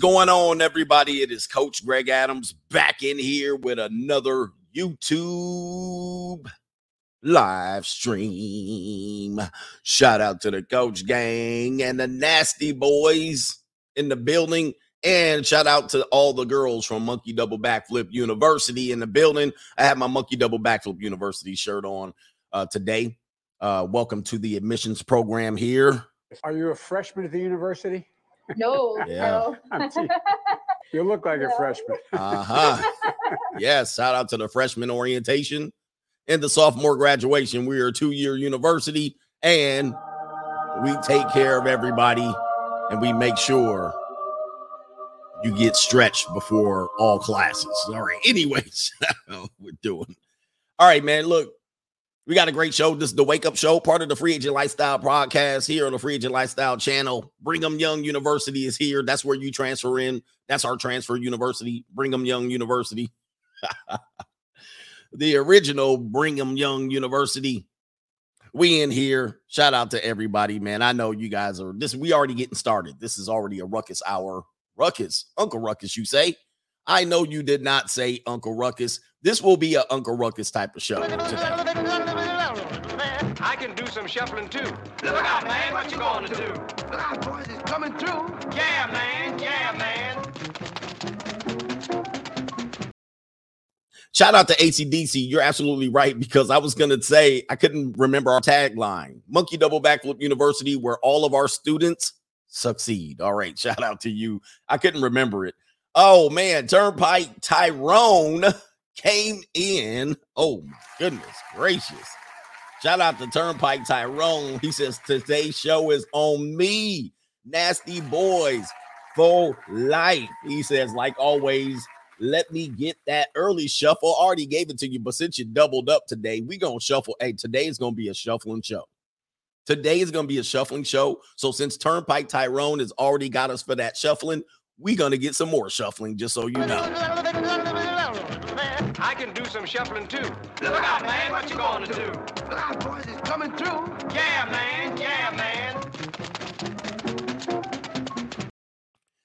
Going on, everybody? It is Coach Greg Adams back in here with another YouTube live stream. Shout out to the coach gang and the nasty boys in the building. And shout out to all the girls from Monkey Double Backflip University in the building. I have my Monkey Double Backflip University shirt on uh, today. Uh, welcome to the admissions program here. Are you a freshman at the university? No, Yeah. no. You look like a freshman. Uh huh. yes. Shout out to the freshman orientation and the sophomore graduation. We are a two year university and we take care of everybody and we make sure you get stretched before all classes. All right. Anyways, we're doing. All right, man. Look, we got a great show. This is the Wake Up Show, part of the Free Agent Lifestyle podcast here on the Free Agent Lifestyle channel. Brigham Young University is here. That's where you transfer in. That's our transfer university, Brigham Young University. the original Brigham Young University. We in here. Shout out to everybody, man. I know you guys are this. We already getting started. This is already a ruckus hour. Ruckus, Uncle Ruckus, you say? I know you did not say Uncle Ruckus. This will be a Uncle Ruckus type of show today. I can do some shuffling too. Look out, man, what you gonna do? Look out, boys, it's coming through. Yeah, man, yeah, man. Shout out to ACDC. You're absolutely right because I was going to say I couldn't remember our tagline Monkey Double Backflip University, where all of our students succeed. All right. Shout out to you. I couldn't remember it. Oh, man. Turnpike Tyrone came in. Oh, my goodness gracious. Shout out to Turnpike Tyrone. He says, Today's show is on me. Nasty boys for life. He says, like always, let me get that early shuffle. Already gave it to you, but since you doubled up today, we gonna shuffle. Hey, today is gonna be a shuffling show. Today is gonna be a shuffling show. So since Turnpike Tyrone has already got us for that shuffling, we gonna get some more shuffling, just so you know. I can do some shuffling too. Look out, man, what you gonna do? Look out, boys, it's coming through. Yeah, man, yeah, man.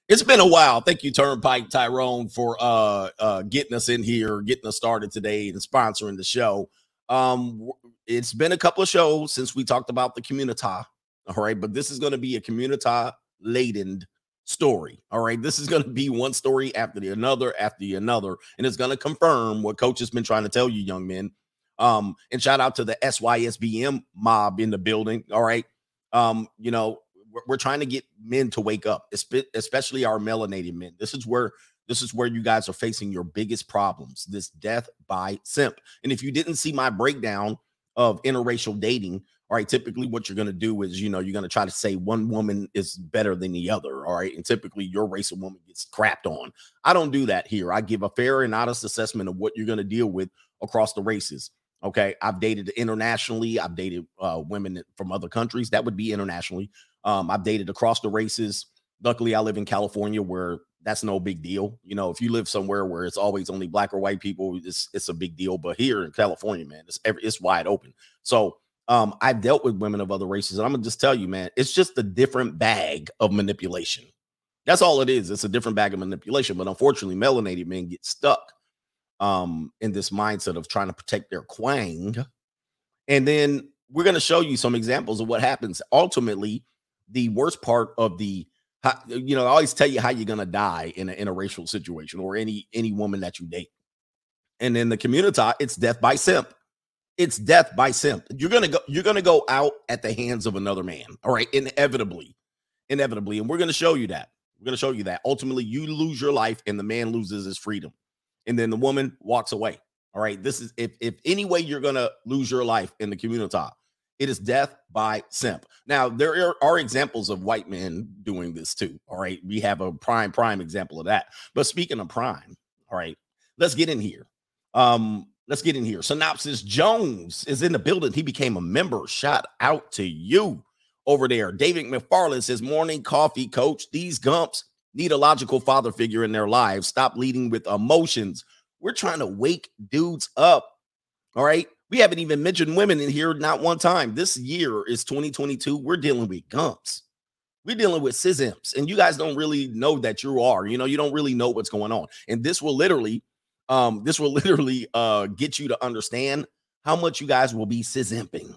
It's been a while. Thank you, Turnpike Tyrone, for uh uh getting us in here, getting us started today and sponsoring the show. Um it's been a couple of shows since we talked about the community. All right, but this is going to be a community laden story. All right, this is going to be one story after the another after the another, and it's going to confirm what coach has been trying to tell you, young men. Um, and shout out to the SYSBM mob in the building. All right. Um, you know, we're, we're trying to get men to wake up, especially our melanated men. This is where this is where you guys are facing your biggest problems. This death by simp. And if you didn't see my breakdown of interracial dating, all right, typically what you're going to do is, you know, you're going to try to say one woman is better than the other. All right. And typically your race of woman gets crapped on. I don't do that here. I give a fair and honest assessment of what you're going to deal with across the races. Okay. I've dated internationally, I've dated uh, women from other countries. That would be internationally. Um, I've dated across the races. Luckily, I live in California where that's no big deal. You know, if you live somewhere where it's always only black or white people, it's it's a big deal. But here in California, man, it's every, it's wide open. So um, I've dealt with women of other races, and I'm gonna just tell you, man, it's just a different bag of manipulation. That's all it is. It's a different bag of manipulation. But unfortunately, melanated men get stuck um in this mindset of trying to protect their quang. And then we're gonna show you some examples of what happens. Ultimately, the worst part of the you know, I always tell you how you're gonna die in a racial situation or any any woman that you date. And in the community, it's death by simp. It's death by simp. You're gonna go, you're gonna go out at the hands of another man. All right, inevitably, inevitably, and we're gonna show you that. We're gonna show you that. Ultimately, you lose your life and the man loses his freedom. And then the woman walks away. All right. This is if if any way you're gonna lose your life in the community, it is death by simp. Now, there are, are examples of white men doing this too. All right. We have a prime, prime example of that. But speaking of prime, all right, let's get in here. Um, let's get in here. Synopsis Jones is in the building. He became a member. Shout out to you over there. David McFarland says, Morning coffee, coach. These gumps need a logical father figure in their lives. Stop leading with emotions. We're trying to wake dudes up. All right. We haven't even mentioned women in here, not one time. This year is 2022. We're dealing with gumps. We're dealing with cis imps, and you guys don't really know that you are. You know, you don't really know what's going on. And this will literally, um, this will literally uh get you to understand how much you guys will be cis imping.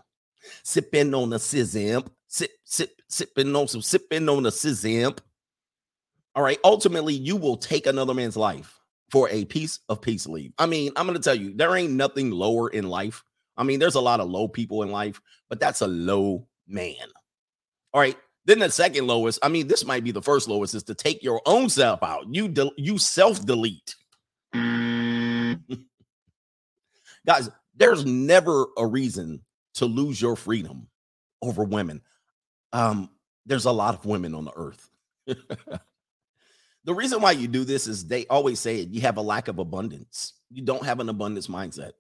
Sipping on the cis imp, sip, sip, sipping on some sipping on the cis imp. All right. Ultimately, you will take another man's life for a piece of peace leave. I mean, I'm gonna tell you, there ain't nothing lower in life. I mean, there's a lot of low people in life, but that's a low man. All right. Then the second lowest, I mean, this might be the first lowest, is to take your own self out. You del- you self delete. Guys, there's never a reason to lose your freedom over women. Um, there's a lot of women on the earth. the reason why you do this is they always say it, you have a lack of abundance. You don't have an abundance mindset.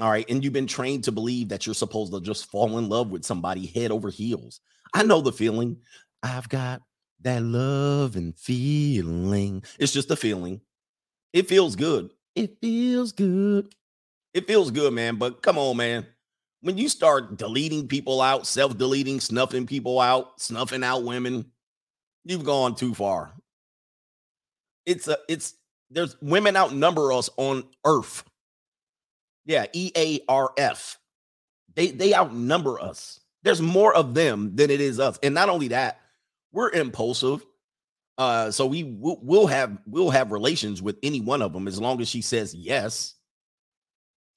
All right. And you've been trained to believe that you're supposed to just fall in love with somebody head over heels. I know the feeling. I've got that love and feeling. It's just a feeling. It feels good. It feels good. It feels good, man. But come on, man. When you start deleting people out, self deleting, snuffing people out, snuffing out women, you've gone too far. It's a, it's, there's women outnumber us on earth. Yeah, E A R F. They they outnumber us. There's more of them than it is us. And not only that, we're impulsive. Uh, so we will we'll have we'll have relations with any one of them as long as she says yes.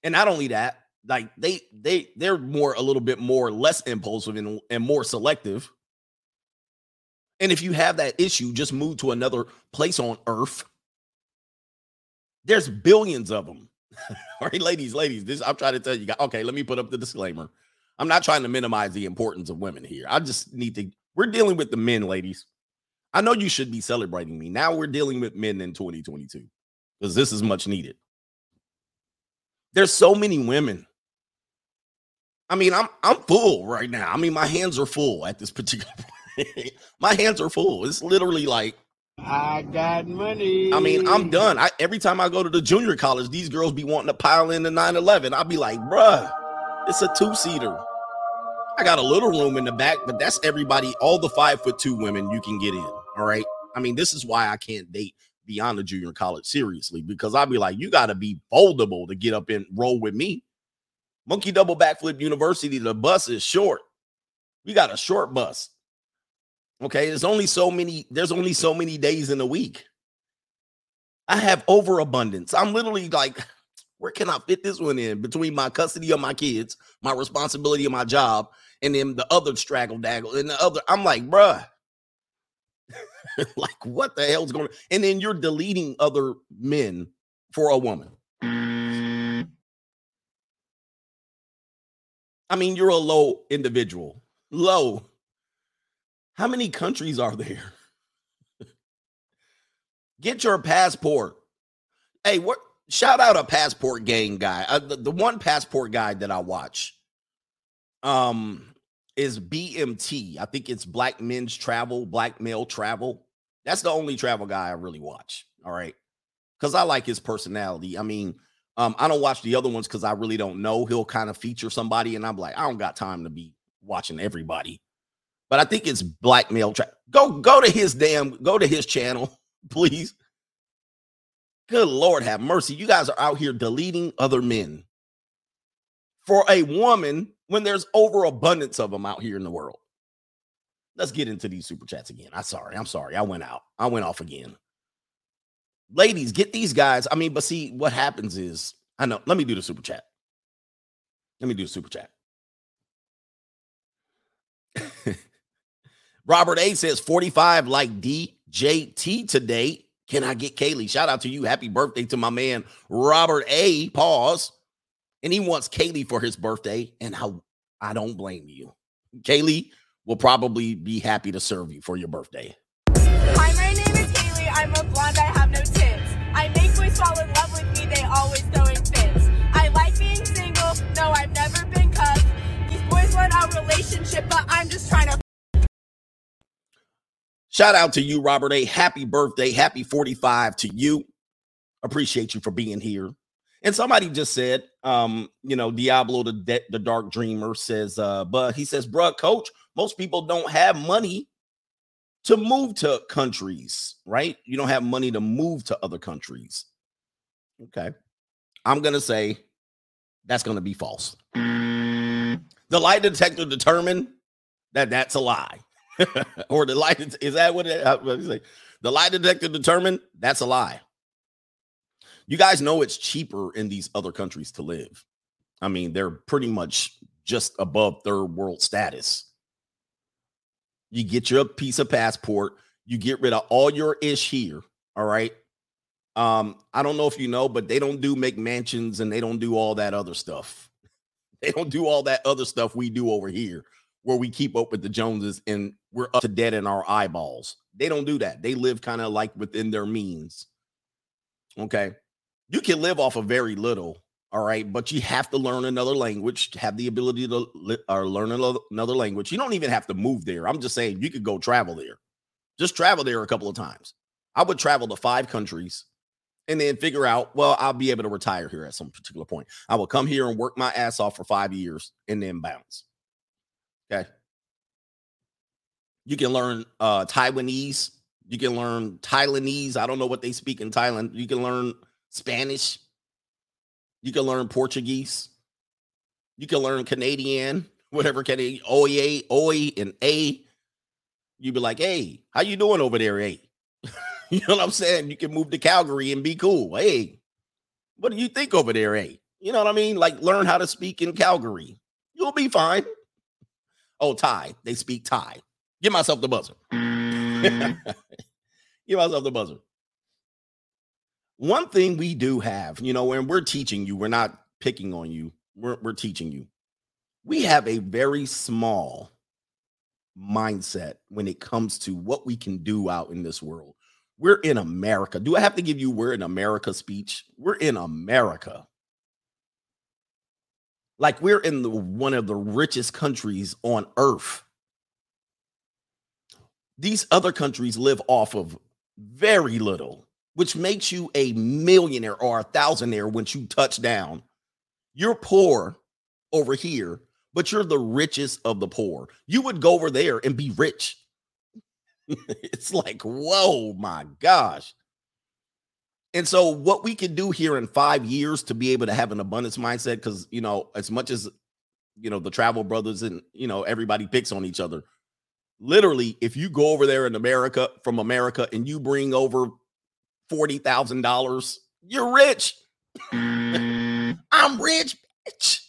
And not only that, like they they they're more a little bit more less impulsive and, and more selective. And if you have that issue, just move to another place on earth. There's billions of them. All right, ladies, ladies, this I'm trying to tell you. Okay, let me put up the disclaimer. I'm not trying to minimize the importance of women here. I just need to, we're dealing with the men, ladies. I know you should be celebrating me. Now we're dealing with men in 2022 because this is much needed. There's so many women. I mean, I'm I'm full right now. I mean, my hands are full at this particular point. my hands are full. It's literally like I got money. I mean, I'm done. I every time I go to the junior college, these girls be wanting to pile in the 911. I'll be like, bruh, it's a two-seater. I got a little room in the back, but that's everybody, all the five foot two women you can get in. All right. I mean, this is why I can't date beyond the junior college seriously, because I'd be like, you got to be foldable to get up and roll with me. Monkey double backflip university, the bus is short. We got a short bus. Okay, there's only so many, there's only so many days in a week. I have overabundance. I'm literally like, where can I fit this one in between my custody of my kids, my responsibility of my job, and then the other straggle daggle and the other? I'm like, bruh, like what the hell's going on? And then you're deleting other men for a woman. I mean, you're a low individual. Low. How many countries are there? Get your passport. Hey, what? Shout out a passport gang guy. Uh, the, the one passport guy that I watch, um, is BMT. I think it's Black Men's Travel, Black Male Travel. That's the only travel guy I really watch. All right, because I like his personality. I mean, um, I don't watch the other ones because I really don't know. He'll kind of feature somebody, and I'm like, I don't got time to be watching everybody. But I think it's Black Male Travel. Go go to his damn go to his channel, please. Good Lord, have mercy. You guys are out here deleting other men for a woman when there's overabundance of them out here in the world. Let's get into these super chats again. I'm sorry. I'm sorry. I went out. I went off again. Ladies, get these guys. I mean, but see, what happens is, I know. Let me do the super chat. Let me do the super chat. Robert A says 45 like DJT today. Can I get Kaylee? Shout out to you. Happy birthday to my man, Robert A. Pause. And he wants Kaylee for his birthday. And I, I don't blame you. Kaylee will probably be happy to serve you for your birthday. Hi, my name is Kaylee. I'm a blonde. I have no tits. I make boys fall in love with me. They always throwing fits. I like being single. No, I've never been cuffed. These boys want a relationship, but I'm just trying to Shout out to you, Robert A. Happy birthday. Happy 45 to you. Appreciate you for being here. And somebody just said, um, you know, Diablo the De- the Dark Dreamer says, uh, but he says, bruh, coach, most people don't have money to move to countries, right? You don't have money to move to other countries. Okay. I'm to say that's to be false. The lie detector determined that that's a lie. or the lie is that what it it? The lie detector determined that's a lie. You guys know it's cheaper in these other countries to live. I mean, they're pretty much just above third world status. You get your piece of passport, you get rid of all your ish here. All right. Um, I don't know if you know, but they don't do McMansions and they don't do all that other stuff. They don't do all that other stuff we do over here where we keep up with the Joneses and we're up to dead in our eyeballs. They don't do that. They live kind of like within their means. Okay. You can live off of very little. All right. But you have to learn another language, have the ability to or learn another another language. You don't even have to move there. I'm just saying you could go travel there. Just travel there a couple of times. I would travel to five countries and then figure out, well, I'll be able to retire here at some particular point. I will come here and work my ass off for five years and then bounce. Okay. You can learn uh Taiwanese. You can learn Thailandese. I don't know what they speak in Thailand. You can learn Spanish. You can learn Portuguese. You can learn Canadian, whatever Canadian, OE, OE, and A. You'd be like, hey, how you doing over there, A? you know what I'm saying? You can move to Calgary and be cool. Hey, what do you think over there, A? You know what I mean? Like learn how to speak in Calgary. You'll be fine. Oh, Thai. They speak Thai. Give myself the buzzer. Give myself the buzzer. One thing we do have, you know, and we're teaching you, we're not picking on you, we're, we're teaching you. We have a very small mindset when it comes to what we can do out in this world. We're in America. Do I have to give you we're in America speech? We're in America. Like we're in the one of the richest countries on earth. These other countries live off of very little, which makes you a millionaire or a thousandaire once you touch down. You're poor over here, but you're the richest of the poor. You would go over there and be rich. it's like, whoa, my gosh. And so, what we can do here in five years to be able to have an abundance mindset, because you know, as much as you know, the travel brothers and you know, everybody picks on each other. Literally, if you go over there in America from America and you bring over forty thousand dollars, you're rich. Mm. I'm rich, bitch.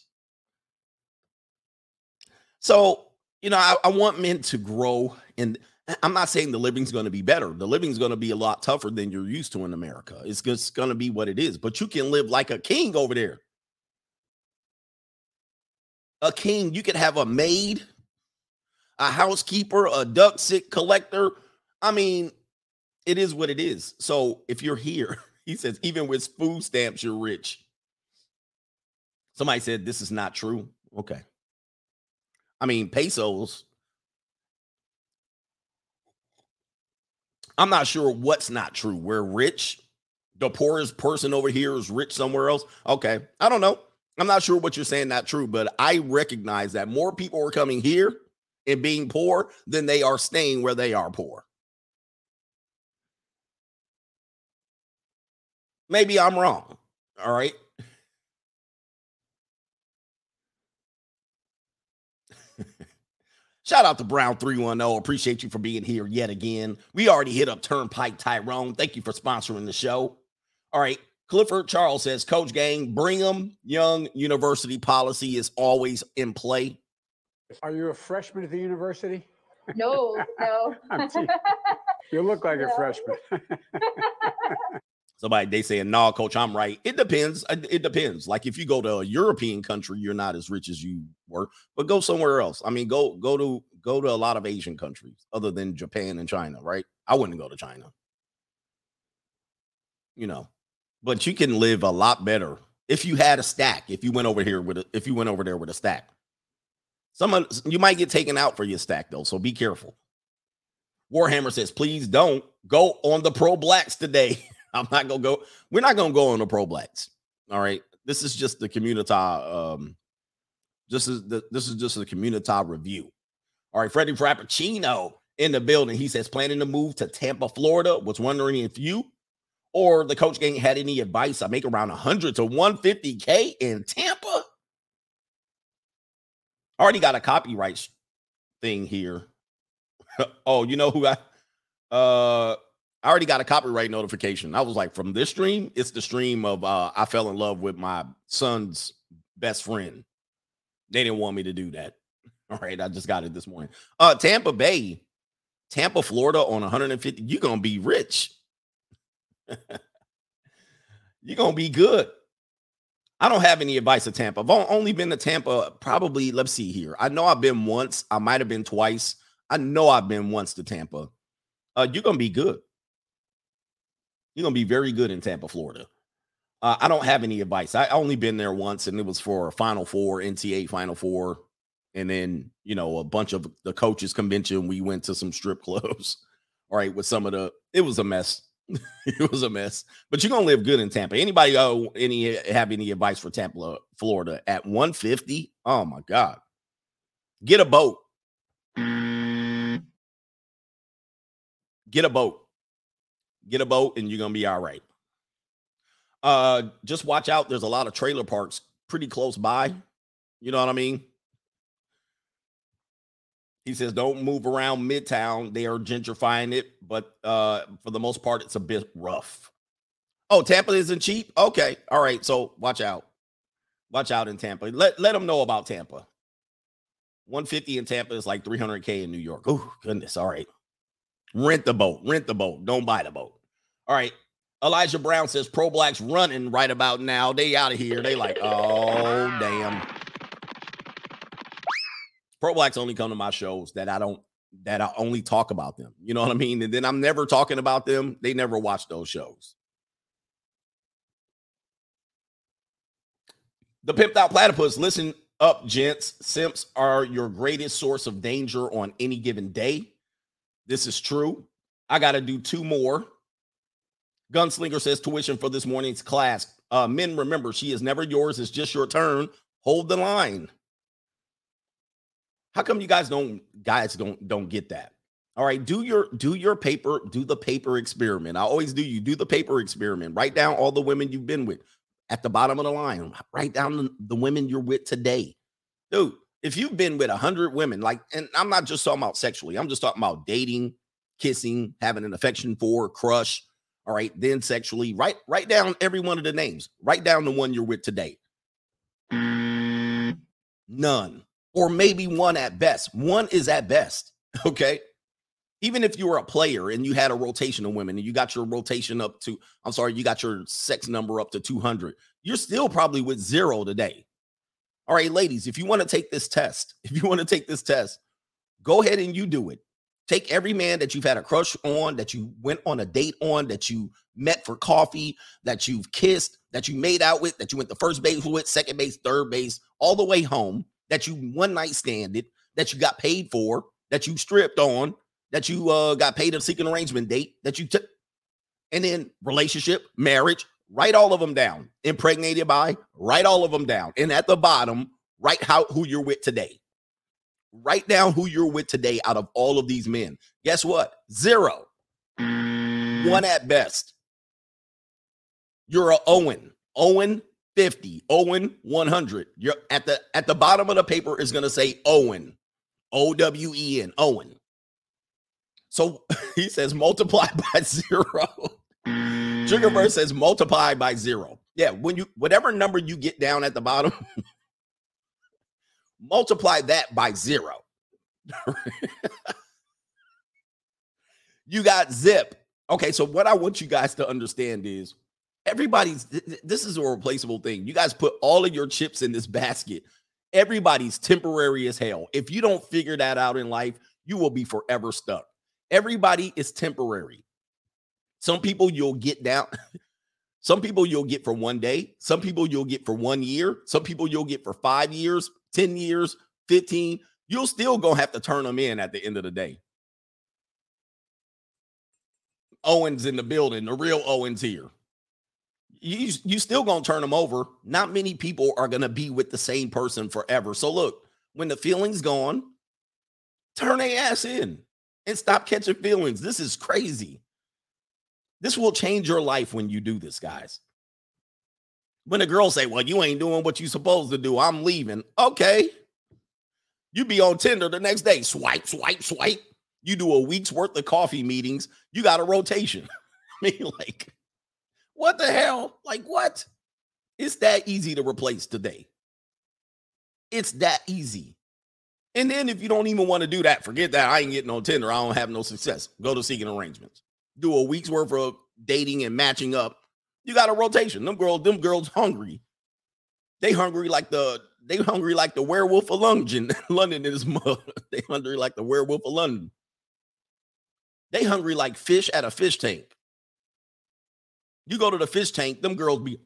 So, you know, I, I want men to grow. And I'm not saying the living's going to be better. The living's going to be a lot tougher than you're used to in America. It's just going to be what it is. But you can live like a king over there. A king, you could have a maid, a housekeeper, a duck sick collector. I mean, it is what it is. So if you're here, he says, even with food stamps, you're rich. Somebody said this is not true. Okay. I mean, pesos. I'm not sure what's not true. We're rich. The poorest person over here is rich somewhere else. Okay. I don't know. I'm not sure what you're saying not true, but I recognize that more people are coming here and being poor than they are staying where they are poor. Maybe I'm wrong. All right. Shout out to Brown 310. Appreciate you for being here yet again. We already hit up Turnpike Tyrone. Thank you for sponsoring the show. All right. Clifford Charles says, Coach Gang, Brigham Young University policy is always in play. Are you a freshman at the university? No, no. You look like a freshman. Somebody they saying, "No, coach, I'm right." It depends. Uh, It depends. Like if you go to a European country, you're not as rich as you were, but go somewhere else. I mean, go go to go to a lot of Asian countries other than Japan and China, right? I wouldn't go to China. You know, but you can live a lot better if you had a stack. If you went over here with a, if you went over there with a stack. Someone you might get taken out for your stack though, so be careful. Warhammer says, please don't go on the pro blacks today. I'm not gonna go. We're not gonna go on the pro blacks. All right. This is just the community. Um, this is the this is just a community review. All right, Freddie Frappuccino. in the building. He says planning to move to Tampa, Florida. Was wondering if you or the coach gang had any advice. I make around 100 to 150k in Tampa. Already got a copyright thing here. oh, you know who I uh I already got a copyright notification. I was like, from this stream, it's the stream of uh I fell in love with my son's best friend. They didn't want me to do that. All right, I just got it this morning. Uh Tampa Bay, Tampa, Florida on 150. You're gonna be rich. You're gonna be good. I don't have any advice of Tampa. I've only been to Tampa probably, let's see here. I know I've been once. I might have been twice. I know I've been once to Tampa. Uh, you're gonna be good. You're gonna be very good in Tampa, Florida. Uh, I don't have any advice. I only been there once, and it was for a Final Four, NCAA Final Four, and then you know a bunch of the coaches convention. We went to some strip clubs. All right, with some of the, it was a mess. it was a mess. But you're gonna live good in Tampa. Anybody uh, any have any advice for Tampa, Florida at 150? Oh my god. Get a boat. Get a boat. Get a boat and you're gonna be all right. Uh just watch out. There's a lot of trailer parks pretty close by. You know what I mean? He says, don't move around Midtown. They are gentrifying it, but uh, for the most part, it's a bit rough. Oh, Tampa isn't cheap? Okay. All right. So watch out. Watch out in Tampa. Let, let them know about Tampa. 150 in Tampa is like 300K in New York. Oh, goodness. All right. Rent the boat. Rent the boat. Don't buy the boat. All right. Elijah Brown says pro blacks running right about now. They out of here. They like, oh, damn. Pro blacks only come to my shows that I don't that I only talk about them. You know what I mean? And then I'm never talking about them. They never watch those shows. The pimped out platypus. Listen up, gents. Simps are your greatest source of danger on any given day. This is true. I got to do two more. Gunslinger says tuition for this morning's class. Uh, men, remember, she is never yours. It's just your turn. Hold the line. How come you guys don't guys don't don't get that? All right, do your do your paper, do the paper experiment. I always do you do the paper experiment. Write down all the women you've been with at the bottom of the line. Write down the, the women you're with today. Dude, if you've been with a hundred women, like, and I'm not just talking about sexually, I'm just talking about dating, kissing, having an affection for, crush. All right, then sexually, write write down every one of the names. Write down the one you're with today. Mm. None or maybe one at best. One is at best. Okay. Even if you were a player and you had a rotation of women and you got your rotation up to, I'm sorry, you got your sex number up to 200, you're still probably with zero today. All right, ladies, if you want to take this test, if you want to take this test, go ahead and you do it. Take every man that you've had a crush on, that you went on a date on, that you met for coffee, that you've kissed, that you made out with, that you went to first base with, second base, third base, all the way home that you one night standed, that you got paid for, that you stripped on, that you uh, got paid a second arrangement date, that you took, and then relationship, marriage, write all of them down. Impregnated by, write all of them down. And at the bottom, write how who you're with today. Write down who you're with today out of all of these men. Guess what? Zero. Mm. One at best. You're a Owen. Owen 50, Owen 100. You're at the at the bottom of the paper is going to say Owen. O W E N, Owen. So he says multiply by zero. Sugarverse mm. says multiply by zero. Yeah, when you whatever number you get down at the bottom, multiply that by zero. you got zip. Okay, so what I want you guys to understand is everybody's this is a replaceable thing. You guys put all of your chips in this basket. Everybody's temporary as hell. If you don't figure that out in life, you will be forever stuck. Everybody is temporary. Some people you'll get down. Some people you'll get for one day. Some people you'll get for one year. Some people you'll get for five years, 10 years, 15. You'll still gonna have to turn them in at the end of the day. Owens in the building, the real Owens here you you still gonna turn them over. Not many people are gonna be with the same person forever. So look, when the feeling's gone, turn their ass in. and stop catching feelings. This is crazy. This will change your life when you do this, guys. When a girl say, "Well, you ain't doing what you supposed to do. I'm leaving." Okay. You be on Tinder the next day, swipe, swipe, swipe. You do a week's worth of coffee meetings. You got a rotation. I mean, like, what the hell? Like, what? It's that easy to replace today. It's that easy. And then if you don't even want to do that, forget that. I ain't getting on Tinder. I don't have no success. Go to seeking arrangements. Do a week's worth of dating and matching up. You got a rotation. Them girls, them girls hungry. They hungry like the they hungry like the werewolf of London. London mud. They hungry like the werewolf of London. They hungry like fish at a fish tank. You go to the fish tank, them girls be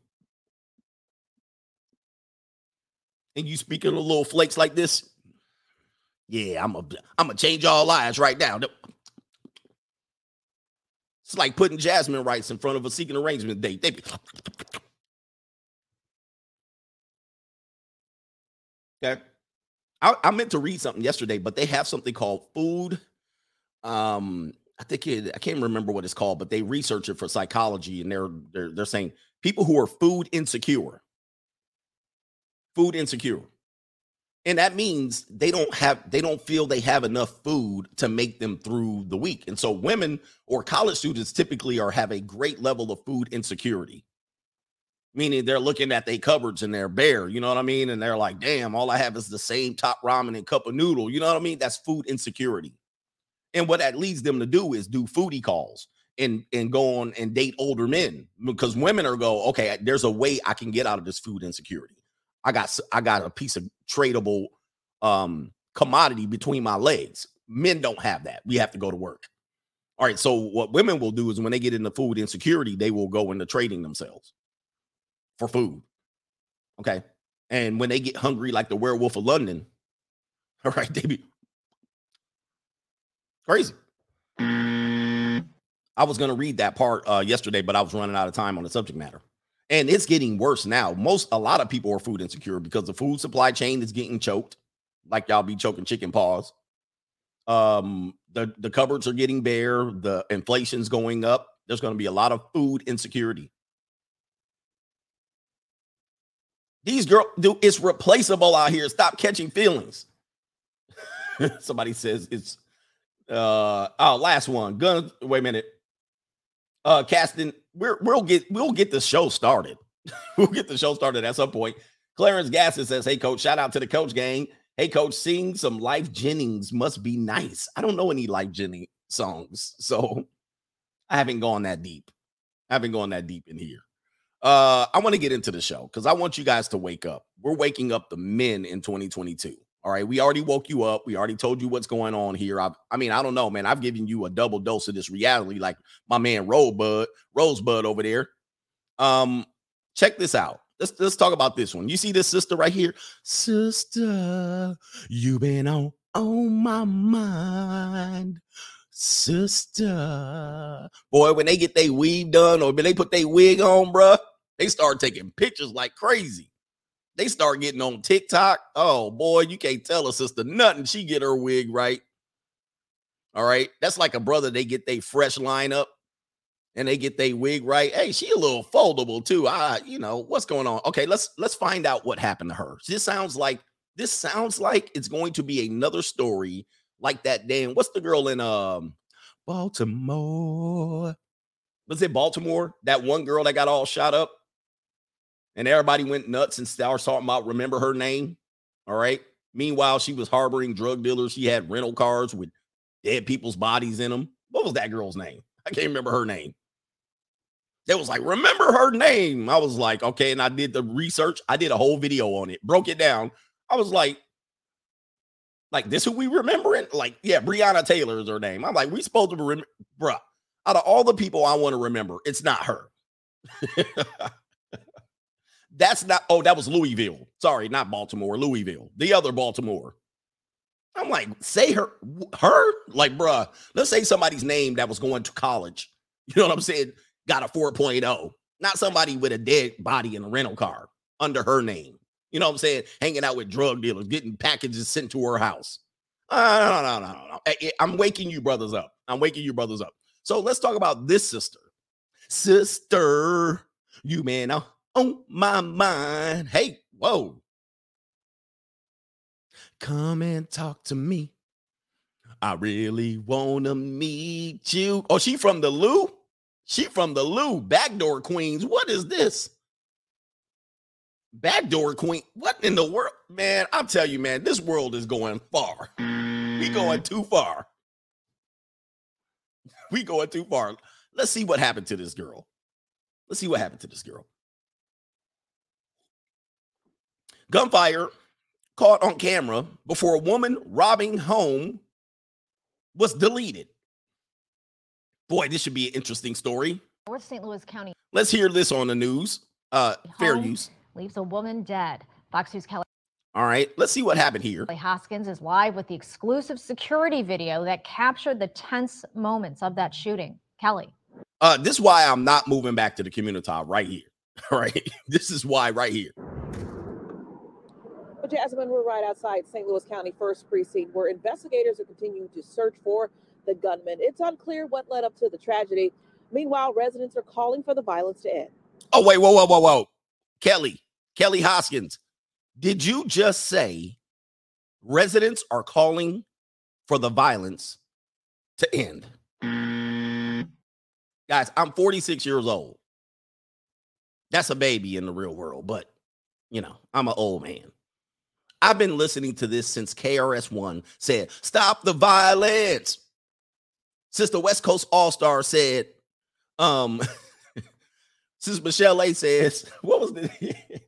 and you speaking of little flakes like this. Yeah, I'm a I'm gonna change all lives right now. It's like putting Jasmine rights in front of a seeking arrangement date. They be, okay. I, I meant to read something yesterday, but they have something called food. Um, I think it, I can't remember what it's called, but they research it for psychology, and they're they're they're saying people who are food insecure, food insecure, and that means they don't have they don't feel they have enough food to make them through the week, and so women or college students typically are have a great level of food insecurity, meaning they're looking at their cupboards and they're bare, you know what I mean, and they're like, damn, all I have is the same top ramen and cup of noodle, you know what I mean? That's food insecurity. And what that leads them to do is do foodie calls and and go on and date older men because women are go, okay, there's a way I can get out of this food insecurity. I got I got a piece of tradable um commodity between my legs. Men don't have that. We have to go to work. All right. So what women will do is when they get into food insecurity, they will go into trading themselves for food. Okay. And when they get hungry like the werewolf of London, all right, they be crazy. I was going to read that part uh, yesterday, but I was running out of time on the subject matter. And it's getting worse now. Most, a lot of people are food insecure because the food supply chain is getting choked, like y'all be choking chicken paws. Um, the the cupboards are getting bare. The inflation's going up. There's going to be a lot of food insecurity. These girl, do it's replaceable out here. Stop catching feelings. Somebody says it's uh oh, last one. Gun. Wait a minute. Uh, casting. We're we'll get we'll get the show started. we'll get the show started at some point. Clarence Gasson says, "Hey, coach. Shout out to the coach gang. Hey, coach. Sing some Lyfe Jennings. Must be nice. I don't know any Lyfe Jennings songs, so I haven't gone that deep. I haven't gone that deep in here. Uh, I want to get into the show because I want you guys to wake up. We're waking up the men in 2022. All right, we already woke you up. We already told you what's going on here. I, I mean, I don't know, man. I've given you a double dose of this reality, like my man Rosebud, Rosebud over there. Um, check this out. Let's let's talk about this one. You see this sister right here, sister. You been on on my mind, sister. Boy, when they get their weave done or when they put their wig on, bruh, they start taking pictures like crazy. They start getting on TikTok. Oh boy, you can't tell a sister nothing. She get her wig right. All right. That's like a brother. They get their fresh lineup and they get their wig right. Hey, she a little foldable too. I, you know, what's going on? Okay, let's let's find out what happened to her. This sounds like this sounds like it's going to be another story like that damn. What's the girl in um Baltimore? Was it Baltimore? That one girl that got all shot up? And everybody went nuts and started talking about remember her name. All right. Meanwhile, she was harboring drug dealers. She had rental cars with dead people's bodies in them. What was that girl's name? I can't remember her name. It was like, remember her name. I was like, okay. And I did the research. I did a whole video on it, broke it down. I was like, like this who we remembering? Like, yeah, Breonna Taylor is her name. I'm like, we supposed to remember, bruh. Out of all the people I want to remember, it's not her. That's not, oh, that was Louisville. Sorry, not Baltimore, Louisville, the other Baltimore. I'm like, say her, her, like, bruh, let's say somebody's name that was going to college. You know what I'm saying? Got a 4.0, not somebody with a dead body in a rental car under her name. You know what I'm saying? Hanging out with drug dealers, getting packages sent to her house. Uh, no, no, no, no, no. I- I'm waking you brothers up. I'm waking you brothers up. So let's talk about this sister. Sister, you man are on my mind. Hey, whoa. Come and talk to me. I really wanna meet you. Oh, she from the Lou? She from the Lou. Backdoor Queens. What is this? Backdoor Queen. What in the world? Man, I'll tell you, man, this world is going far. We going too far. We going too far. Let's see what happened to this girl. Let's see what happened to this girl. Gunfire caught on camera before a woman robbing home was deleted. Boy, this should be an interesting story. North St. Louis County Let's hear this on the news. Uh, fair use. leaves a woman dead. Fox News Kelly All right, let's see what happened here. Hoskins is live with the exclusive security video that captured the tense moments of that shooting. Kelly. Uh, this is why I'm not moving back to the community right here. All right, this is why right here. Jasmine, we're right outside St. Louis County First Precinct, where investigators are continuing to search for the gunman. It's unclear what led up to the tragedy. Meanwhile, residents are calling for the violence to end. Oh wait, whoa, whoa, whoa, whoa, Kelly, Kelly Hoskins, did you just say residents are calling for the violence to end? Guys, I'm 46 years old. That's a baby in the real world, but you know, I'm an old man. I've been listening to this since KRS-One said, Stop the violence. Since the West Coast All Star said, um, since Michelle A says, what was the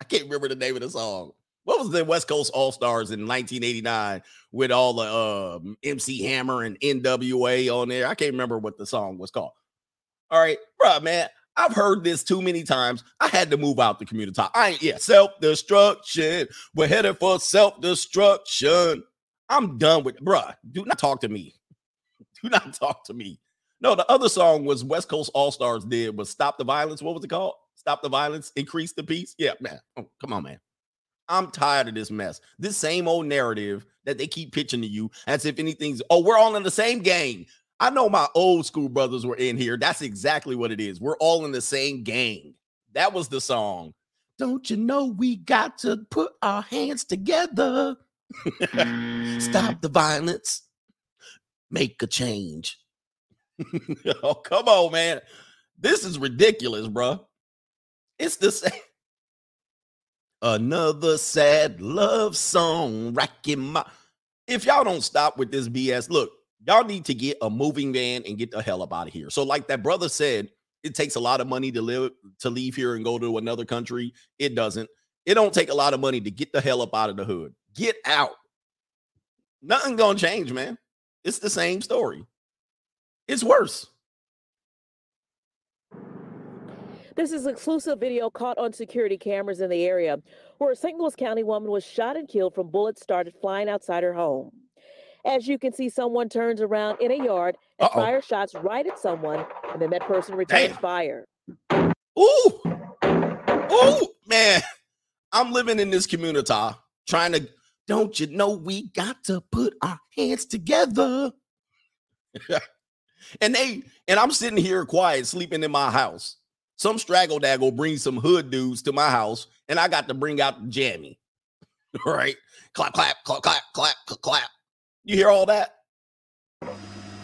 I can't remember the name of the song. What was the West Coast All Stars in 1989 with all the um MC Hammer and NWA on there? I can't remember what the song was called. All right, bro, man. I've heard this too many times. I had to move out the community. I ain't, yeah, self destruction. We're headed for self destruction. I'm done with, bruh. Do not talk to me. Do not talk to me. No, the other song was West Coast All Stars did was Stop the Violence. What was it called? Stop the Violence, Increase the Peace. Yeah, man. Oh, come on, man. I'm tired of this mess. This same old narrative that they keep pitching to you as if anything's, oh, we're all in the same gang. I know my old school brothers were in here. That's exactly what it is. We're all in the same gang. That was the song. Don't you know we got to put our hands together? Stop mm. the violence. Make a change. oh, come on, man. This is ridiculous, bro. It's the same. Another sad love song racking my. If y'all don't stop with this BS, look, y'all need to get a moving van and get the hell up out of here. So, like that brother said, it takes a lot of money to live to leave here and go to another country. It doesn't. It don't take a lot of money to get the hell up out of the hood. Get out. Nothing gonna change, man. It's the same story. It's worse. This is exclusive video caught on security cameras in the area where a St. Louis County woman was shot and killed from bullets started flying outside her home. As you can see, someone turns around in a yard and Uh-oh. fires shots right at someone, and then that person returns Damn. fire. Ooh, ooh, man. I'm living in this community ah, trying to, don't you know, we got to put our hands together. and they, and I'm sitting here quiet, sleeping in my house. Some straggle daggle brings some hood dudes to my house, and I got to bring out the jammy. right? Clap, clap, clap, clap, clap, clap, clap. You hear all that?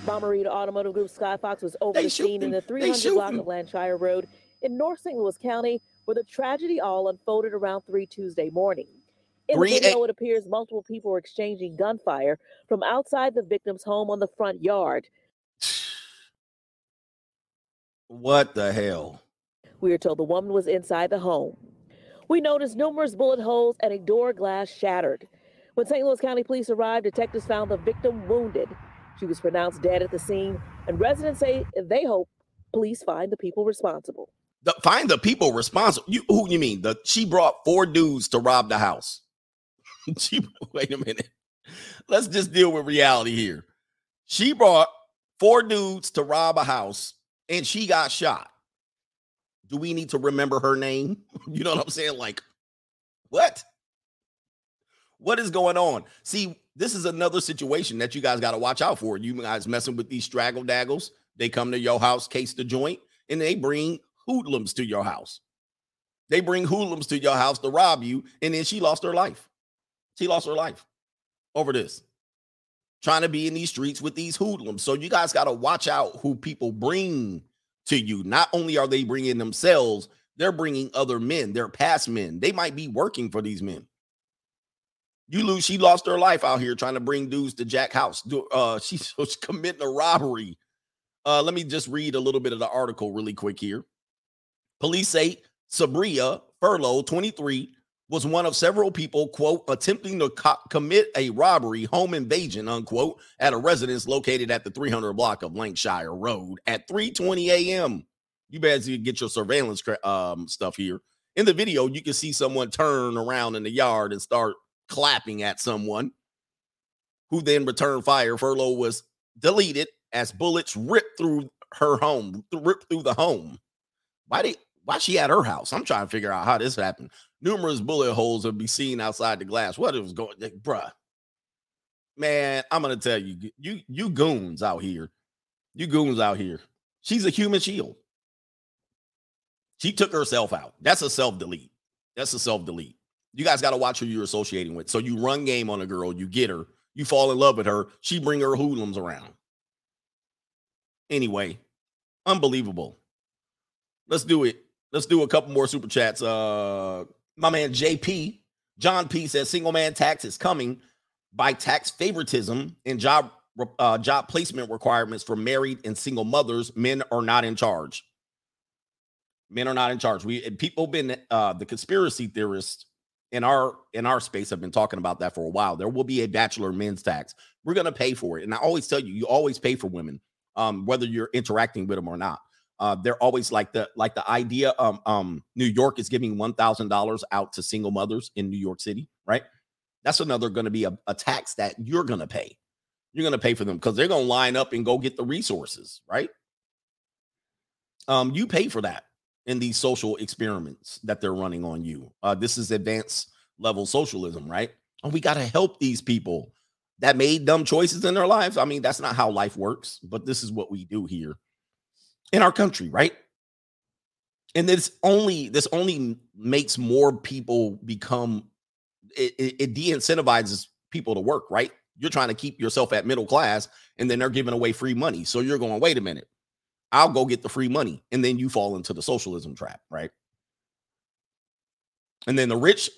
Bommarito Automotive Group Skyfox was over They the scene in the 300 block of Lanshire Road in North St. Louis County, where the tragedy all unfolded around 3 Tuesday morning. In the video, it appears multiple people were exchanging gunfire from outside the victim's home on the front yard. What the hell? We are told the woman was inside the home. We noticed numerous bullet holes and a door glass shattered. When St. Louis County police arrived, detectives found the victim wounded. She was pronounced dead at the scene, and residents say they hope police find the people responsible. The, find the people responsible. You who you mean? The she brought four dudes to rob the house. she wait a minute. Let's just deal with reality here. She brought four dudes to rob a house and she got shot. Do we need to remember her name? You know what I'm saying? Like, what? What is going on? See, this is another situation that you guys got to watch out for. You guys messing with these straggle daggles. They come to your house, case the joint, and they bring hoodlums to your house. They bring hoodlums to your house to rob you, and then she lost her life. She lost her life over this. Trying to be in these streets with these hoodlums. So you guys got to watch out who people bring to you. Not only are they bringing themselves, they're bringing other men. They're past men. They might be working for these men. You lose. She lost her life out here trying to bring dudes to Jack House. Uh, she's she's committing a robbery. Uh, let me just read a little bit of the article really quick here. Police say Sabria Furlow, 23, was one of several people, quote, attempting to co- commit a robbery, home invasion, unquote, at a residence located at the 300 block of Lancashire Road at 3:20 a.m. You better get your surveillance um, stuff here. In the video, you can see someone turn around in the yard and start clapping at someone, who then returned fire. Furlow was deleted as bullets ripped through her home, ripped through the home. Why did why she at her house? I'm trying to figure out how this happened. Numerous bullet holes would be seen outside the glass. What it was going, like, bruh. Man, I'm gonna tell you, you you goons out here, you goons out here. She's a human shield. She took herself out. That's a self delete. That's a self delete. You guys got to watch who you're associating with. So you run game on a girl, you get her, you fall in love with her, she bring her hoodlums around. Anyway, unbelievable. Let's do it. Let's do a couple more super chats. Uh, my man JP, John P says single man tax is coming by tax favoritism and job uh, job placement requirements for married and single mothers. Men are not in charge. Men are not in charge. We people been uh, the conspiracy theorists in our in our space have been talking about that for a while. There will be a bachelor men's tax. We're going to pay for it, and I always tell you, you always pay for women, um, whether you're interacting with them or not. Uh, they're always like the like the idea. Um, um, New York is giving one thousand dollars out to single mothers in New York City, right? That's another going to be a, a tax that you're going to pay. You're going to pay for them because they're going to line up and go get the resources, right? Um, you pay for that in these social experiments that they're running on you. Uh, this is advanced level socialism, right? And we got to help these people that made dumb choices in their lives. I mean, that's not how life works, but this is what we do here in our country, right? And this only this only makes more people become it, it, it de-incentivizes people to work, right? You're trying to keep yourself at middle class, and then they're giving away free money. So you're going, wait a minute, I'll go get the free money, and then you fall into the socialism trap, right? And then the rich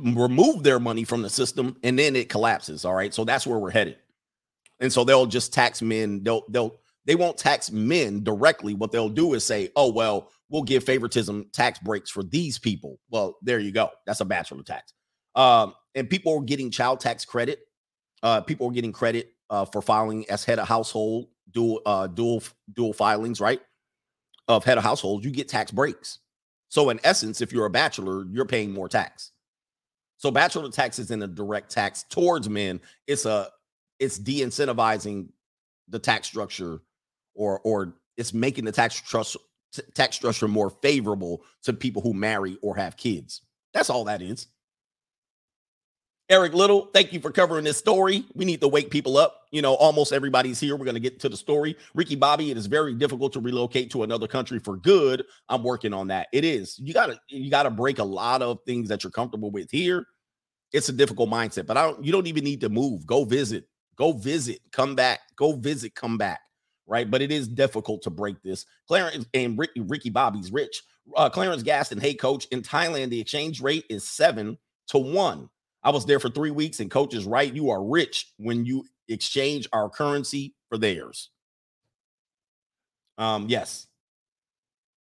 remove their money from the system, and then it collapses. All right, so that's where we're headed. And so they'll just tax men. They'll they'll they won't tax men directly. What they'll do is say, oh, well, we'll give favoritism tax breaks for these people. Well, there you go. That's a bachelor tax. Um, and people are getting child tax credit. Uh, people are getting credit uh, for filing as head of household, dual, uh, dual, dual filings, right? Of head of household, you get tax breaks. So in essence, if you're a bachelor, you're paying more tax. So bachelor tax isn't a direct tax towards men. It's a it's de-incentivizing the tax structure or or it's making the tax trust tax structure more favorable to people who marry or have kids. That's all that is. Eric Little, thank you for covering this story. We need to wake people up. You know, almost everybody's here. We're going to get to the story. Ricky Bobby, it is very difficult to relocate to another country for good. I'm working on that. It is. You got to you got to break a lot of things that you're comfortable with here. It's a difficult mindset, but I don't you don't even need to move. Go visit. Go visit. Come back. Go visit. Come back. Right? But it is difficult to break this. Clarence and Ricky, Ricky Bobby's rich. Uh, Clarence Gaston, hey coach, in Thailand the exchange rate is 7 to 1. I was there for three weeks, and coach is right. You are rich when you exchange our currency for theirs. Um, yes.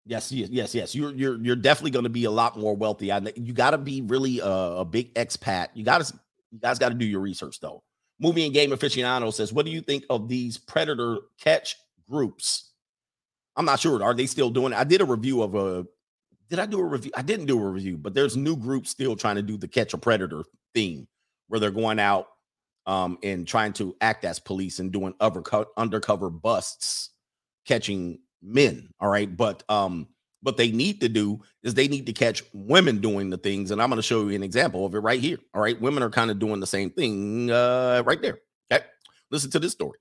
Yes, yes, yes, yes. You're you're you're definitely going to be a lot more wealthy. I, you got to be really a, a big expat. You got to you guys got to do your research though. Movie and game aficionado says, "What do you think of these predator catch groups?" I'm not sure. Are they still doing it? I did a review of a. Did I do a review? I didn't do a review, but there's new groups still trying to do the catch a predator theme where they're going out um, and trying to act as police and doing undercover, undercover busts catching men. All right. But um, What they need to do is they need to catch women doing the things. And I'm going to show you an example of it right here. All right. Women are kind of doing the same thing uh, right there. Okay. Listen to this story.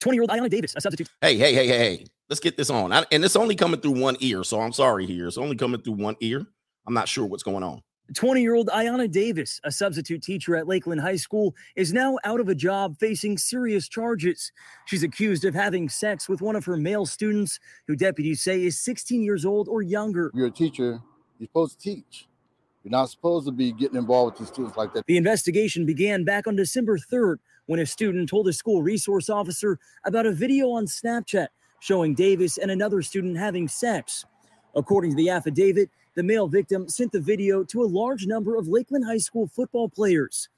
20 year old Iona Davis, a substitute. Hey, hey, hey, hey, hey. Let's get this on. I, and it's only coming through one ear. So I'm sorry here. It's only coming through one ear. I'm not sure what's going on. 20 year old Iona Davis, a substitute teacher at Lakeland High School, is now out of a job facing serious charges. She's accused of having sex with one of her male students, who deputies say is 16 years old or younger. You're a teacher, you're supposed to teach. You're not supposed to be getting involved with these students like that. The investigation began back on December 3rd when a student told a school resource officer about a video on Snapchat showing Davis and another student having sex. According to the affidavit, the male victim sent the video to a large number of Lakeland High School football players.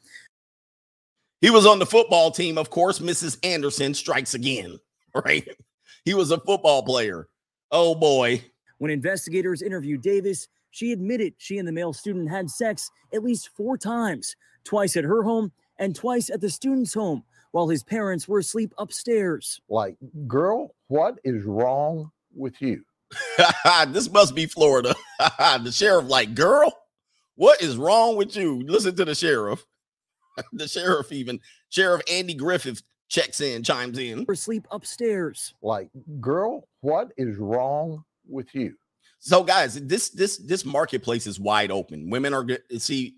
He was on the football team. Of course, Mrs. Anderson strikes again, right? He was a football player. Oh boy. When investigators interviewed Davis, she admitted she and the male student had sex at least four times, twice at her home and twice at the student's home while his parents were asleep upstairs. Like, girl, what is wrong with you? this must be Florida. the sheriff, like, girl, what is wrong with you? Listen to the sheriff. the sheriff, even Sheriff Andy Griffith checks in, chimes in. Or sleep upstairs. Like, girl, what is wrong with you? So, guys, this this this marketplace is wide open. Women are good. See,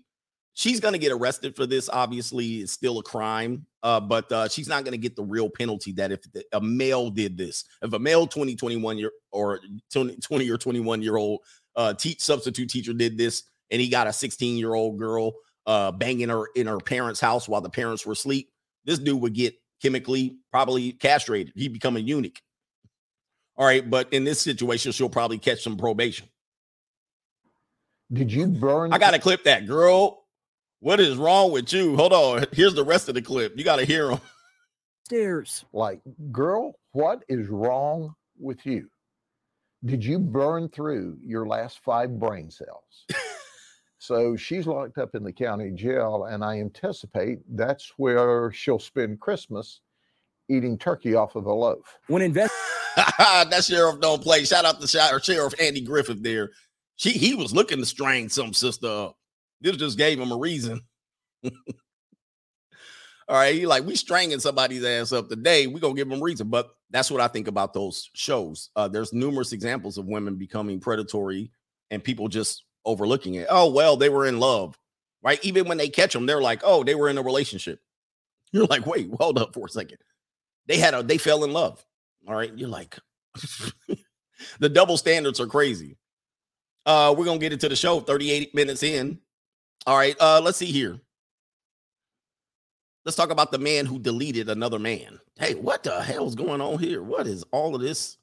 she's going to get arrested for this. Obviously, it's still a crime, uh, but uh, she's not going to get the real penalty that if the, a male did this. If a male 20, 21 year or 20, 20 or 21 year old uh, teach substitute teacher did this and he got a 16 year old girl uh, banging her in her parents' house while the parents were asleep, this dude would get chemically probably castrated. He'd become a eunuch. All right, but in this situation, she'll probably catch some probation. Did you burn? I got to clip that, girl. What is wrong with you? Hold on. Here's the rest of the clip. You got to hear him. Stairs. Like, girl, what is wrong with you? Did you burn through your last five brain cells? so she's locked up in the county jail, and I anticipate that's where she'll spend Christmas eating turkey off of a loaf. When invest that sheriff don't play. Shout out to Sheriff Andy Griffith there. She he was looking to strain some sister up. This just gave him a reason. All right, he like we stringing somebody's ass up today. We gonna give them reason, but that's what I think about those shows. Uh, there's numerous examples of women becoming predatory and people just overlooking it. Oh well, they were in love, right? Even when they catch them, they're like, oh, they were in a relationship. You're like, wait, hold up for a second. They had a they fell in love. All right, you're like, the double standards are crazy. Uh, we're gonna get into the show 38 minutes in. All right, uh, let's see here. Let's talk about the man who deleted another man. Hey, what the hell's going on here? What is all of this?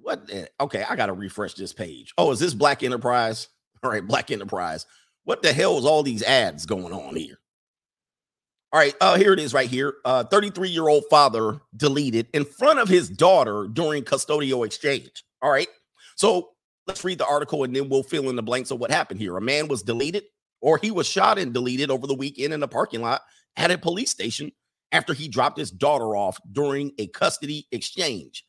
What? The, okay, I got to refresh this page. Oh, is this Black Enterprise? All right, Black Enterprise. What the hell is all these ads going on here? All right, uh, here it is right here. 33 uh, year old father deleted in front of his daughter during custodial exchange. All right, so let's read the article and then we'll fill in the blanks of what happened here. A man was deleted or he was shot and deleted over the weekend in a parking lot at a police station after he dropped his daughter off during a custody exchange.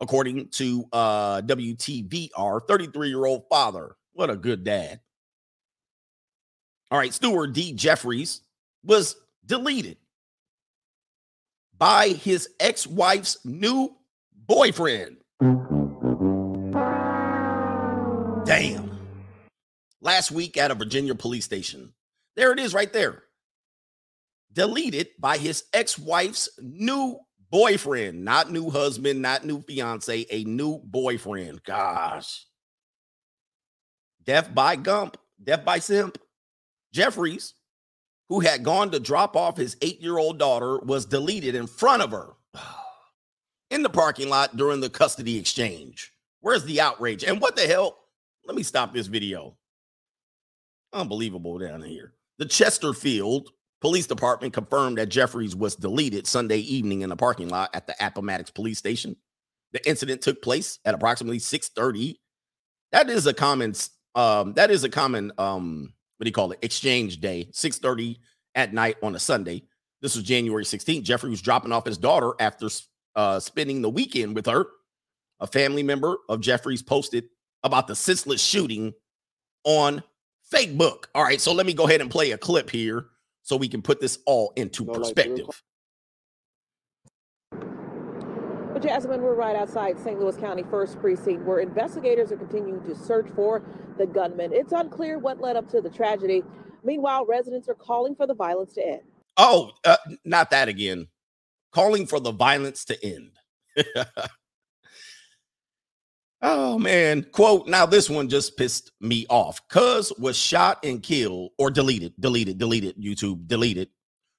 According to uh, WTVR, 33 year old father. What a good dad. All right, Stuart D. Jeffries was deleted by his ex wife's new boyfriend. Last week at a Virginia police station. There it is right there deleted by his ex wife's new boyfriend, not new husband, not new fiance, a new boyfriend. Gosh. Death by Gump, death by Simp. Jeffries, who had gone to drop off his eight year old daughter, was deleted in front of her in the parking lot during the custody exchange. Where's the outrage? And what the hell? Let me stop this video. Unbelievable down here. The Chesterfield Police department confirmed that Jeffries was deleted Sunday evening in a parking lot at the Appomattox police station. The incident took place at approximately 6:30. That is a common um that is a common um what do you call it? Exchange day, 6:30 at night on a Sunday. This was January 16th. Jeffrey was dropping off his daughter after uh spending the weekend with her. a family member of Jeffries posted about the senseless shooting on Facebook. All right, so let me go ahead and play a clip here so we can put this all into No, like, perspective. But Jasmine, we're right outside St. Louis County First Precinct, where investigators are continuing to search for the gunman. It's unclear what led up to the tragedy. Meanwhile, residents are calling for the violence to end. Oh, uh, not that again. Calling for the violence to end. oh man, quote. Now this one just pissed me off. Cuz was shot and killed or deleted, deleted, deleted. YouTube deleted.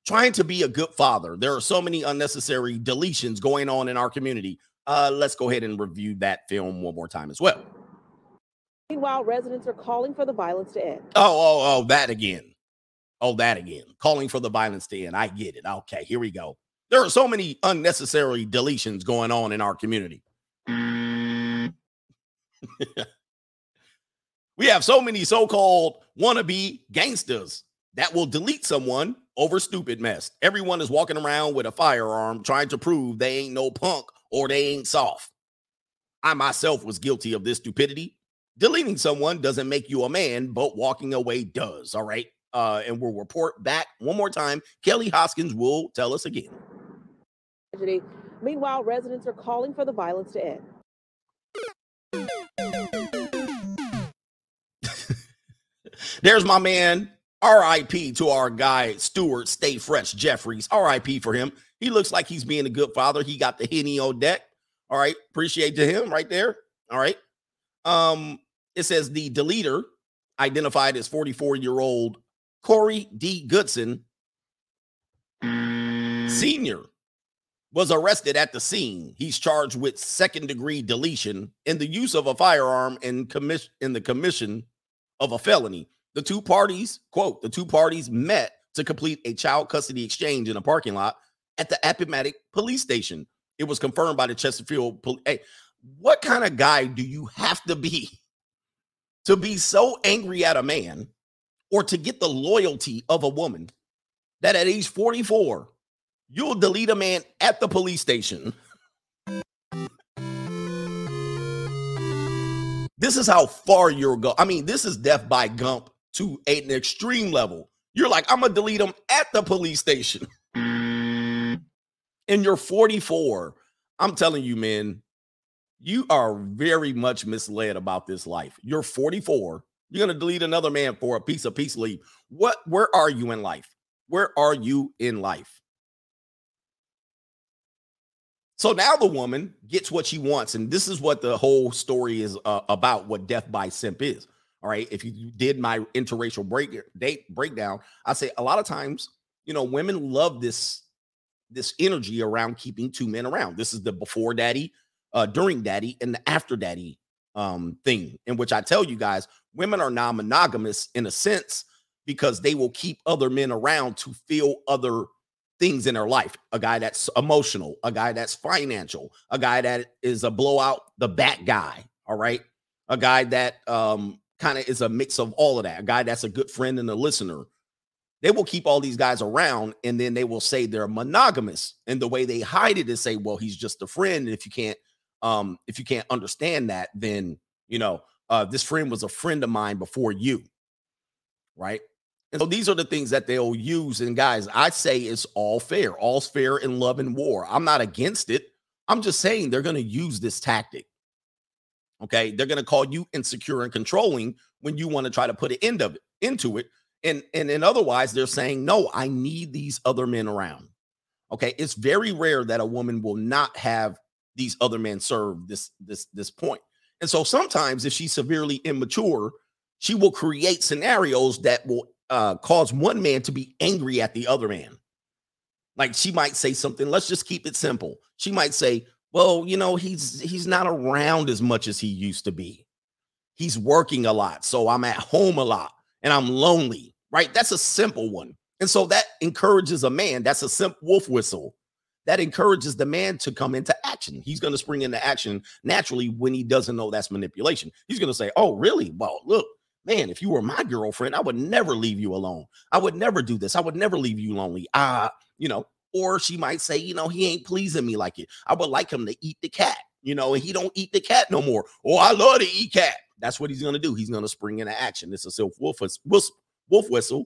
Trying to be a good father. There are so many unnecessary deletions going on in our community. Uh, let's go ahead and review that film one more time as well. Meanwhile, residents are calling for the violence to end. Oh, oh, oh, that again. Oh, that again. Calling for the violence to end. I get it. Okay, here we go. There are so many unnecessary deletions going on in our community. we have so many so-called wannabe gangsters that will delete someone over stupid mess. Everyone is walking around with a firearm trying to prove they ain't no punk or they ain't soft. I myself was guilty of this stupidity. Deleting someone doesn't make you a man, but walking away does. All right. Uh, and we'll report back one more time. Kelly Hoskins will tell us again. Meanwhile, residents are calling for the violence to end. There's my man. RIP to our guy, Stuart Stay Fresh Jeffries. RIP for him. He looks like he's being a good father. He got the henny on deck. All right. Appreciate to him right there. All right. Um, it says the deleter identified as 44 year old Corey D. Goodson Sr. was arrested at the scene. He's charged with second degree deletion and the use of a firearm in commission in the commission of a felony. The two parties, quote, the two parties met to complete a child custody exchange in a parking lot at the Appomattox police station. It was confirmed by the Chesterfield police. Hey, what kind of guy do you have to be to be so angry at a man or to get the loyalty of a woman that at age 44, you'll delete a man at the police station? This is how far you're go. I mean, this is death by Gump to an extreme level. You're like, I'm gonna delete him at the police station. and you're 44. I'm telling you, man, you are very much misled about this life. You're 44. You're gonna delete another man for a piece of peace leave. What? Where are you in life? Where are you in life? So now the woman gets what she wants, and this is what the whole story is uh, about. What death by simp is. All right. If you did my interracial break date breakdown, I say a lot of times, you know, women love this this energy around keeping two men around. This is the before daddy, uh, during daddy, and the after daddy um thing, in which I tell you guys, women are non-monogamous in a sense because they will keep other men around to feel other things in their life. A guy that's emotional, a guy that's financial, a guy that is a blowout the bat guy. All right. A guy that um kind of is a mix of all of that. A guy that's a good friend and a listener. They will keep all these guys around and then they will say they're monogamous. And the way they hide it is say, well, he's just a friend. And if you can't, um, if you can't understand that, then you know, uh, this friend was a friend of mine before you. Right. And so these are the things that they'll use. And guys, I say it's all fair, all's fair in love and war. I'm not against it. I'm just saying they're going to use this tactic. Okay. They're going to call you insecure and controlling when you want to try to put an end of it into it. And, and and otherwise they're saying, no, I need these other men around. Okay. It's very rare that a woman will not have these other men serve this this this point. And so sometimes if she's severely immature, she will create scenarios that will uh, cause one man to be angry at the other man. Like she might say something, let's just keep it simple. She might say, well, you know, he's he's not around as much as he used to be. He's working a lot, so I'm at home a lot and I'm lonely, right? That's a simple one. And so that encourages a man, that's a simple wolf whistle. That encourages the man to come into action. He's going to spring into action naturally when he doesn't know that's manipulation. He's going to say, "Oh, really? Well, look, man, if you were my girlfriend, I would never leave you alone. I would never do this. I would never leave you lonely. Ah, you know, or she might say, you know, he ain't pleasing me like it. I would like him to eat the cat. you know, and he don't eat the cat no more. Oh, I love to eat cat. That's what he's gonna do. He's gonna spring into action. It's a self wolf, wolf whistle,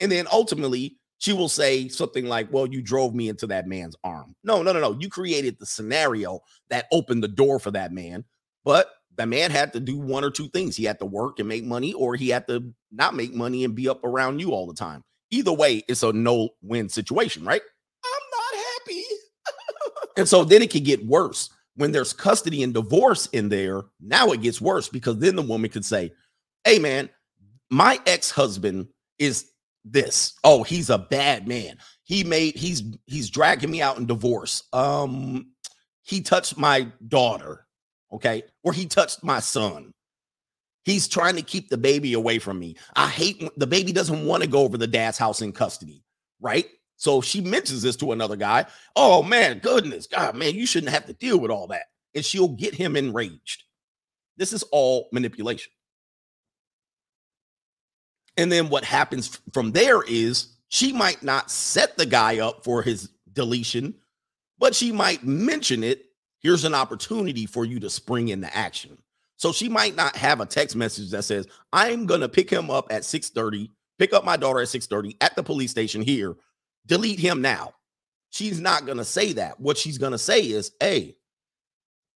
and then ultimately she will say something like, Well, you drove me into that man's arm. No, no, no, no. You created the scenario that opened the door for that man. But the man had to do one or two things. He had to work and make money, or he had to not make money and be up around you all the time. Either way, it's a no win situation, right? I'm not happy. and so then it could get worse. When there's custody and divorce in there, now it gets worse because then the woman could say, Hey, man, my ex husband is this. Oh, he's a bad man. He made he's he's dragging me out in divorce. Um, he touched my daughter, okay, or he touched my son. He's trying to keep the baby away from me. I hate the baby doesn't want to go over the dad's house in custody, right? So she mentions this to another guy. Oh man, goodness, God, man, you shouldn't have to deal with all that. And she'll get him enraged. This is all manipulation. And then what happens from there is she might not set the guy up for his deletion, but she might mention it. Here's an opportunity for you to spring into action. So she might not have a text message that says, I'm going to pick him up at 6:30, pick up my daughter at 6:30 at the police station here. Delete him now. She's not going to say that. What she's going to say is, "Hey,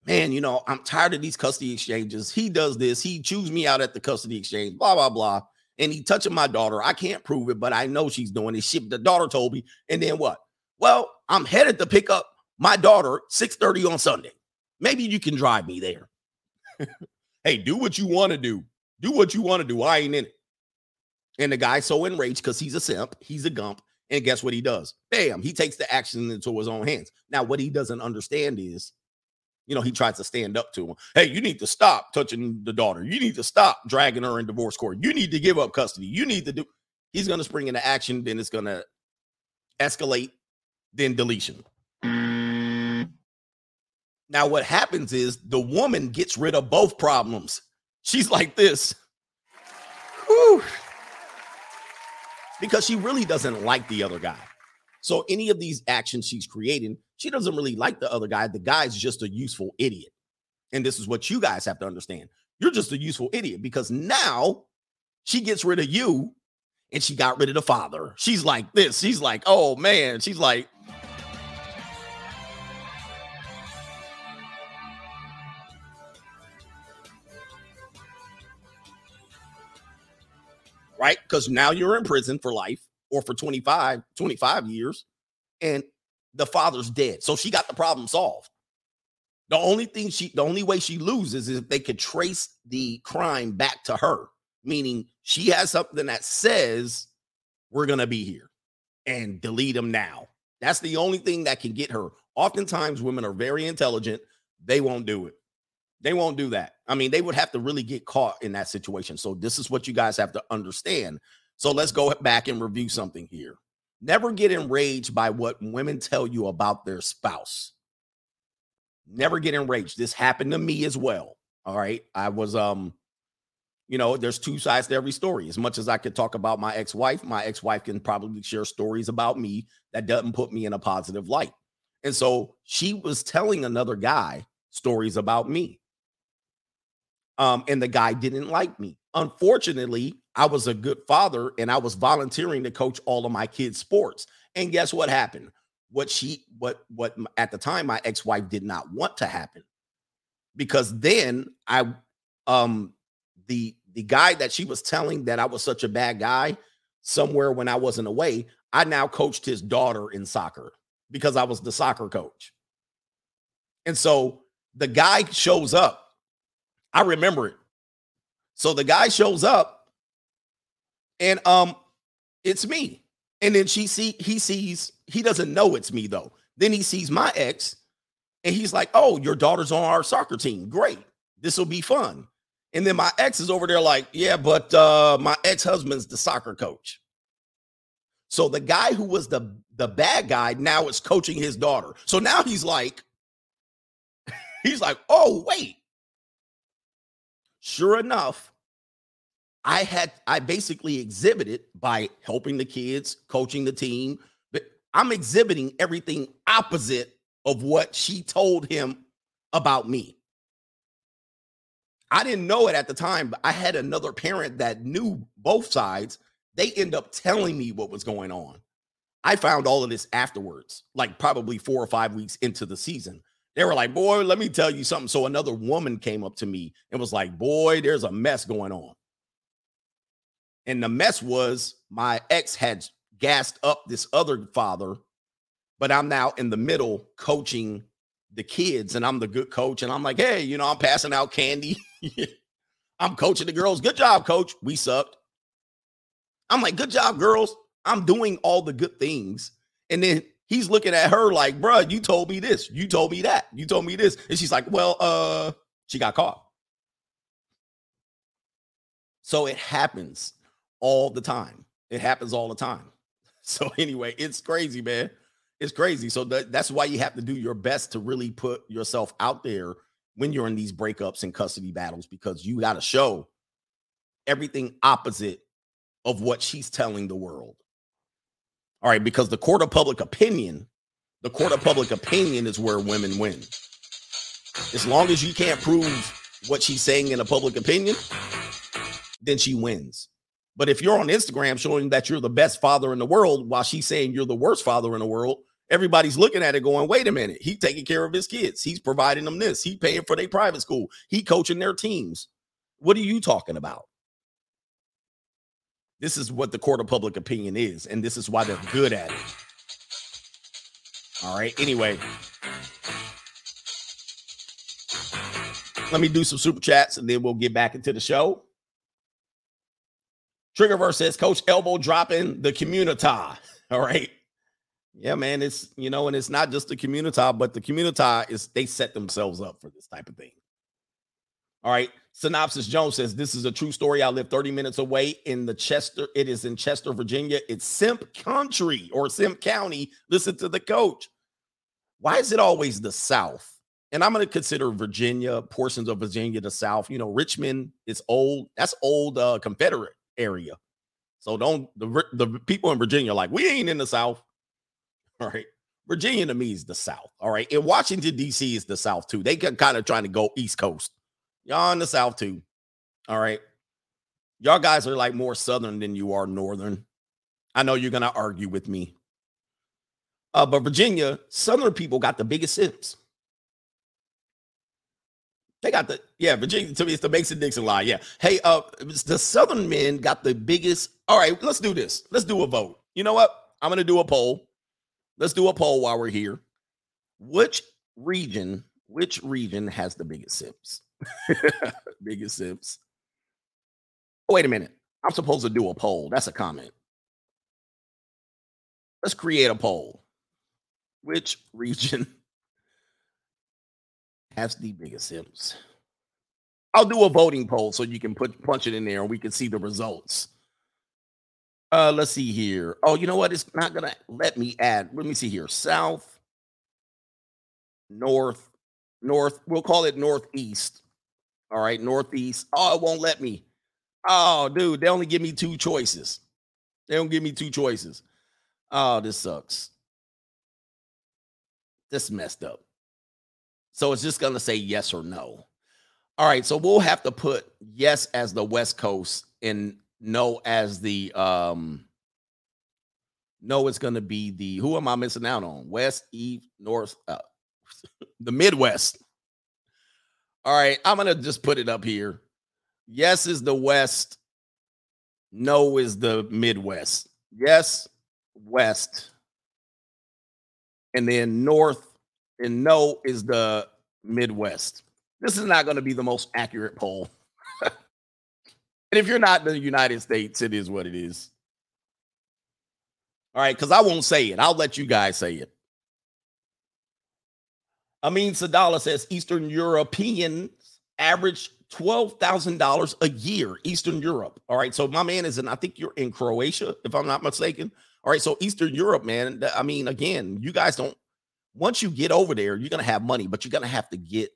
man, you know, I'm tired of these custody exchanges. He does this. He chews me out at the custody exchange, blah blah blah and he touching my daughter. I can't prove it, but I know she's doing it. She, the daughter told me. And then what? Well, I'm headed to pick up my daughter 6:30 on Sunday. Maybe you can drive me there. hey, do what you want to do. Do what you want to do. I ain't in it. And the guy's so enraged because he's a simp, he's a gump. And guess what he does? Bam, he takes the action into his own hands. Now, what he doesn't understand is you know, he tries to stand up to him. Hey, you need to stop touching the daughter. You need to stop dragging her in divorce court. You need to give up custody. You need to do. He's going to spring into action. Then it's going to escalate. Then deletion. Now, what happens is the woman gets rid of both problems. She's like this. Whew. Because she really doesn't like the other guy. So any of these actions she's creating, she doesn't really like the other guy. The guy's just a useful idiot. And this is what you guys have to understand. You're just a useful idiot because now she gets rid of you and she got rid of the father. She's like this. She's like, oh man. She's like, right? Because now you're in prison for life or for 25, 25 years, and the father's dead. So she got the problem solved. The only thing she, the only way she loses is if they could trace the crime back to her, meaning she has something that says we're gonna be here and delete them now. That's the only thing that can get her. Oftentimes, women are very intelligent. They won't do it. They won't do that. I mean, they would have to really get caught in that situation. So, this is what you guys have to understand so let's go back and review something here. Never get enraged by what women tell you about their spouse. Never get enraged. This happened to me as well. All right. I was um you know, there's two sides to every story. As much as I could talk about my ex-wife, my ex-wife can probably share stories about me that doesn't put me in a positive light. And so she was telling another guy stories about me. Um, and the guy didn't like me. Unfortunately, I was a good father and I was volunteering to coach all of my kids' sports. And guess what happened? What she, what, what at the time my ex wife did not want to happen because then I, um, the, the guy that she was telling that I was such a bad guy somewhere when I wasn't away, I now coached his daughter in soccer because I was the soccer coach. And so the guy shows up. I remember it. So the guy shows up and um it's me. And then she see he sees he doesn't know it's me though. Then he sees my ex and he's like, "Oh, your daughter's on our soccer team. Great. This will be fun." And then my ex is over there like, "Yeah, but uh my ex-husband's the soccer coach." So the guy who was the the bad guy now is coaching his daughter. So now he's like he's like, "Oh, wait." Sure enough, I had I basically exhibited by helping the kids, coaching the team, but I'm exhibiting everything opposite of what she told him about me. I didn't know it at the time, but I had another parent that knew both sides. They end up telling me what was going on. I found all of this afterwards, like probably four or five weeks into the season. They were like, Boy, let me tell you something. So another woman came up to me and was like, Boy, there's a mess going on. And the mess was my ex had gassed up this other father, but I'm now in the middle coaching the kids and I'm the good coach. And I'm like, Hey, you know, I'm passing out candy. I'm coaching the girls. Good job, coach. We sucked. I'm like, Good job, girls. I'm doing all the good things. And then he's looking at her like, bruh, you told me this. You told me that. You told me this. And she's like, well, uh, she got caught. So it happens all the time. It happens all the time. So anyway, it's crazy, man. It's crazy. So that, that's why you have to do your best to really put yourself out there when you're in these breakups and custody battles because you got to show everything opposite of what she's telling the world. All right, because the court of public opinion, the court of public opinion is where women win. As long as you can't prove what she's saying in a public opinion, then she wins. But if you're on Instagram showing that you're the best father in the world while she's saying you're the worst father in the world, everybody's looking at it going, wait a minute, he's taking care of his kids. He's providing them this. He paying for their private school. He coaching their teams. What are you talking about? This is what the court of public opinion is, and this is why they're good at it. All right. Anyway, let me do some super chats and then we'll get back into the show. Triggerverse says, Coach Elbow dropping the community. All right. Yeah, man. It's you know, and it's not just the community, but the community is they set themselves up for this type of thing. All right. Synopsis Jones says this is a true story. I live 30 minutes away in the Chester. It is in Chester, Virginia. It's Simp Country or Simp County. Listen to the coach. Why is it always the South? And I'm going to consider Virginia, portions of Virginia, the South. You know, Richmond is old. That's old uh, Confederate area. So don't the the people in Virginia like we ain't in the South. All right. Virginia to me is the South. All right. And Washington, D.C. is the South too. They can kind of trying to go East Coast. Y'all in the South too. All right. Y'all guys are like more Southern than you are Northern. I know you're going to argue with me. Uh, but Virginia, Southern people got the biggest simps. They got the yeah, Virginia to me it's the Mason Dixon lie. Yeah. Hey, uh the Southern men got the biggest. All right, let's do this. Let's do a vote. You know what? I'm gonna do a poll. Let's do a poll while we're here. Which region, which region has the biggest simps? Biggest simps. Oh, wait a minute. I'm supposed to do a poll. That's a comment. Let's create a poll. Which region has the biggest simps? I'll do a voting poll so you can put punch it in there and we can see the results. Uh, let's see here. Oh, you know what? It's not gonna let me add. Let me see here. South, north, north. We'll call it northeast. All right, northeast. Oh, it won't let me. Oh, dude, they only give me two choices. They don't give me two choices. Oh, this sucks. This messed up. So it's just gonna say yes or no. All right, so we'll have to put yes as the West Coast and no as the um no it's going to be the who am i missing out on west east north uh, the midwest all right i'm to just put it up here yes is the west no is the midwest yes west and then north and no is the midwest this is not going to be the most accurate poll and if you're not in the United States, it is what it is. All right, because I won't say it. I'll let you guys say it. Amin Sadala says Eastern Europeans average $12,000 a year, Eastern Europe. All right, so my man is in, I think you're in Croatia, if I'm not mistaken. All right, so Eastern Europe, man. I mean, again, you guys don't, once you get over there, you're going to have money, but you're going to have to get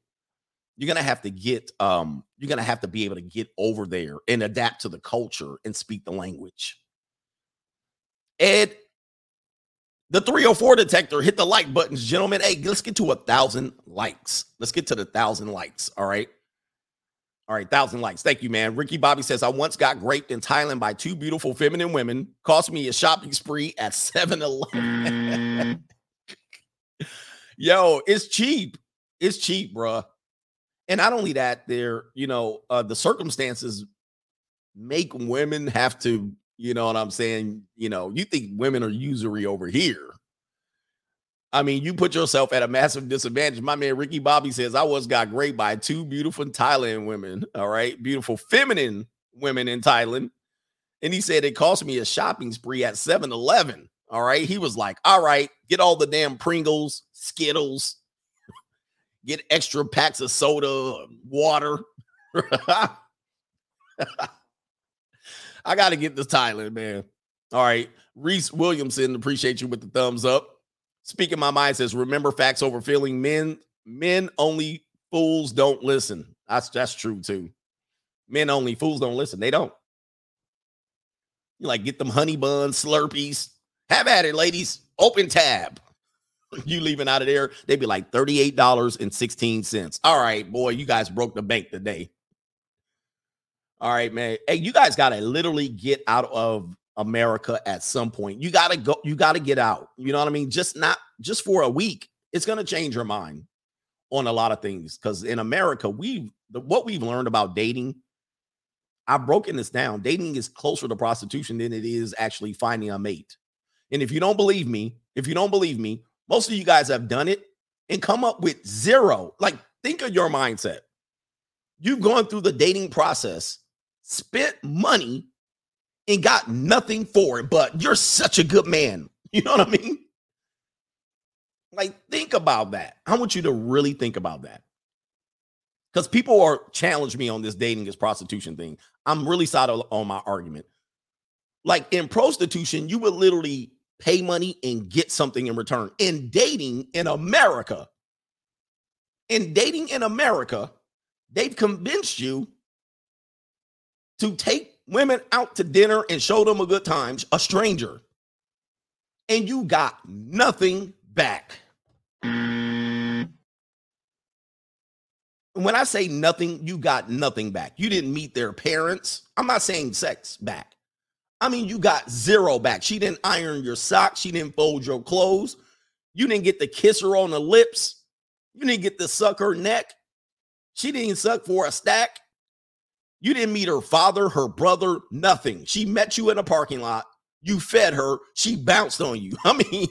you're gonna have to get um you're gonna have to be able to get over there and adapt to the culture and speak the language ed The 304 detector, hit the like buttons, gentlemen. Hey, let's get to a thousand likes. Let's get to the thousand likes. All right. All right, thousand likes. Thank you, man. Ricky Bobby says, I once got raped in Thailand by two beautiful feminine women. Cost me a shopping spree at 7 Eleven. Yo, it's cheap. It's cheap, bruh. And not only that, there, you know, uh, the circumstances make women have to, you know what I'm saying? You know, you think women are usury over here. I mean, you put yourself at a massive disadvantage. My man Ricky Bobby says, I was got great by two beautiful Thailand women. All right. Beautiful feminine women in Thailand. And he said it cost me a shopping spree at 7 Eleven. All right. He was like, all right, get all the damn Pringles, Skittles, get extra packs of soda, water. I got to get this Thailand, man. All right. Reese Williamson, appreciate you with the thumbs up. Speaking my mind says, remember facts over feeling. Men, men only fools don't listen. That's that's true too. Men only fools don't listen. They don't. You like get them honey buns, slurpees. Have at it, ladies. Open tab. You leaving out of there, they'd be like $38.16. All right, boy, you guys broke the bank today. All right, man. Hey, you guys got to literally get out of America at some point. You got to go, you got to get out. You know what I mean? Just not just for a week. It's going to change your mind on a lot of things cuz in America, we what we've learned about dating I've broken this down. Dating is closer to prostitution than it is actually finding a mate. And if you don't believe me, if you don't believe me, most of you guys have done it and come up with zero. Like, think of your mindset. You've gone through the dating process, spent money, and got nothing for it, but you're such a good man. You know what I mean? Like, think about that. I want you to really think about that. Because people are challenging me on this dating is prostitution thing. I'm really solid on my argument. Like in prostitution, you would literally pay money and get something in return. In dating in America, in dating in America, they've convinced you to take women out to dinner and show them a good time, a stranger, and you got nothing back. When I say nothing, you got nothing back. You didn't meet their parents. I'm not saying sex back. I mean, you got zero back. She didn't iron your socks. She didn't fold your clothes. You didn't get to kiss her on the lips. You didn't get to suck her neck. She didn't suck for a stack. You didn't meet her father, her brother, nothing. She met you in a parking lot. You fed her. She bounced on you. I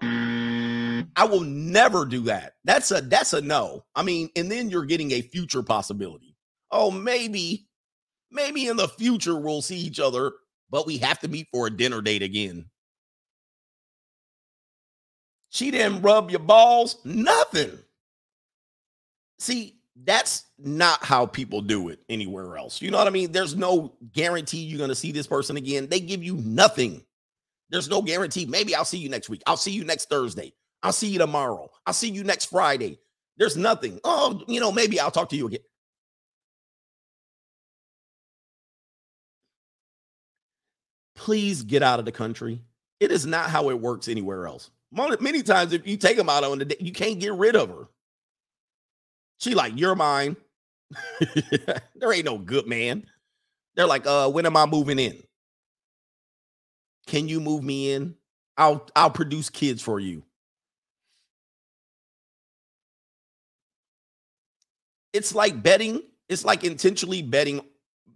mean, I will never do that. That's a that's a no. I mean, and then you're getting a future possibility. Oh, maybe Maybe in the future we'll see each other, but we have to meet for a dinner date again. She didn't rub your balls, nothing. See, that's not how people do it anywhere else. You know what I mean? There's no guarantee you're going to see this person again. They give you nothing. There's no guarantee. Maybe I'll see you next week. I'll see you next Thursday. I'll see you tomorrow. I'll see you next Friday. There's nothing. Oh, you know, maybe I'll talk to you again. please get out of the country. It is not how it works anywhere else. Many times, if you take them out on the day, you can't get rid of her. She like, you're mine. there ain't no good man. They're like, uh, when am I moving in? Can you move me in? I'll I'll produce kids for you. It's like betting. It's like intentionally betting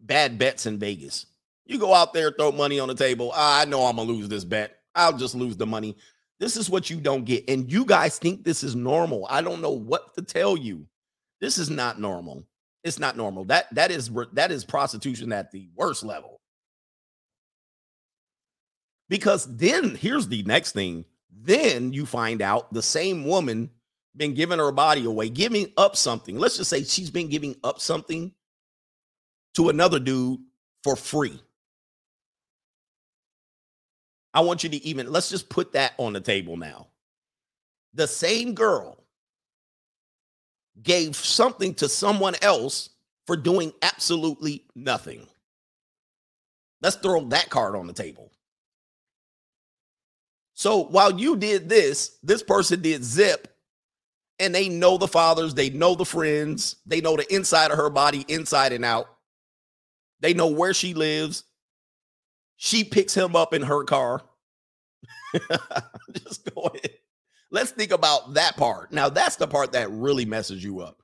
bad bets in Vegas. You go out there, throw money on the table. I know I'm gonna lose this bet. I'll just lose the money. This is what you don't get. And you guys think this is normal. I don't know what to tell you. This is not normal. It's not normal. That that is that is prostitution at the worst level. Because then here's the next thing. Then you find out the same woman been giving her body away, giving up something. Let's just say she's been giving up something to another dude for free. I want you to even let's just put that on the table now. The same girl gave something to someone else for doing absolutely nothing. Let's throw that card on the table. So while you did this, this person did zip, and they know the fathers, they know the friends, they know the inside of her body, inside and out. They know where she lives. She picks him up in her car. Just go ahead. Let's think about that part. Now, that's the part that really messes you up.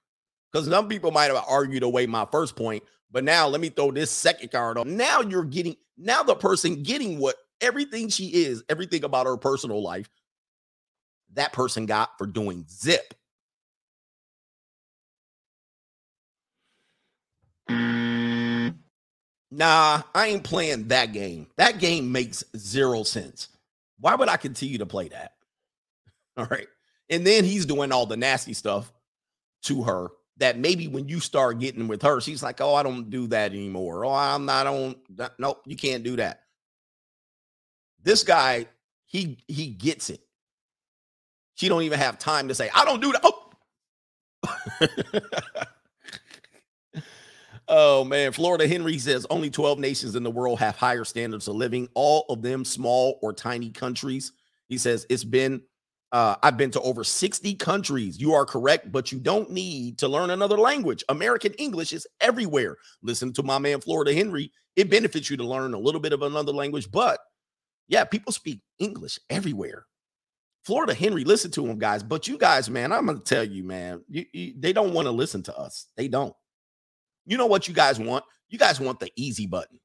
Because some people might have argued away my first point, but now let me throw this second card on. Now you're getting, now the person getting what everything she is, everything about her personal life, that person got for doing zip. Nah, I ain't playing that game. That game makes zero sense. Why would I continue to play that? All right. And then he's doing all the nasty stuff to her that maybe when you start getting with her, she's like, Oh, I don't do that anymore. Oh, I'm not on. Nope, you can't do that. This guy, he he gets it. She don't even have time to say, I don't do that. Oh. oh man, Florida Henry says only 12 nations in the world have higher standards of living, all of them small or tiny countries. He says it's been uh, I've been to over 60 countries. You are correct, but you don't need to learn another language. American English is everywhere. Listen to my man Florida Henry. It benefits you to learn a little bit of another language, but yeah, people speak English everywhere. Florida Henry, listen to him, guys. But you guys, man, I'm gonna tell you, man, you, you, they don't want to listen to us. They don't. You know what you guys want? You guys want the easy button.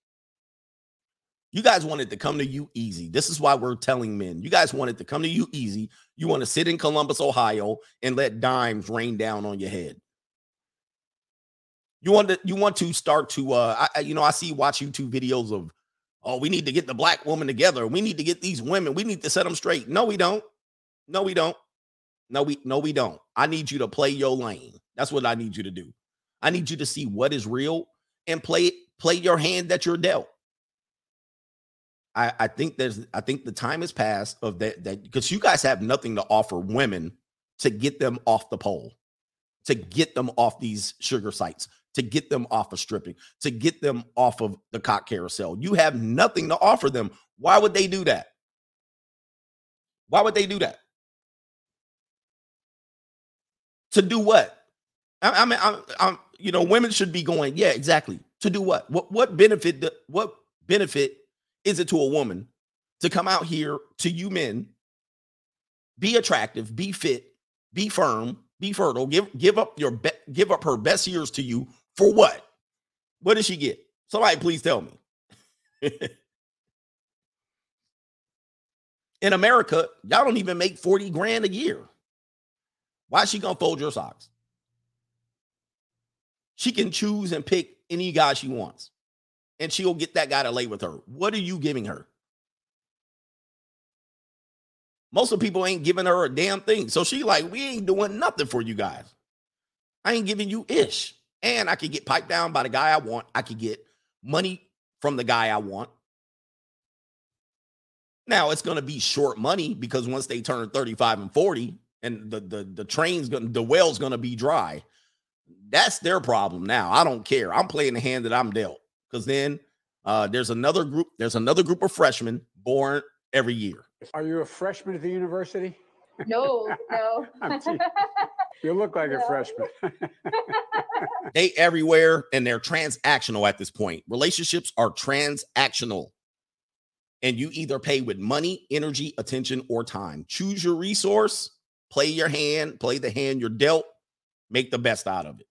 You guys wanted to come to you easy. This is why we're telling men. You guys wanted to come to you easy. You want to sit in Columbus, Ohio, and let dimes rain down on your head. You want to you want to start to uh I, you know I see watch YouTube videos of oh, we need to get the black woman together. We need to get these women. We need to set them straight. No, we don't. No, we don't. No, we no, we don't. I need you to play your lane. That's what I need you to do. I need you to see what is real and play play your hand that you're dealt. I, I think there's I think the time has passed of that that because you guys have nothing to offer women to get them off the pole, to get them off these sugar sites, to get them off of stripping, to get them off of the cock carousel. You have nothing to offer them. Why would they do that? Why would they do that? To do what? I, I mean, I'm, I'm, you know, women should be going, yeah, exactly. To do what? What what benefit? What benefit is it to a woman to come out here to you men, be attractive, be fit, be firm, be fertile, give give up your be- give up her best years to you for what? What does she get? Somebody please tell me. In America, y'all don't even make 40 grand a year. Why is she gonna fold your socks? She can choose and pick any guy she wants, and she'll get that guy to lay with her. What are you giving her? Most of the people ain't giving her a damn thing. So she like, we ain't doing nothing for you guys. I ain't giving you ish. And I could get piped down by the guy I want. I could get money from the guy I want. Now it's gonna be short money because once they turn 35 and 40, and the the the train's gonna the well's gonna be dry. That's their problem now. I don't care. I'm playing the hand that I'm dealt. Because then uh there's another group, there's another group of freshmen born every year. Are you a freshman at the university? No, no. I'm. You look like a freshman. They everywhere and they're transactional at this point. Relationships are transactional. And you either pay with money, energy, attention, or time. Choose your resource, play your hand, play the hand you're dealt, make the best out of it.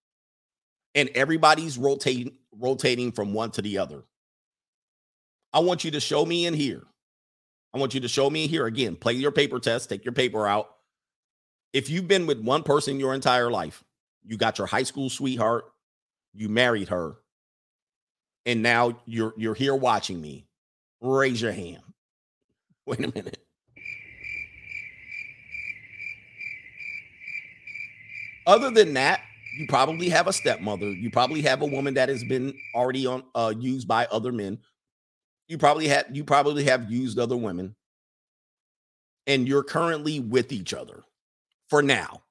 And everybody's rotating rotating from one to the other. I want you to show me in here. I want you to show me here again. Play your paper test, take your paper out. If you've been with one person your entire life, you got your high school sweetheart, you married her, and now you're you're here watching me. Raise your hand. Wait a minute. Other than that, you probably have a stepmother. You probably have a woman that has been already on uh, used by other men. You probably had you probably have used other women, and you're currently with each other for now.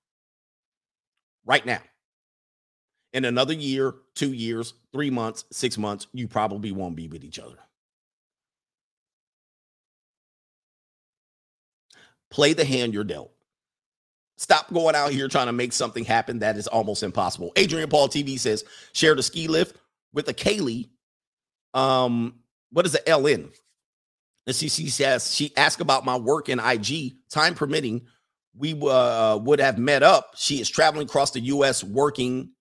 Right now. In another year, two years, three months, six months, you probably won't be with each other. Play the hand you're dealt. Stop going out here trying to make something happen that is almost impossible. Adrian Paul TV says, share the ski lift with a Kaylee. Um, what is the LN? And she, she says, she asked about my work in IG, time permitting, we uh, would have met up. She is traveling across the U.S. working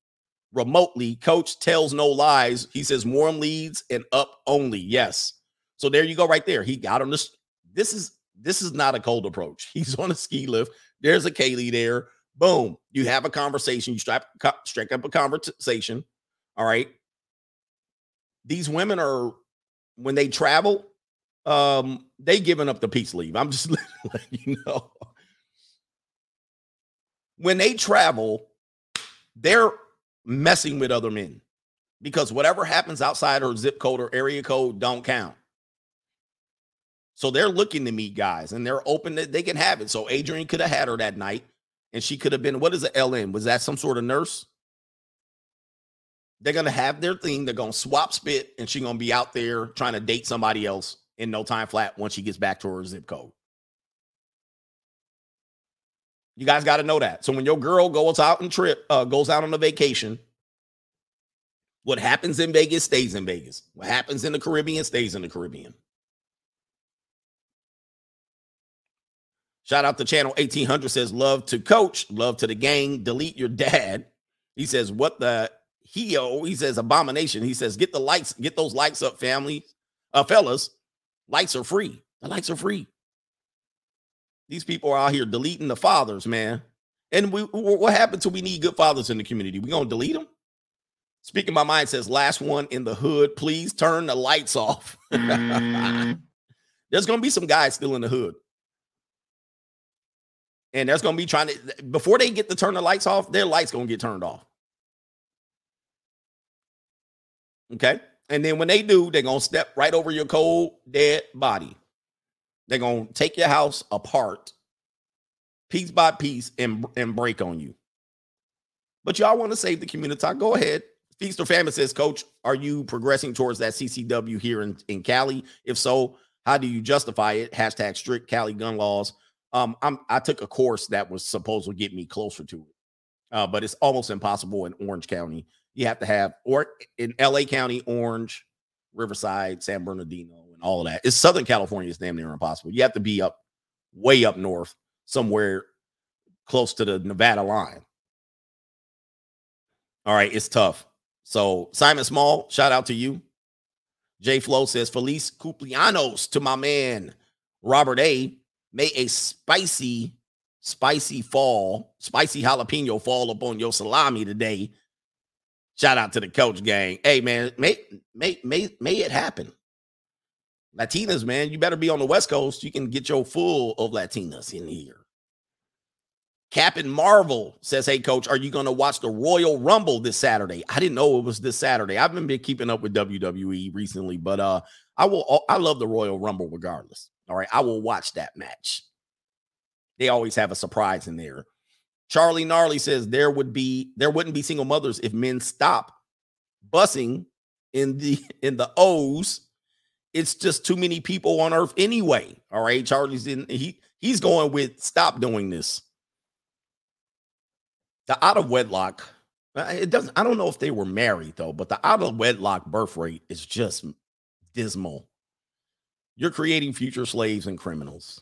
remotely. Coach tells no lies. He says warm leads and up only. Yes. So there you go, right there. He got on this. This is this is not a cold approach. He's on a ski lift. There's a Kaylee there. Boom. You have a conversation. You strike, strike up a conversation. All right. These women are, when they travel, um, they giving up the peace leave. I'm just letting you know. When they travel, they're messing with other men because whatever happens outside her zip code or area code don't count. So they're looking to meet guys and they're open that they can have it. So Adrian could have had her that night and she could have been, what is an LN? Was that some sort of nurse? They're going to have their thing. They're going to swap spit and she's going to be out there trying to date somebody else in no time flat once she gets back to her zip code. You guys got to know that. So when your girl goes out and trip, uh, goes out on a vacation, what happens in Vegas stays in Vegas. What happens in the Caribbean stays in the Caribbean. Shout out to channel 1800 says, Love to coach, love to the gang, delete your dad. He says, What the heo? He says, Abomination. He says, Get the lights, get those lights up, family. Uh, fellas, lights are free. The lights are free. These people are out here deleting the fathers, man. And we, what happened to we need good fathers in the community? We gonna delete them? Speaking my mind says, last one in the hood, please turn the lights off. Mm. There's gonna be some guys still in the hood and there's going to be trying to before they get to turn the lights off their lights going to get turned off. Okay? And then when they do they're going to step right over your cold dead body. They're going to take your house apart piece by piece and, and break on you. But y'all want to save the community go ahead. Feast or famine says coach are you progressing towards that ccw here in, in cali? If so how do you justify it? Hashtag strict cali gun laws um, I'm I took a course that was supposed to get me closer to it, uh, but it's almost impossible in Orange County. You have to have or in LA County, Orange, Riverside, San Bernardino, and all of that. It's Southern California is damn near impossible. You have to be up way up north, somewhere close to the Nevada line. All right, it's tough. So Simon Small, shout out to you. Jay Flow says Felice Cumpleaños to my man Robert A. May a spicy, spicy fall, spicy jalapeno fall upon your salami today. Shout out to the coach gang. Hey man, may may may may it happen. Latinas, man, you better be on the West Coast. You can get your full of Latinas in here. Captain Marvel says, Hey, coach, are you going to watch the Royal Rumble this Saturday? I didn't know it was this Saturday. I've been keeping up with WWE recently, but uh, I will, I love the Royal Rumble regardless. All right. I will watch that match. They always have a surprise in there. Charlie Gnarly says there would be there wouldn't be single mothers if men stop busing in the in the O's. It's just too many people on earth anyway. All right. Charlie's in he he's going with stop doing this. The out of wedlock, uh, it doesn't, I don't know if they were married though, but the out of wedlock birth rate is just dismal you're creating future slaves and criminals.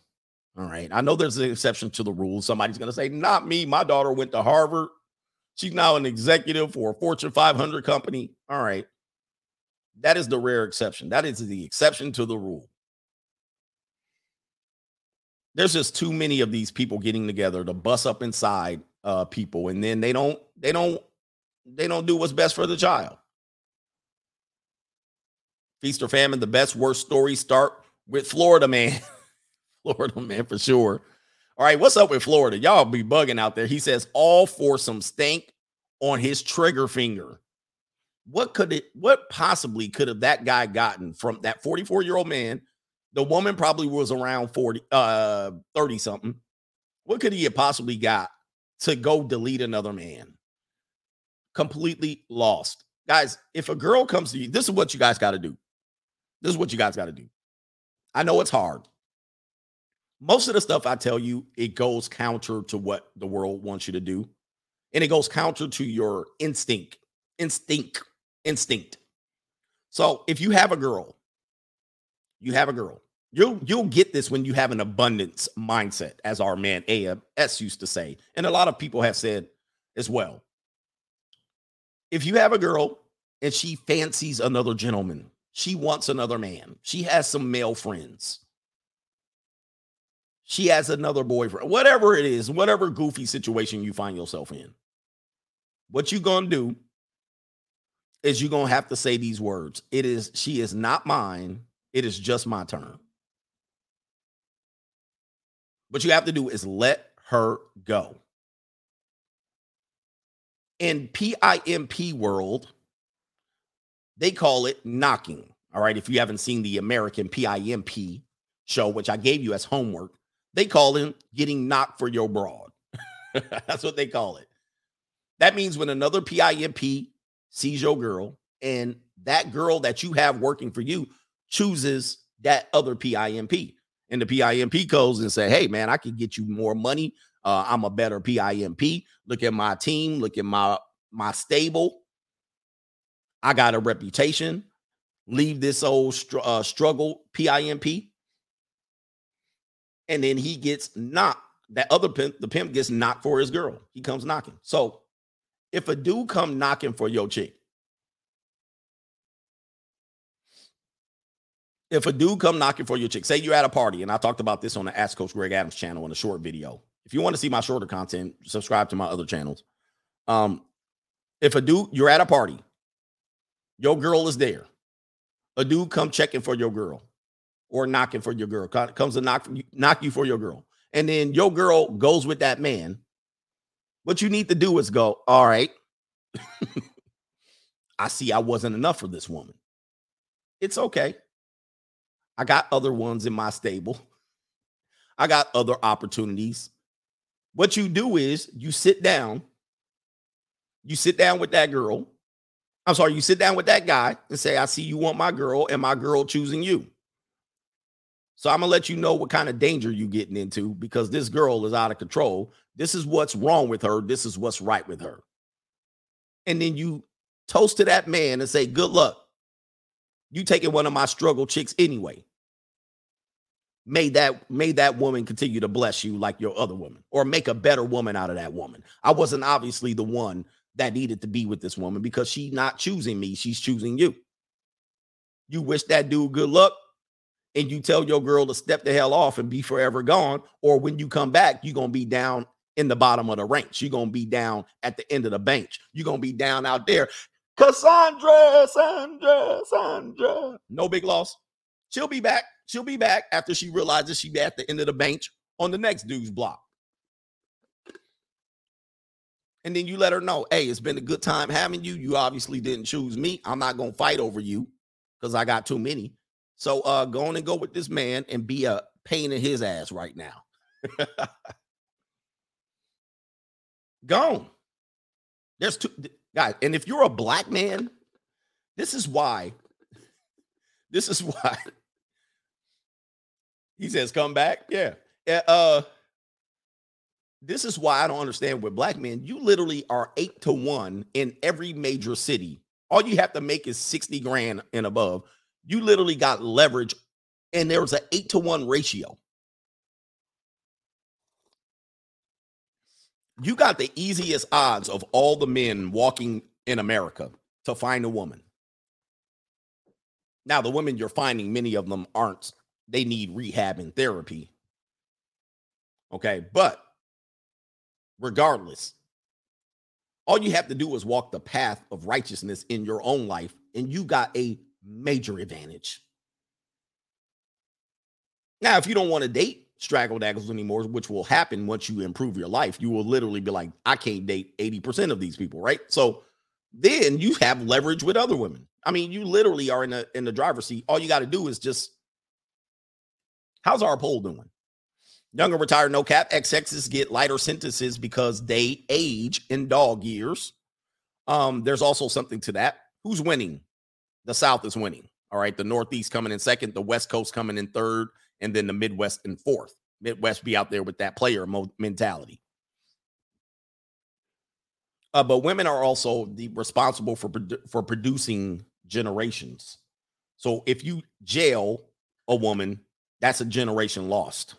All right. I know there's an exception to the rule. Somebody's going to say, not me. My daughter went to Harvard. She's now an executive for a Fortune 500 company. All right. That is the rare exception. That is the exception to the rule. There's just too many of these people getting together to bust up inside uh, people, and then they don't, they don't, they don't do what's best for the child. Feast or famine, the best worst stories start with Florida man. Florida man for sure. All right, what's up with Florida? Y'all be bugging out there. He says all for some stank on his trigger finger. What could it what possibly could have that guy gotten from that 44-year-old man? The woman probably was around 40 uh 30 something. What could he have possibly got to go delete another man? Completely lost. Guys, if a girl comes to you, this is what you guys got to do. This is what you guys got to do. I know it's hard. most of the stuff I tell you, it goes counter to what the world wants you to do. And it goes counter to your instinct, instinct, instinct. So if you have a girl, you have a girl. You'll you'll get this when you have an abundance mindset, as our man AS used to say, and a lot of people have said as well. If you have a girl and she fancies another gentleman, she wants another man, she has some male friends, she has another boyfriend, whatever it is, whatever goofy situation you find yourself in. What you gonna do is you're gonna have to say these words. It is she is not mine. It is just my turn. What you have to do is let her go. In PIMP world, they call it knocking. All right. If you haven't seen the American PIMP show, which I gave you as homework, they call it getting knocked for your broad. That's what they call it. That means when another PIMP sees your girl and that girl that you have working for you chooses that other PIMP. And the PIMP goes and say, hey, man, I can get you more money. Uh, I'm a better PIMP. Look at my team. Look at my my stable. I got a reputation. Leave this old str- uh, struggle PIMP. And then he gets knocked. That other pimp, the pimp gets knocked for his girl. He comes knocking. So if a dude come knocking for your chick, if a dude come knocking for your chick, say you're at a party, and I talked about this on the Ask Coach Greg Adams channel in a short video. If you want to see my shorter content, subscribe to my other channels. Um, if a dude you're at a party, your girl is there, a dude come checking for your girl or knocking for your girl, comes to knock knock you for your girl, and then your girl goes with that man. What you need to do is go, all right. I see I wasn't enough for this woman. It's okay. I got other ones in my stable. I got other opportunities. What you do is you sit down, you sit down with that girl. I'm sorry, you sit down with that guy and say, I see you want my girl, and my girl choosing you. So I'm gonna let you know what kind of danger you're getting into because this girl is out of control. This is what's wrong with her. This is what's right with her. And then you toast to that man and say, Good luck. You taking one of my struggle chicks anyway. May that may that woman continue to bless you like your other woman, or make a better woman out of that woman. I wasn't obviously the one that needed to be with this woman because she's not choosing me, she's choosing you. You wish that dude good luck, and you tell your girl to step the hell off and be forever gone, or when you come back, you're gonna be down in the bottom of the ranks. You're gonna be down at the end of the bench. You're gonna be down out there. Cassandra, Sandra, Sandra. No big loss. She'll be back. She'll be back after she realizes she's at the end of the bench on the next dude's block. And then you let her know, hey, it's been a good time having you. You obviously didn't choose me. I'm not gonna fight over you because I got too many. So uh go on and go with this man and be a pain in his ass right now. Gone. There's two guys, and if you're a black man, this is why. This is why. He says, "Come back." Yeah. Uh, this is why I don't understand with black men. You literally are eight to one in every major city. All you have to make is sixty grand and above. You literally got leverage, and there was an eight to one ratio. you got the easiest odds of all the men walking in America to find a woman. Now, the women you're finding, many of them aren't, they need rehab and therapy. Okay. But regardless, all you have to do is walk the path of righteousness in your own life, and you got a major advantage. Now, if you don't want to date, straggle daggles anymore, which will happen once you improve your life. You will literally be like, I can't date 80% of these people, right? So then you have leverage with other women. I mean, you literally are in the in the driver's seat. All you got to do is just how's our poll doing? Younger retired no cap XXs get lighter sentences because they age in dog years. Um, there's also something to that. Who's winning? The South is winning. All right. The Northeast coming in second, the West Coast coming in third, and then the Midwest in fourth. Midwest be out there with that player mo- mentality. Uh, but women are also the responsible for produ- for producing generations. So if you jail a woman, that's a generation lost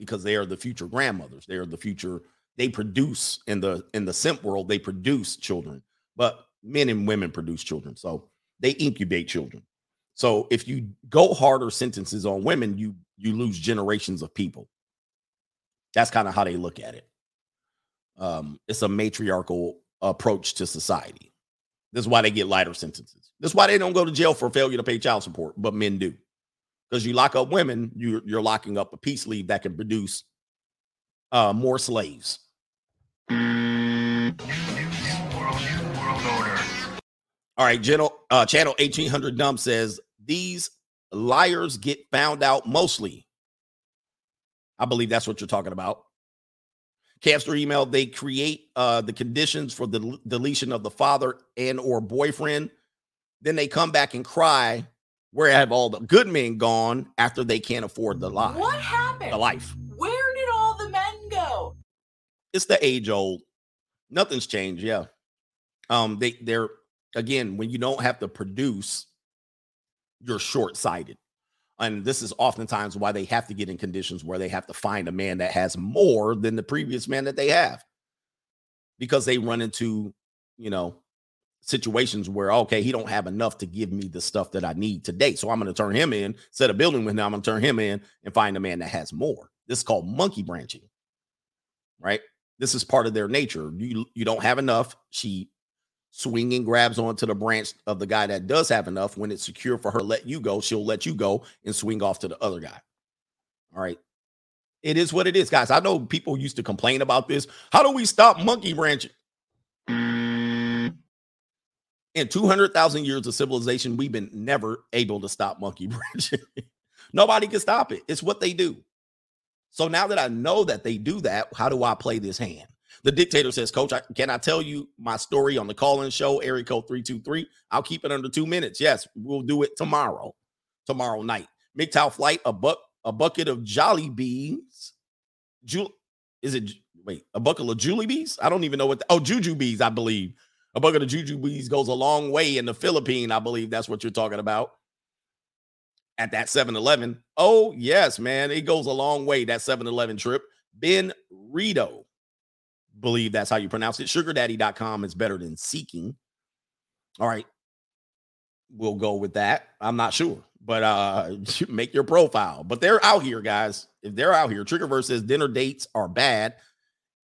because they are the future grandmothers. They are the future. They produce in the in the simp world. They produce children, but men and women produce children. So they incubate children. So if you go harder sentences on women, you you lose generations of people. That's kind of how they look at it. Um, it's a matriarchal approach to society. This is why they get lighter sentences. This is why they don't go to jail for failure to pay child support, but men do. Because you lock up women, you're, you're locking up a peace league that can produce uh, more slaves. All right, channel, uh, channel 1800 Dump says these liars get found out mostly. I believe that's what you're talking about. Capster email, they create uh, the conditions for the deletion of the father and or boyfriend. Then they come back and cry, where have all the good men gone after they can't afford the life? What happened? The life. Where did all the men go? It's the age old. Nothing's changed. Yeah. Um, they they're again, when you don't have to produce, you're short-sighted. And this is oftentimes why they have to get in conditions where they have to find a man that has more than the previous man that they have. Because they run into, you know, situations where okay, he don't have enough to give me the stuff that I need today. So I'm going to turn him in, set a building with him, I'm going to turn him in and find a man that has more. This is called monkey branching. Right? This is part of their nature. You you don't have enough. She swinging grabs onto the branch of the guy that does have enough. When it's secure for her let you go, she'll let you go and swing off to the other guy. All right. It is what it is, guys. I know people used to complain about this. How do we stop monkey branching? In 200,000 years of civilization, we've been never able to stop monkey branching. Nobody can stop it. It's what they do. So now that I know that they do that, how do I play this hand? The dictator says, Coach, I, can I tell you my story on the call in show, area code 323? I'll keep it under two minutes. Yes, we'll do it tomorrow, tomorrow night. MGTOW flight, a buck, a bucket of jolly beans. Ju- is it, wait, a bucket of Julie bees? I don't even know what, the, oh, Jujubes, I believe. A bucket of Jujubes goes a long way in the Philippine. I believe that's what you're talking about at that 7 Eleven. Oh, yes, man. It goes a long way, that 7 Eleven trip. Ben Rito believe that's how you pronounce it. Sugardaddy.com is better than seeking. All right. We'll go with that. I'm not sure, but uh make your profile. But they're out here, guys. If they're out here, Triggerverse says dinner dates are bad.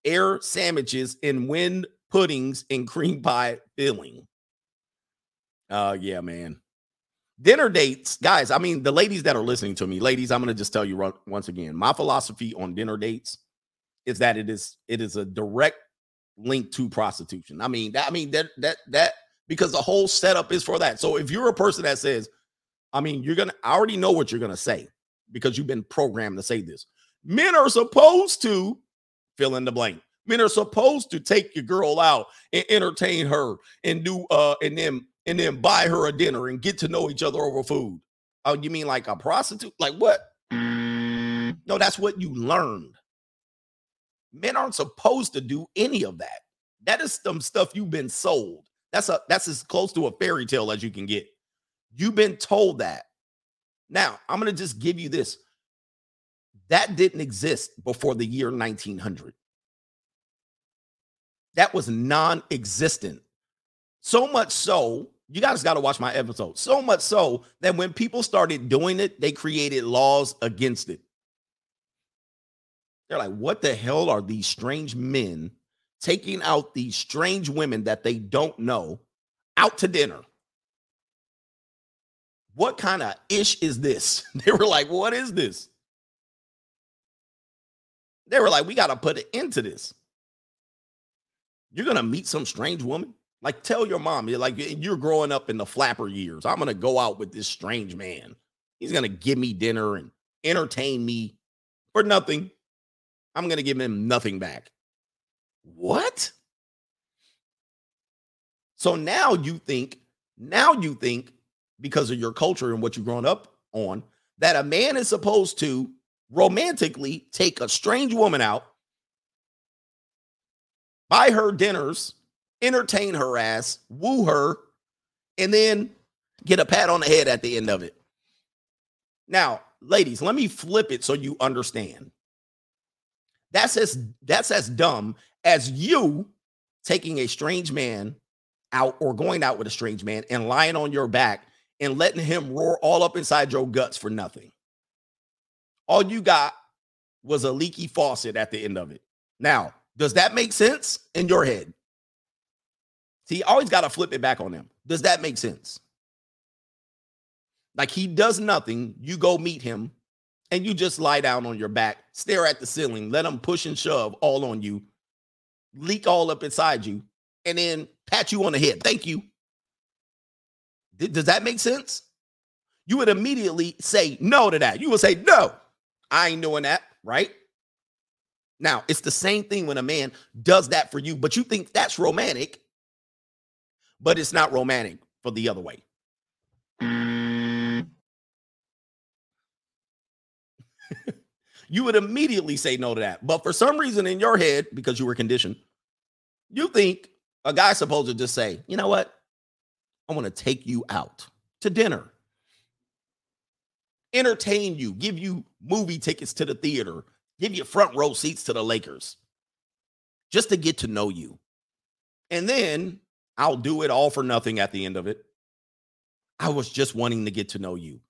Air sandwiches and wind puddings and cream pie filling. Uh yeah, man. Dinner dates, guys. I mean, the ladies that are listening to me, ladies, I'm gonna just tell you once again, my philosophy on dinner dates is that it is it is a direct link to prostitution. I mean, that I mean that that that because the whole setup is for that. So if you're a person that says, I mean, you're gonna I already know what you're gonna say because you've been programmed to say this. Men are supposed to fill in the blank. Men are supposed to take your girl out and entertain her and do uh and then and then buy her a dinner and get to know each other over food. Oh, you mean like a prostitute? Like what? No, that's what you learned. Men aren't supposed to do any of that. That is some stuff you've been sold. That's a that's as close to a fairy tale as you can get. You've been told that. Now, I'm going to just give you this. That didn't exist before the year 1900. That was non-existent. So much so, you guys got to watch my episode. So much so that when people started doing it, they created laws against it. They're like, what the hell are these strange men taking out these strange women that they don't know out to dinner? What kind of ish is this? They were like, what is this? They were like, we got to put an end to this. You're to meet some strange woman? Like, tell your mom, you're like, you're growing up in the flapper years. I'm to go out with this strange man. He's to give me dinner and entertain me for nothing. I'm to give him nothing back. What? So now you think, now you think, because of your culture and what you've grown up on, that a man is supposed to romantically take a strange woman out, buy her dinners, entertain her ass, woo her, and then get a pat on the head at the end of it. Now, ladies, let me flip it so you understand. That's as that's as dumb as you taking a strange man out or going out with a strange man and lying on your back and letting him roar all up inside your guts for nothing. All you got was a leaky faucet at the end of it. Now, does that make sense in your head? See, always got to flip it back on them. Does that make sense? Like he does nothing, you go meet him, and you just lie down on your back, stare at the ceiling, let him push and shove all on you, leak all up inside you, and then pat you on the head. Thank you. Does that make sense? You would immediately say no to that. You would say, no, I ain't doing that, right? Now, it's the same thing when a man does that for you, but you think that's romantic, but it's not romantic for the other way. you would immediately say no to that. But for some reason in your head, because you were conditioned, you think a guy's supposed to just say, you know what? I want to take you out to dinner, entertain you, give you movie tickets to the theater, give you front row seats to the Lakers just to get to know you. And then I'll do it all for nothing at the end of it. I was just wanting to get to know you.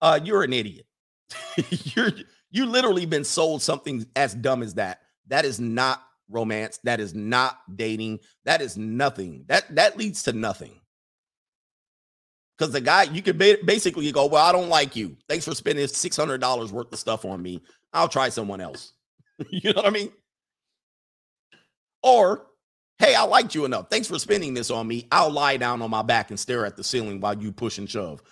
Uh, you're an idiot. you're you literally been sold something as dumb as that. That is not romance. That is not dating. That is nothing. That that leads to nothing. Because the guy, you could basically go, Well, I don't like you. Thanks for spending $600 worth of stuff on me. I'll try someone else. you know what I mean? Or, Hey, I liked you enough. Thanks for spending this on me. I'll lie down on my back and stare at the ceiling while you push and shove.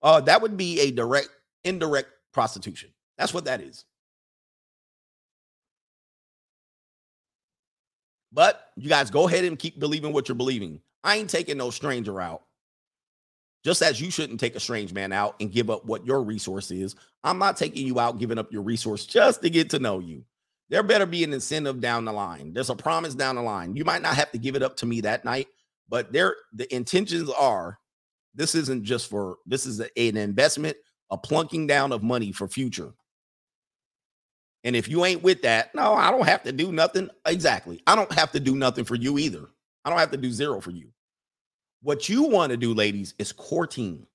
Uh, that would be a direct, indirect prostitution. That's what that is. But you guys go ahead and keep believing what you're believing. I ain't taking no stranger out. Just as you shouldn't take a strange man out and give up what your resource is, I'm not taking you out, giving up your resource just to get to know you. There better be an incentive down the line. There's a promise down the line. You might not have to give it up to me that night, but there the intentions are this isn't just for this is a, an investment, a plunking down of money for future. And if you ain't with that, no, I don't have to do nothing. Exactly. I don't have to do nothing for you either. I don't have to do zero for you. What you want to do, ladies, is courting.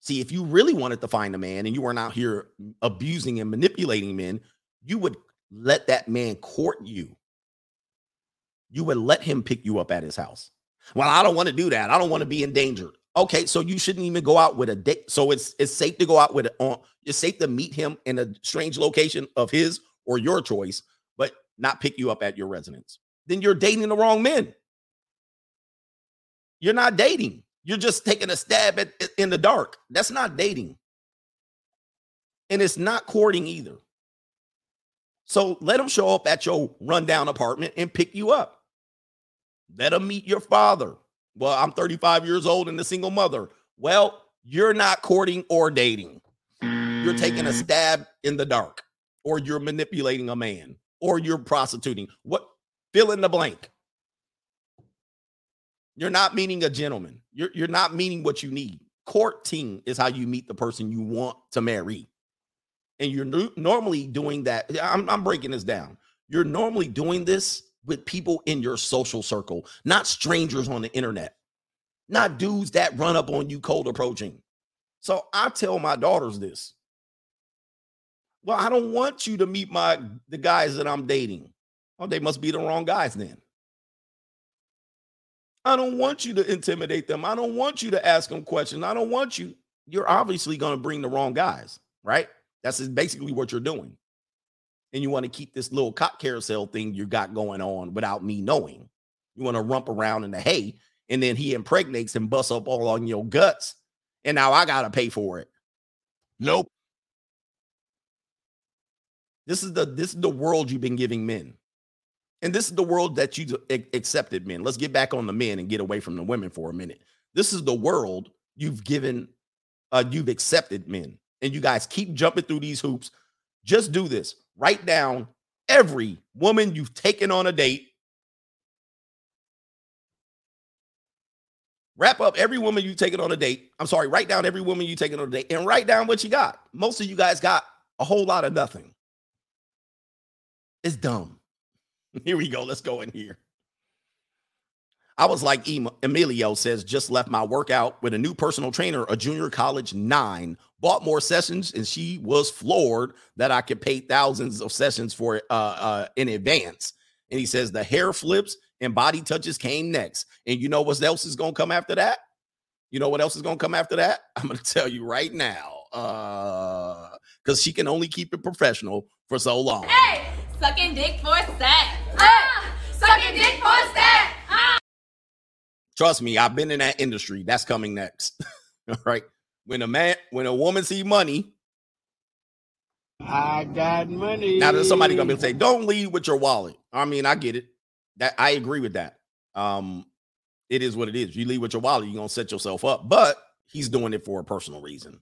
See, if you really wanted to find a man and you weren't out here abusing and manipulating men, you would let that man court you. You would let him pick you up at his house. Well, I don't want to do that. I don't want to be in danger. Okay, so you shouldn't even go out with a date. So it's it's safe to go out with it on. It's safe to meet him in a strange location of his or your choice, but not pick you up at your residence. Then you're dating the wrong men. You're not dating. You're just taking a stab at in the dark. That's not dating. And it's not courting either. So let them show up at your rundown apartment and pick you up. Let them meet your father. Well, I'm 35 years old and a single mother. Well, you're not courting or dating. You're taking a mm. stab in the dark, or you're manipulating a man, or you're prostituting. What fill in the blank. You're not meeting a gentleman. You're, you're not meeting what you need. Courting is how you meet the person you want to marry. And you're normally doing that. I'm, I'm breaking this down. You're normally doing this with people in your social circle, not strangers on the internet, not dudes that run up on you cold approaching. So I tell my daughters this. Well, I don't want you to meet my the guys that I'm dating. Oh, they must be the wrong guys then. I don't want you to intimidate them. I don't want you to ask them questions. I don't want you. You're obviously going to bring the wrong guys, right? That's basically what you're doing and you want to keep this little cop carousel thing you got going on without me knowing. You want to rump around in the hay, and then he impregnates and busts up all on your guts, and now I gotta pay for it. Nope. This is the this is the world you've been giving men. And this is the world that you accepted men. Let's get back on the men and get away from the women for a minute. This is the world you've given uh you've accepted men. and you guys keep jumping through these hoops, just do this. Write down every woman you've taken on a date. Wrap up every woman you've taken on a date. I'm sorry, write down every woman you've taken on a date and write down what you got. Most of you guys got a whole lot of nothing. It's dumb. Here we go. Let's go in here. I was like Emilio says, just left my workout with a new personal trainer, a junior college nine, bought more sessions, and she was floored that I could pay thousands of sessions for uh, uh, in advance. And he says the hair flips and body touches came next. And you know what else is to come after that? You know what else is to come after that? I'm to tell you right now. Uh, because she can only keep it professional for so long. Hey, sucking dick for sex. Sucking dick for sex. Ah. Trust me, I've been in that industry. That's coming next. All right. When a man, when a woman see money, I got money. now there's somebody gonna be say, "Don't leave with your wallet." I mean, I get it. That I agree with that. Um, it is what it is. You leave with your wallet, you're gonna set yourself up. But he's doing it for a personal reason,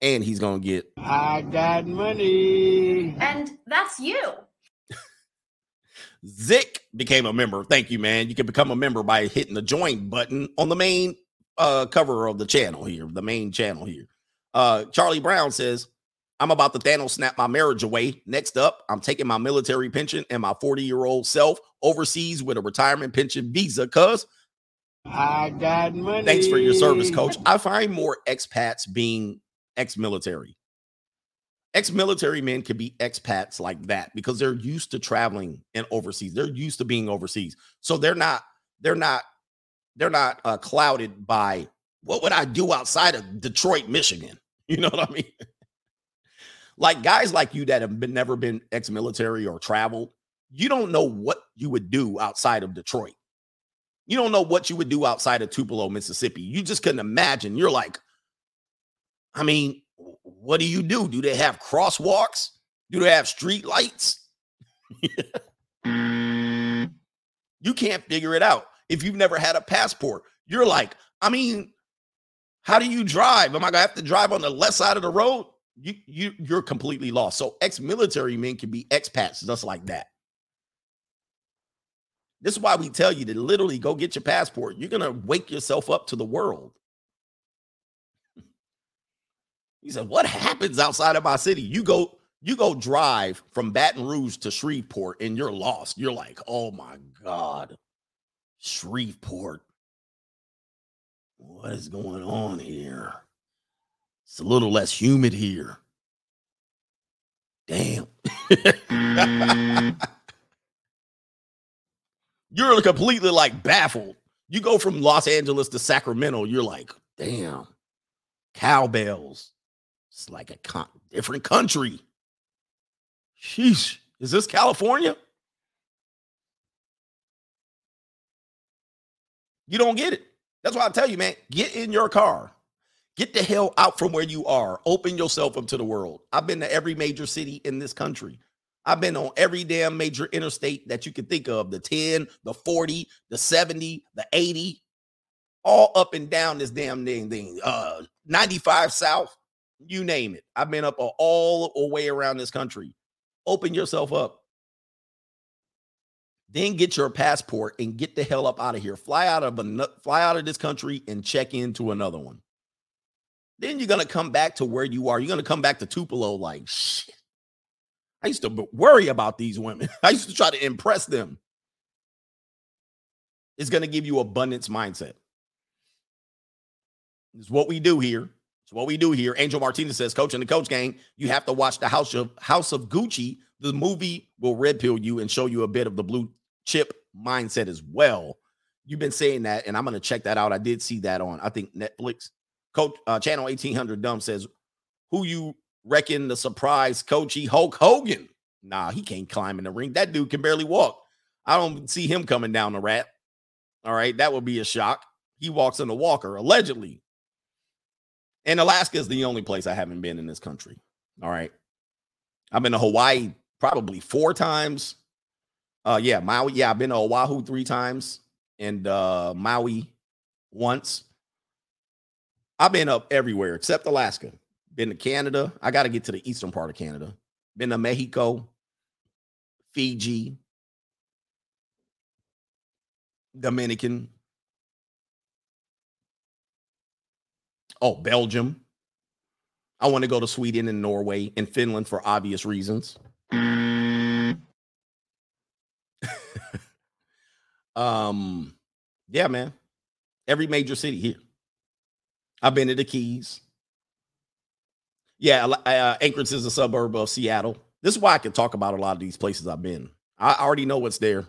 and he's gonna get. I got money. And that's you. Zick became a member. Thank you, man. You can become a member by hitting the join button on the main uh cover of the channel here, the main channel here. Uh Charlie Brown says, I'm about to Thanos snap my marriage away. Next up, I'm taking my military pension and my 40 year old self overseas with a retirement pension visa. Cuz I got money. thanks for your service, coach. I find more expats being ex military. Ex military men could be expats like that because they're used to traveling and overseas. They're used to being overseas. So they're not, they're not, they're not uh, clouded by what would I do outside of Detroit, Michigan? You know what I mean? like guys like you that have been never been ex-military or traveled, you don't know what you would do outside of Detroit. You don't know what you would do outside of Tupelo, Mississippi. You just couldn't imagine. You're like, I mean, what do you do? Do they have crosswalks? Do they have street lights? you can't figure it out. If you've never had a passport, you're like, I mean, how do you drive? Am I gonna have to drive on the left side of the road? You you you're completely lost. So ex-military men can be expats just like that. This is why we tell you to literally go get your passport. You're gonna wake yourself up to the world. He said, What happens outside of my city? You go, you go drive from Baton Rouge to Shreveport and you're lost. You're like, oh my God, Shreveport. What is going on here? It's a little less humid here. Damn. you're completely like baffled. You go from Los Angeles to Sacramento, you're like, damn, cowbells. It's like a con- different country. Sheesh. Is this California? You don't get it. That's why I tell you, man, get in your car. Get the hell out from where you are. Open yourself up to the world. I've been to every major city in this country. I've been on every damn major interstate that you can think of the 10, the 40, the 70, the 80, all up and down this damn thing. thing. Uh, 95 South, you name it. I've been up all the way around this country. Open yourself up. Then get your passport and get the hell up out of here. Fly out of a, fly out of this country and check into another one. Then you're gonna come back to where you are. You're gonna come back to Tupelo like shit. I used to worry about these women. I used to try to impress them. It's gonna give you abundance mindset. It's what we do here. It's what we do here. Angel Martinez says, Coach in the Coach Gang, you have to watch the House of House of Gucci. The movie will red pill you and show you a bit of the blue chip mindset as well. You've been saying that, and I'm to check that out. I did see that on, I think, Netflix. Coach uh, Channel 1800 Dumb says, Who you reckon the surprise coachy Hulk Hogan? Nah, he can't climb in the ring. That dude can barely walk. I don't see him coming down the rat. All right, that would be a shock. He walks in a walker, allegedly. And Alaska is the only place I haven't been in this country. All right. I've been to Hawaii probably four times. Uh yeah, Maui. Yeah, I've been to Oahu three times and uh Maui once. I've been up everywhere except Alaska. Been to Canada. I got to get to the eastern part of Canada. Been to Mexico, Fiji, Dominican. Oh, Belgium. I want to go to Sweden and Norway and Finland for obvious reasons. um, yeah, man. Every major city here. I've been to the Keys. Yeah, uh, Anchorage is a suburb of Seattle. This is why I can talk about a lot of these places I've been. I already know what's there.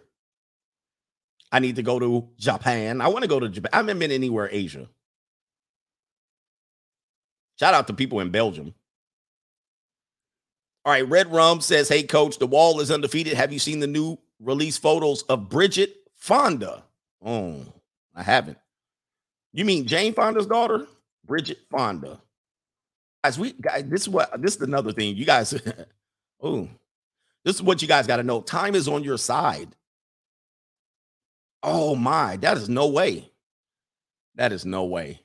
I need to go to Japan. I want to go to Japan. I haven't been anywhere Asia. Shout out to people in Belgium. All right, Red Rum says, "Hey coach, the wall is undefeated. Have you seen the new release photos of Bridget Fonda?" Oh, I haven't. You mean Jane Fonda's daughter, Bridget Fonda? Guys, we guys, this is what this is another thing. You guys, oh, this is what you guys got to know. Time is on your side. Oh my, that is no way. That is no way.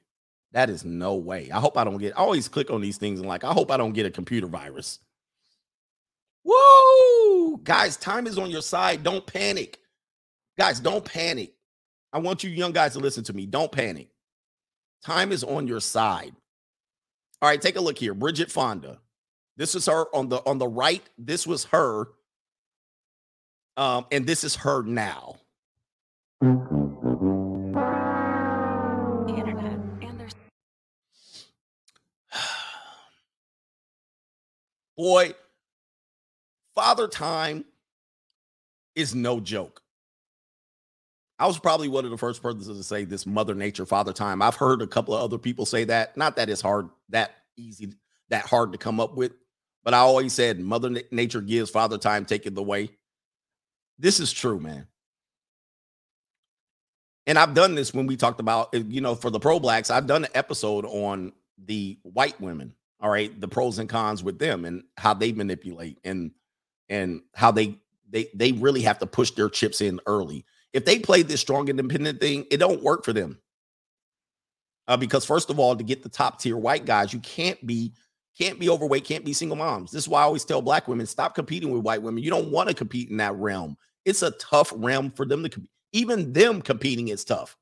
That is no way. I hope I don't get. I always click on these things and like, I hope I don't get a computer virus. Woo! Guys, time is on your side. Don't panic. Guys, don't panic. I want you young guys to listen to me. Don't panic. Time is on your side. All right, take a look here. Bridget Fonda. This is her on the on the right. This was her. Um, and this is her now. The boy, father time is no joke. I was probably one of the first persons to say this mother nature father time. I've heard a couple of other people say that. Not that it's hard, that easy, that hard to come up with, but I always said mother nature gives father time, take it away. This is true, man. And I've done this when we talked about, eh, you know, for the pro blacks, I've done an episode on the white women, all right, the pros and cons with them and how they manipulate and and how they they they really have to push their chips in early if they play this strong independent thing, it don't work for them. Uh, because first of all, to get the top tier white guys, you can't be can't be overweight, can't be single moms. This is why I always tell black women stop competing with white women. You don't want to compete in that realm. It's a tough realm for them to compete. Even them competing is tough.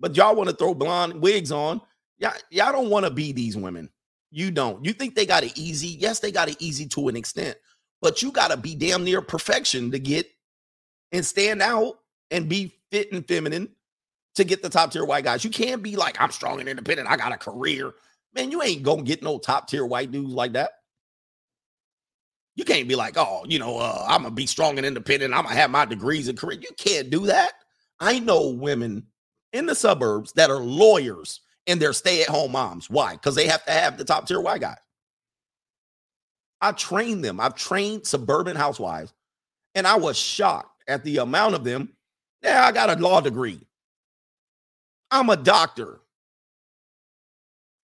But y'all want to throw blonde wigs on. Y'all, y'all don't want to be these women. You don't. You think they got it easy? Yes, they got it easy to an extent, but you got to be damn near perfection to get and stand out and be fit and feminine to get the top tier white guys. You can't be like, I'm strong and independent. I got a career. Man, you ain't gonna get no top tier white dudes like that. You can't be like, oh, you know, uh, I'm gonna be strong and independent. I'm gonna have my degrees and career. You can't do that. I know women in the suburbs that are lawyers and they're stay-at-home moms. Why? Because they have to have the top tier white guy. I trained them. I've trained suburban housewives, and I was shocked at the amount of them yeah, I got a law degree. I'm a doctor.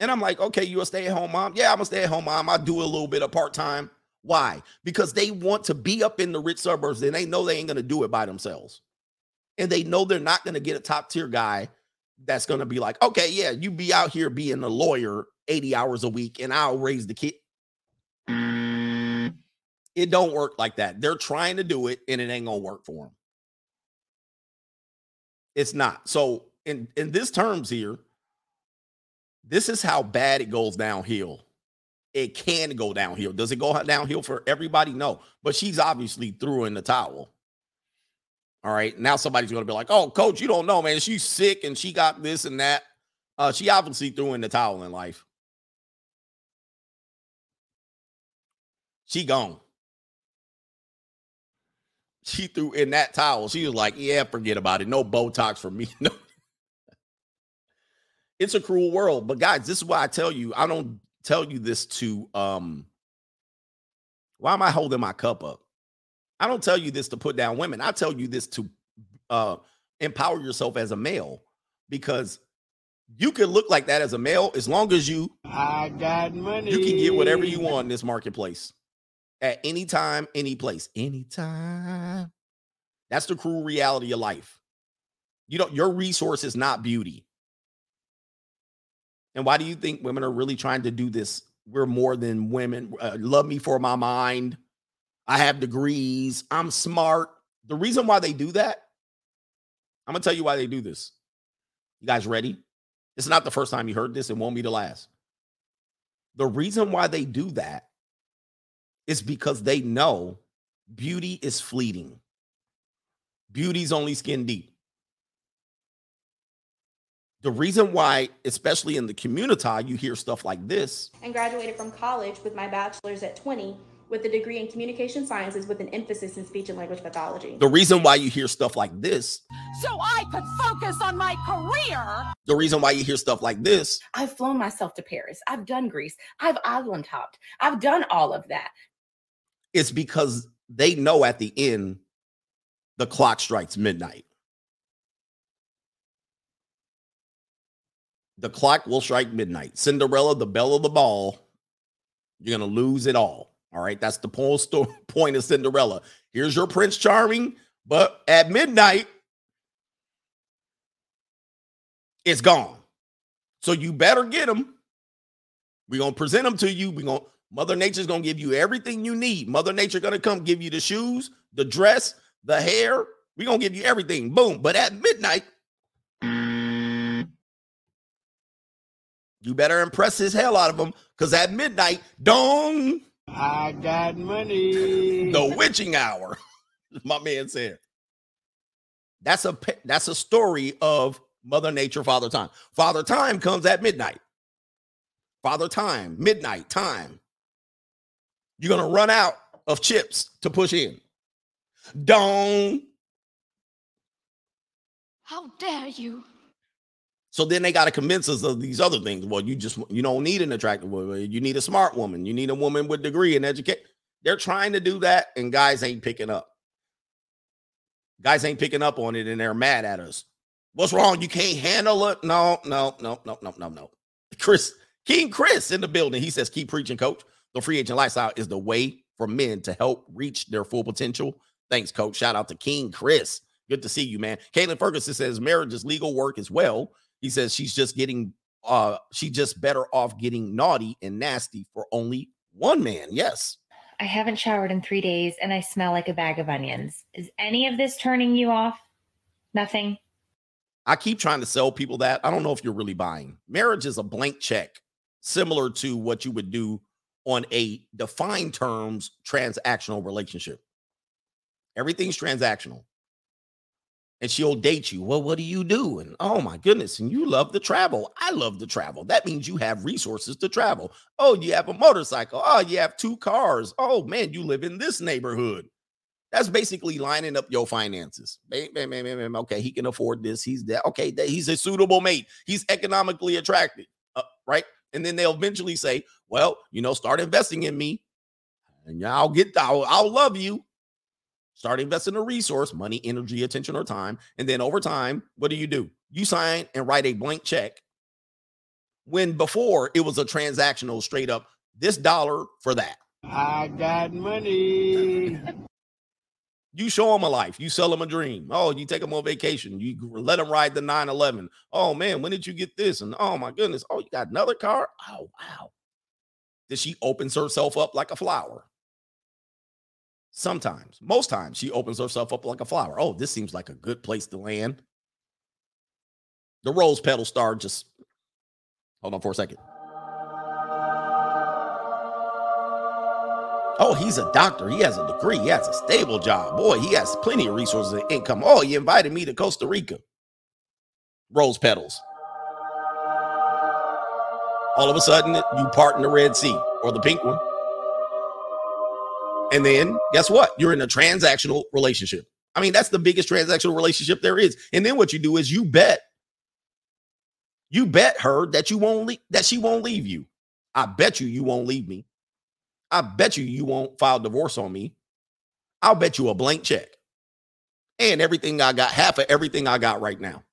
And I'm like, okay, you a stay at home mom? Yeah, I'm a stay at home mom. I do a little bit of part time. Why? Because they want to be up in the rich suburbs and they know they ain't going to do it by themselves. And they know they're not going to get a top tier guy that's going to be like, okay, yeah, you be out here being a lawyer 80 hours a week and I'll raise the kid. Mm. It don't work like that. They're trying to do it and it ain't going to work for them. It's not. So in in this terms here, this is how bad it goes downhill. It can go downhill. Does it go downhill for everybody? No. But she's obviously threw in the towel. All right. Now somebody's going to be like, "Oh, coach, you don't know, man. She's sick and she got this and that." Uh, she obviously threw in the towel in life. She gone she threw in that towel. She was like, "Yeah, forget about it. No Botox for me." No. it's a cruel world, but guys, this is why I tell you. I don't tell you this to um. Why am I holding my cup up? I don't tell you this to put down women. I tell you this to uh empower yourself as a male because you can look like that as a male as long as you I got money. You can get whatever you want in this marketplace at any time, any place, anytime. That's the cruel reality of life. You know, your resource is not beauty. And why do you think women are really trying to do this we're more than women. Uh, love me for my mind. I have degrees. I'm smart. The reason why they do that, I'm gonna tell you why they do this. You guys ready? It's not the first time you heard this. It won't be the last. The reason why they do that is because they know beauty is fleeting. Beauty's only skin deep. The reason why, especially in the community, you hear stuff like this. And graduated from college with my bachelor's at 20 with a degree in communication sciences with an emphasis in speech and language pathology. The reason why you hear stuff like this. So I could focus on my career. The reason why you hear stuff like this. I've flown myself to Paris. I've done Greece. I've island hopped. I've done all of that. It's because they know at the end the clock strikes midnight. The clock will strike midnight. Cinderella, the bell of the ball, you're going to lose it all. All right. That's the point of Cinderella. Here's your Prince Charming, but at midnight, it's gone. So you better get them. We're to present them to you. We're to, Mother Nature's to give you everything you need. Mother Nature to come give you the shoes, the dress, the hair. We're to give you everything. Boom. But at midnight, you better impress his hell out of them because at midnight, dong. I got money. The witching hour, my man said. That's a that's a story of Mother Nature, Father Time. Father Time comes at midnight. Father Time, midnight time. You're gonna run out of chips to push in. Dong. How dare you? So then they got to convince us of these other things. Well, you just you don't need an attractive woman. You need a smart woman. You need a woman with degree and education. They're trying to do that, and guys ain't picking up. Guys ain't picking up on it, and they're mad at us. What's wrong? You can't handle it? No, no, no, no, no, no, no. Chris King Chris in the building. He says, "Keep preaching, coach. The free agent lifestyle is the way for men to help reach their full potential." Thanks, coach. Shout out to King Chris. Good to see you, man. Caitlin Ferguson says marriage is legal work as well. He says she's just getting uh she's just better off getting naughty and nasty for only one man. Yes. I haven't showered in 3 days and I smell like a bag of onions. Is any of this turning you off? Nothing. I keep trying to sell people that. I don't know if you're really buying. Marriage is a blank check, similar to what you would do on a defined terms transactional relationship. Everything's transactional and she'll date you. Well, what do you do? And oh my goodness, and you love to travel. I love to travel. That means you have resources to travel. Oh, you have a motorcycle. Oh, you have two cars. Oh man, you live in this neighborhood. That's basically lining up your finances. Bam, bam, bam, bam, Okay, he can afford this. He's that. Okay, he's a suitable mate. He's economically attractive, uh, right? And then they'll eventually say, "Well, you know, start investing in me, and I'll get. I'll, I'll love you." Start investing a resource, money, energy, attention, or time. And then over time, what do you do? You sign and write a blank check. When before it was a transactional straight up, this dollar for that. I got money. You show them a life. You sell them a dream. Oh, you take them on vacation. You let them ride the 911. Oh, man, when did you get this? And oh, my goodness. Oh, you got another car? Oh, wow. Did she opens herself up like a flower? Sometimes, most times, she opens herself up like a flower. Oh, this seems like a good place to land. The rose petal star just hold on for a second. Oh, he's a doctor. He has a degree. He has a stable job. Boy, he has plenty of resources and income. Oh, he invited me to Costa Rica. Rose petals. All of a sudden, you part in the Red Sea or the pink one. And then guess what? You're in a transactional relationship. I mean, that's the biggest transactional relationship there is. And then what you do is you bet, you bet her that you won't leave, that she won't leave you. I bet you you won't leave me. I bet you you won't file divorce on me. I'll bet you a blank check. And everything I got, half of everything I got right now.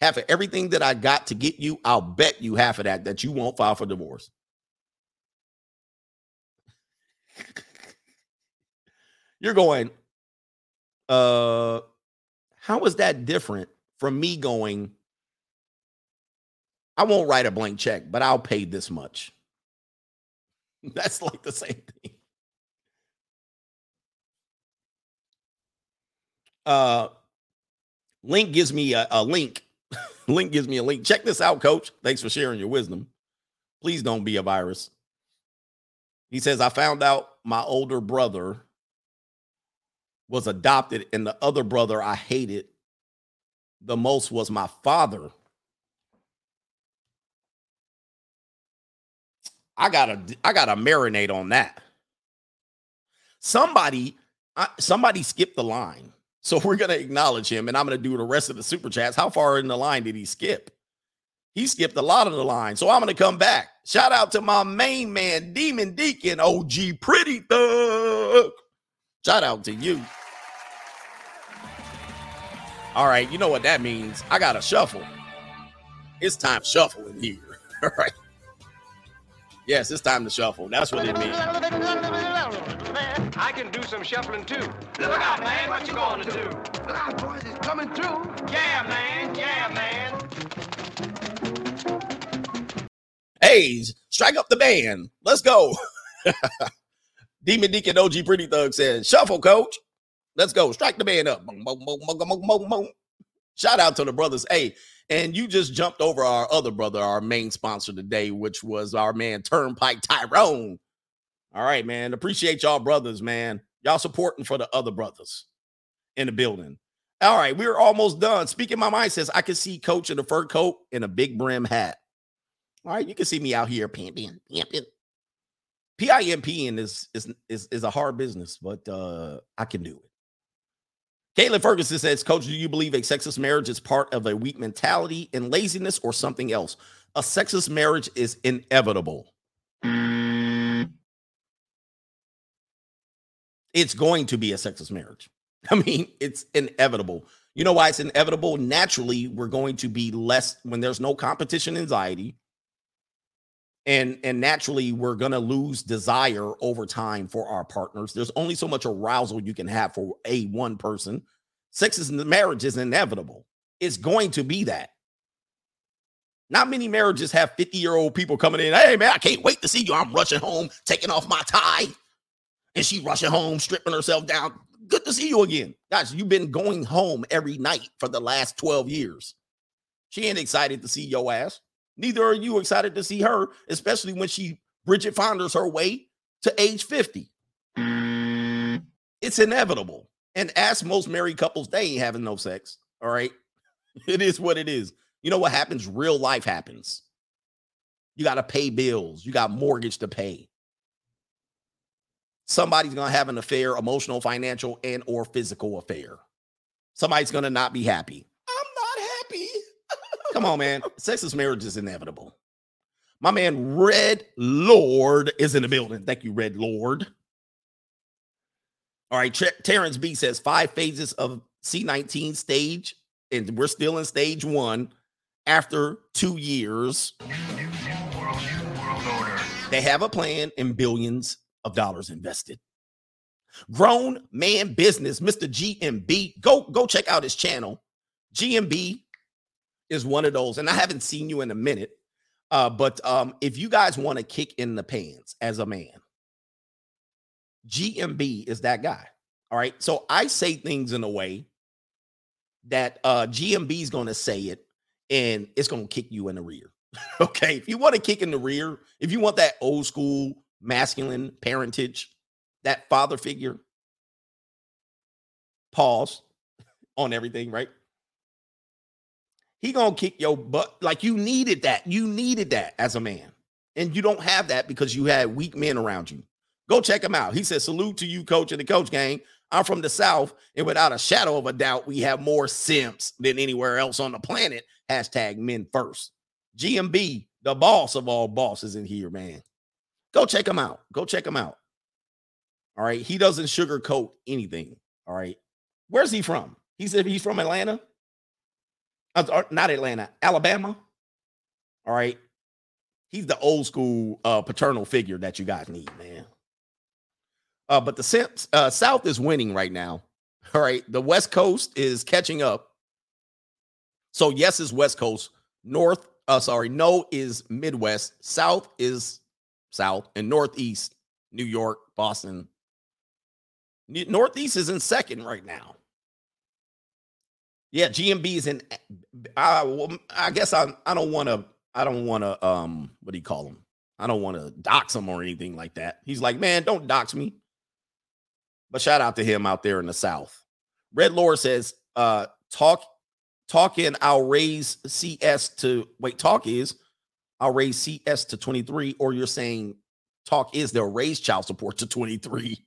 Half of everything that I got to get you, I'll bet you half of that that you won't file for divorce. You're going, uh, how is that different from me going, I won't write a blank check, but I'll pay this much. That's like the same thing. Uh, Link gives me a, a link. link gives me a link. Check this out, coach. Thanks for sharing your wisdom. Please don't be a virus. He says, I found out my older brother was adopted, and the other brother I hated the most was my father. I gotta, I gotta marinate on that. Somebody, somebody skipped the line. So we're to acknowledge him and I'm to do the rest of the super chats. How far in the line did he skip? He skipped a lot of the line. So I'm to come back. Shout out to my main man, Demon Deacon, OG Pretty Thug. Shout out to you. All right, you know what that means. I got to shuffle. It's time shuffling here. All right. Yes, it's time to shuffle. That's what it means. I can do some shuffling too. Look out, man, what you gonna do? Look out, boys, it's coming through. Yeah, man, yeah, man. Hey, strike up the band. Let's go. Demon Deacon OG Pretty Thug says, shuffle, coach. Let's go. Strike the band up. Shout out to the brothers. Hey, and you just jumped over our other brother, our main sponsor today, which was our man Turnpike Tyrone. All right, man. Appreciate y'all brothers, man. Y'all supporting for the other brothers in the building. All right, we're almost done. Speaking my mind says I can see coach in a fur coat and a big brim hat. All right, you can see me out here pimping, pimping. PIMPing is is is is a hard business, but uh I can do it. Caitlin Ferguson says, Coach, do you believe a sexist marriage is part of a weak mentality and laziness or something else? A sexist marriage is inevitable. It's going to be a sexist marriage. I mean, it's inevitable. You know why it's inevitable? Naturally, we're going to be less when there's no competition anxiety. And and naturally, we're gonna lose desire over time for our partners. There's only so much arousal you can have for a one person. Sexist marriage is inevitable. It's going to be that. Not many marriages have 50 year old people coming in. Hey, man, I can't wait to see you. I'm rushing home, taking off my tie. And she rushing home, stripping herself down. Good to see you again. Guys, you've been going home every night for the last 12 years. She ain't excited to see your ass. Neither are you excited to see her, especially when she Bridget Fondas her way to age 50. It's inevitable. And as most married couples, they ain't having no sex. All right. It is what it is. You know what happens? Real life happens. You got to pay bills, you got mortgage to pay. Somebody's going to have an affair, emotional, financial, and or physical affair. Somebody's going to not be happy. Come on, man. Sexist marriage is inevitable. My man Red Lord is in the building. Thank you, Red Lord. All right, Ter- Terrence B says five phases of C19 stage, and we're still in stage one after two years. They have a plan and billions of dollars invested. Grown man business, Mr. GMB. Go go check out his channel. GMB is one of those, and I haven't seen you in a minute. Uh, but um, if you guys want to kick in the pants as a man, GMB is that guy. All right. So I say things in a way that uh GMB is going to say it and it's going to kick you in the rear. okay. If you want to kick in the rear, if you want that old school masculine parentage, that father figure, pause on everything, right? He gonna kick your butt like you needed that. You needed that as a man, and you don't have that because you had weak men around you. Go check him out. He says, "Salute to you, coach and the coach gang. I'm from the South, and without a shadow of a doubt, we have more simps than anywhere else on the planet. Hashtag men first. GMB, the boss of all bosses in here, man. Go check him out. Go check him out. All right. He doesn't sugarcoat anything. All right. Where's he from? He said he's from Atlanta. Uh, not Atlanta, Alabama. All right. He's the old school uh, paternal figure that you guys need, man. Uh, but the uh, South is winning right now. All right. The West Coast is catching up. So, yes, is West Coast. North, uh, sorry, no is Midwest. South is South, and Northeast, New York, Boston. Northeast is in second right now. Yeah, GMB is in. I, I guess I I don't want to. I don't want to. Um, what do you call him? I don't want to dox him or anything like that. He's like, man, don't dox me. But shout out to him out there in the South. Red Lord says, uh, talk, talking. I'll raise CS to wait. Talk is, I'll raise CS to twenty three, or you're saying talk is they'll raise child support to twenty three.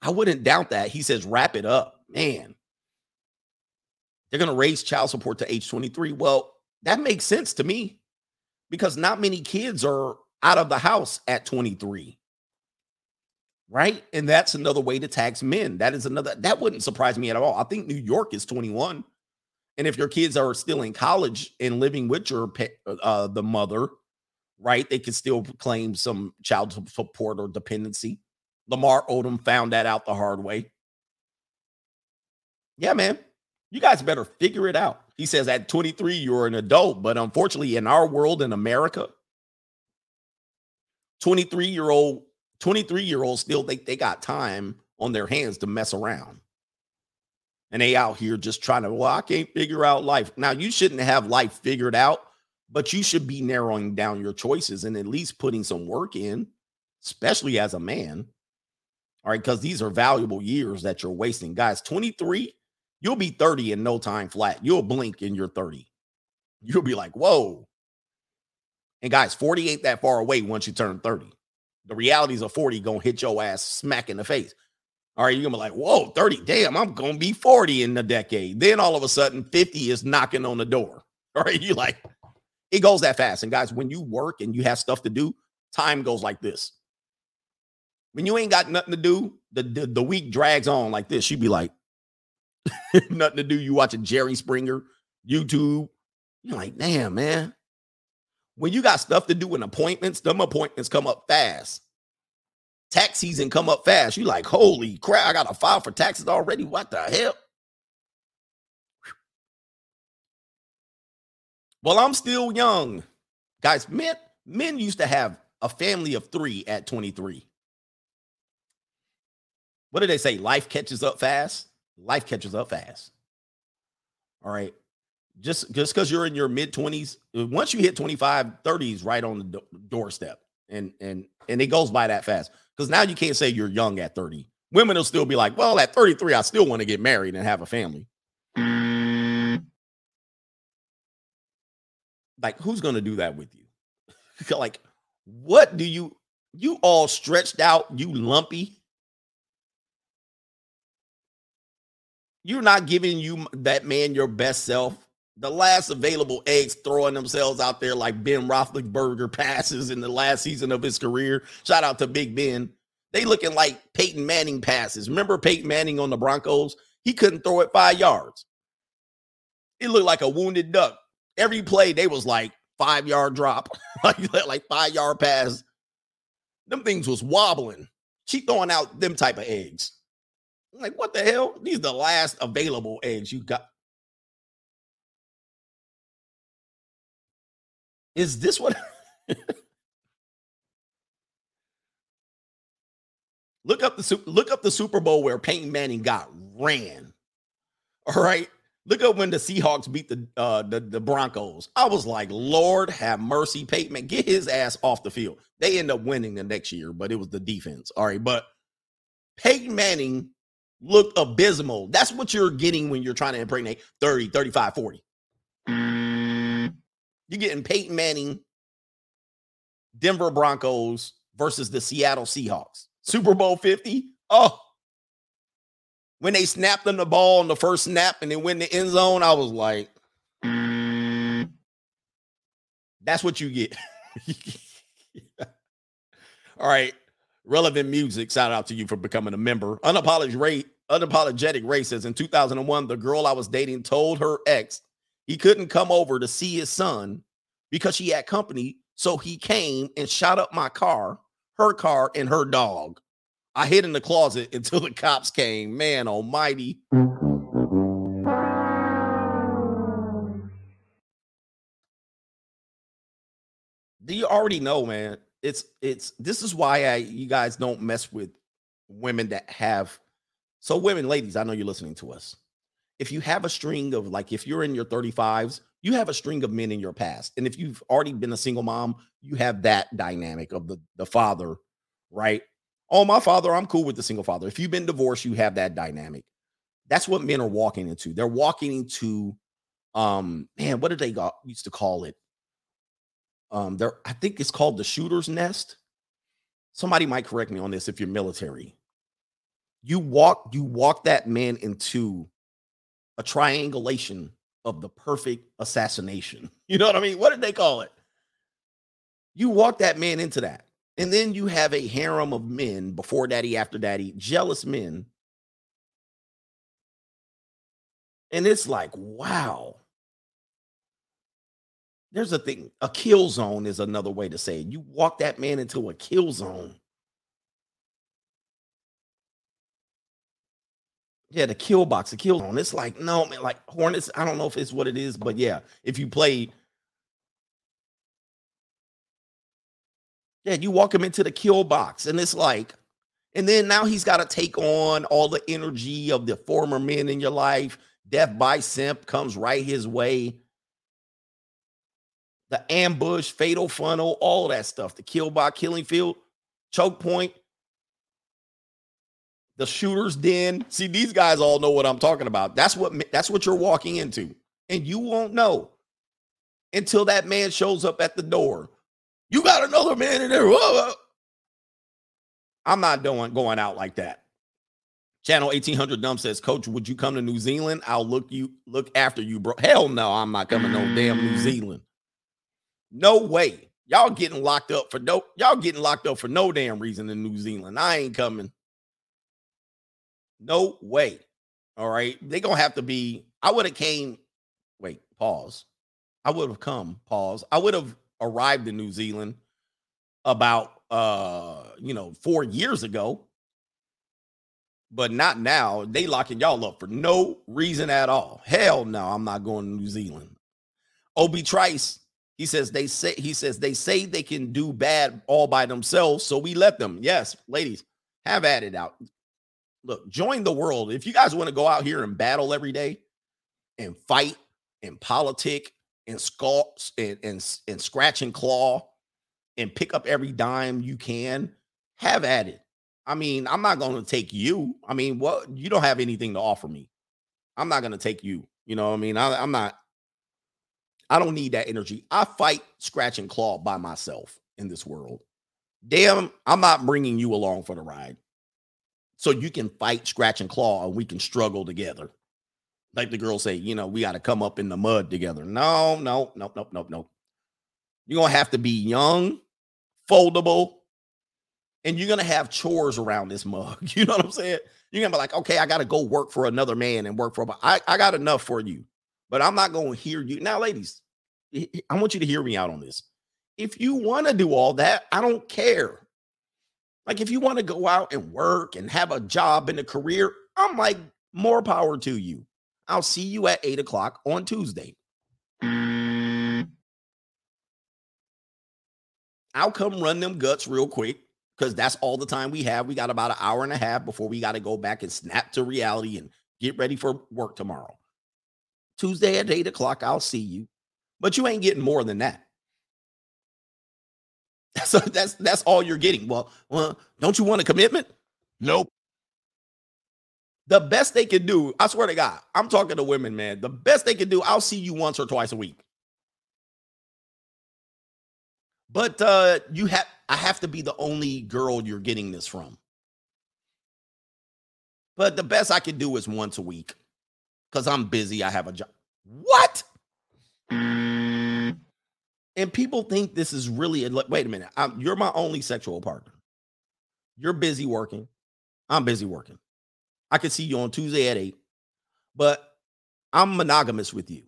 I wouldn't doubt that. He says, wrap it up, man. They're going to raise child support to age 23. Well, that makes sense to me because not many kids are out of the house at 23. Right? And that's another way to tax men. That is another that wouldn't surprise me at all. I think New York is 21. And if your kids are still in college and living with your uh, the mother, right, they can still claim some child support or dependency. Lamar Odom found that out the hard way. Yeah, man. You guys better figure it out. He says at 23, you're an adult, but unfortunately, in our world in America, 23 year old, 23 year olds still think they got time on their hands to mess around. And they out here just trying to, well, I can't figure out life. Now, you shouldn't have life figured out, but you should be narrowing down your choices and at least putting some work in, especially as a man. All right, because these are valuable years that you're wasting. Guys, 23 You'll be 30 in no time flat. You'll blink and you're 30. You'll be like, whoa. And guys, 40 ain't that far away once you turn 30. The realities of 40 gonna hit your ass smack in the face. All right, you're gonna be like, whoa, 30. Damn, I'm gonna be 40 in a decade. Then all of a sudden, 50 is knocking on the door. All right, you like it goes that fast. And guys, when you work and you have stuff to do, time goes like this. When you ain't got nothing to do, the, the, the week drags on like this. You'd be like, nothing to do. You watching Jerry Springer, YouTube. You're like, damn, man. When you got stuff to do and appointments, them appointments come up fast. Tax season come up fast. You like, holy crap, I got to file for taxes already. What the hell? Well, I'm still young. Guys, men, men used to have a family of three at 23. What did they say? Life catches up fast life catches up fast. All right. Just just because you're in your mid 20s, uh, once you hit 25, 30s right on the do- doorstep. And and and it goes by that fast. Because now you can't say you're young at 30. Women will still be like, well, at 33, I still want to get married and have a family. Like, who's gonna do that with you? like, what do you you all stretched out, you lumpy? You're not giving you that man your best self. The last available eggs throwing themselves out there like Ben Roethlisberger passes in the last season of his career. Shout out to Big Ben. They looking like Peyton Manning passes. Remember Peyton Manning on the Broncos? He couldn't throw it five yards. It looked like a wounded duck. Every play they was like five yard drop, like five yard pass. Them things was wobbling. She throwing out them type of eggs. Like, what the hell? These are the last available eggs you got. Is this what? look up the look up the Super Bowl where Peyton Manning got ran. All right. Look up when the Seahawks beat the uh the, the Broncos. I was like, Lord have mercy, Peyton Man, get his ass off the field. They end up winning the next year, but it was the defense. All right, but Peyton Manning looked abysmal. That's what you're getting when you're trying to impregnate 30, 35, 40. Mm. You're getting Peyton Manning, Denver Broncos versus the Seattle Seahawks. Super Bowl 50. Oh, when they snapped them the ball on the first snap and they went in the end zone, I was like, mm. that's what you get. All right relevant music. Shout out to you for becoming a member. Unapologetic unapologetic racist. in 2001, the girl I was dating told her ex he couldn't come over to see his son because she had company. So he came and shot up my car, her car, and her dog. I hid in the closet until the cops came. Man almighty. Do you already know, man? it's it's this is why I you guys don't mess with women that have so women, ladies, I know you're listening to us. If you have a string of like if you're in your 35s, you have a string of men in your past. And if you've already been a single mom, you have that dynamic of the the father, right? Oh, my father, I'm cool with the single father. If you've been divorced, you have that dynamic. That's what men are walking into. They're walking into um man, what did they got used to call it? Um, there, I think it's called the shooter's nest. Somebody might correct me on this if you're military. You walk, you walk that man into a triangulation of the perfect assassination. You know what I mean? What did they call it? You walk that man into that. And then you have a harem of men before daddy, after daddy, jealous men. And it's like, wow. There's a thing, a kill zone is another way to say it. You walk that man into a kill zone. Yeah, the kill box, the kill zone. It's like, no, man, like Hornets. I don't know if it's what it is, but yeah, if you play, yeah, you walk him into the kill box, and it's like, and then now he's got to take on all the energy of the former men in your life. Death by simp comes right his way. The ambush, fatal funnel, all that stuff. The kill by killing field, choke point, the shooter's den. See, these guys all know what I'm talking about. That's what that's what you're walking into. And you won't know until that man shows up at the door. You got another man in there. Whoa. I'm not doing going out like that. Channel 1800 Dumb says, Coach, would you come to New Zealand? I'll look you look after you, bro. Hell no, I'm not coming no damn New Zealand. No way. Y'all getting locked up for no y'all getting locked up for no damn reason in New Zealand. I ain't coming. No way. All right. They gonna have to be. I would have came. Wait, pause. I would have come, pause. I would have arrived in New Zealand about uh, you know, four years ago. But not now. They locking y'all up for no reason at all. Hell no, I'm not going to New Zealand. Obi Trice he says they say he says they say they can do bad all by themselves, so we let them. Yes, ladies, have at it out. Look, join the world. If you guys want to go out here and battle every day and fight and politic and skull and, and, and scratch and claw and pick up every dime you can, have at it. I mean, I'm not going to take you. I mean, what you don't have anything to offer me. I'm not going to take you. You know what I mean? I, I'm not I don't need that energy. I fight scratch and claw by myself in this world. Damn, I'm not bringing you along for the ride. So you can fight scratch and claw and we can struggle together. Like the girls say, you know, we got to come up in the mud together. No, no, no, no, no, no. You're going to have to be young, foldable, and you're going to have chores around this mug. You know what I'm saying? You're going to be like, okay, I got to go work for another man and work for, I, I got enough for you but I'm not going to hear you. Now, ladies, I want you to hear me out on this. If you want to do all that, I don't care. Like, if you want to go out and work and have a job and a career, I'm like, more power to you. I'll see you at eight o'clock on Tuesday. Mm. I'll come run them guts real quick because that's all the time we have. We got about an hour and a half before we got to go back and snap to reality and get ready for work tomorrow. Tuesday at eight o'clock, I'll see you. But you ain't getting more than that. So that's that's all you're getting. Well, well, don't you want a commitment? Nope. The best they can do, I swear to God, I'm talking to women, man. The best they can do, I'll see you once or twice a week. But uh you have I have to be the only girl you're getting this from. But the best I can do is once a week because I'm busy. I have a job. What? And people think this is really, wait a minute. I'm, you're my only sexual partner. You're busy working. I'm busy working. I can see you on Tuesday at eight, but I'm monogamous with you.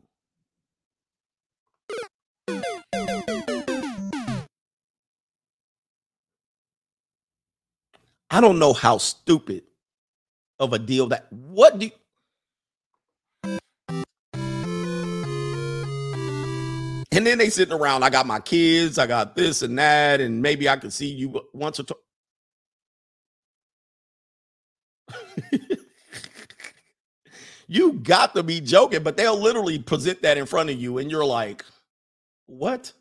I don't know how stupid of a deal that what do And then they sitting around. I got my kids. I got this and that, and maybe I can see you once or twice. you got to be joking, but they'll literally present that in front of you, and you're like, "What?"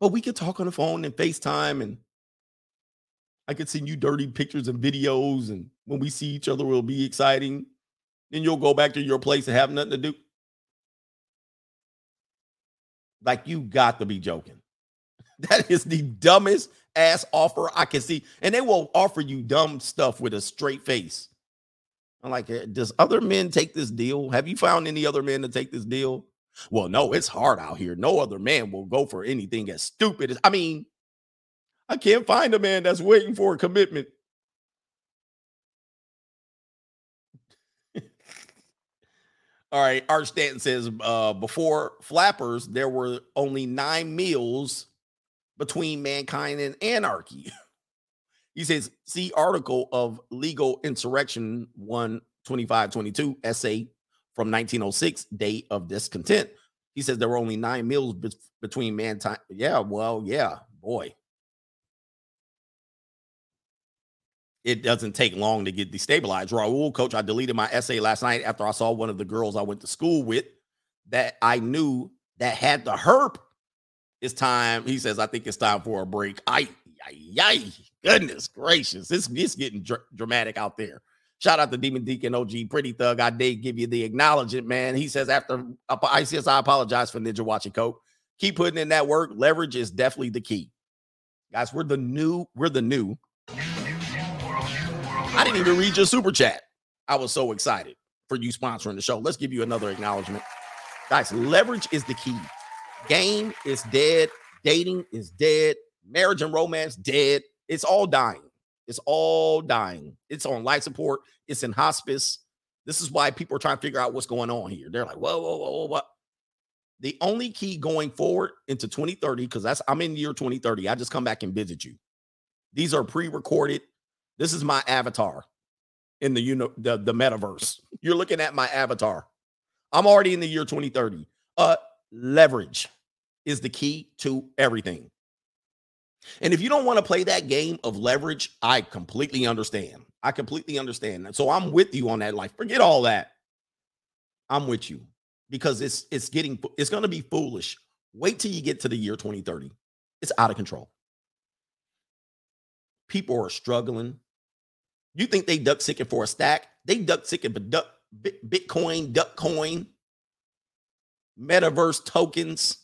But we could talk on the phone and FaceTime, and I could send you dirty pictures and videos, and when we see each other, it'll be exciting. Then you'll go back to your place and have nothing to do. Like you got to be joking. That is the dumbest ass offer I can see. And they will offer you dumb stuff with a straight face. I'm like, "Eh, does other men take this deal? Have you found any other men to take this deal? Well, no, it's hard out here. No other man will go for anything as stupid as I mean, I can't find a man that's waiting for a commitment. All right, Art Stanton says uh, before flappers, there were only nine meals between mankind and anarchy. he says, see article of legal insurrection 12522 essay from 1906, date of discontent. He says there were only nine meals be- between mankind. Yeah, well, yeah, boy. It doesn't take long to get destabilized. Raul, coach, I deleted my essay last night after I saw one of the girls I went to school with that I knew that had the herp. It's time. He says, I think it's time for a break. I, I, goodness gracious. This it's getting dr- dramatic out there. Shout out to Demon Deacon OG, pretty thug. I did give you the acknowledgement, man. He says, after I says, I apologize for Ninja watching Coke. Keep putting in that work. Leverage is definitely the key. Guys, we're the new, we're the new. I didn't even read your super chat. I was so excited for you sponsoring the show. Let's give you another acknowledgement. Guys, leverage is the key. Game is dead. Dating is dead. Marriage and romance dead. It's all dying. It's all dying. It's on life support. It's in hospice. This is why people are trying to figure out what's going on here. They're like, whoa, whoa, whoa, whoa, what? The only key going forward into 2030, because that's I'm in year 2030. I just come back and visit you. These are pre-recorded. This is my avatar in the you know the, the metaverse. You're looking at my avatar. I'm already in the year 2030. Uh leverage is the key to everything. And if you don't want to play that game of leverage, I completely understand. I completely understand. So I'm with you on that. Like, forget all that. I'm with you because it's it's getting it's going to be foolish. Wait till you get to the year 2030. It's out of control. People are struggling. You think they duck sicking for a stack? They duck sicking for duck Bitcoin, duck coin, metaverse tokens,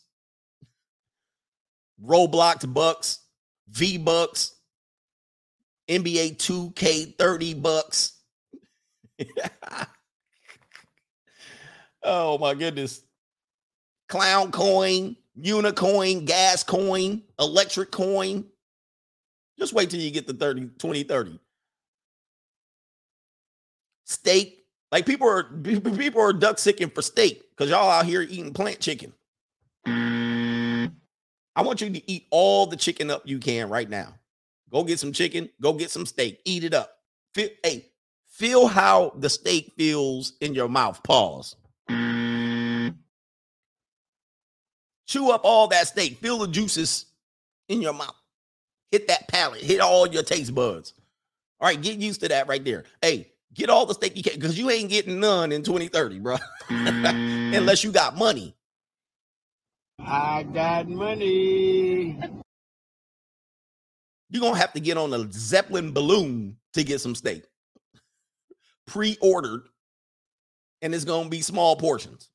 Roblox bucks, V bucks, NBA 2K 30 bucks. oh my goodness. Clown coin, unicoin, gas coin, electric coin. Just wait till you get to 30, 2030. Steak. Like people are people are duck sicking for steak because y'all out here eating plant chicken. I want you to eat all the chicken up you can right now. Go get some chicken, go get some steak, eat it up. Feel, hey, feel how the steak feels in your mouth. Pause. Chew up all that steak, feel the juices in your mouth. Hit that palate, hit all your taste buds. All right, get used to that right there. Hey, get all the steak you can because you ain't getting none in 2030, bro. Mm. Unless you got money. I got money. You're gonna have to get on a Zeppelin balloon to get some steak. Pre-ordered, and it's gonna be small portions.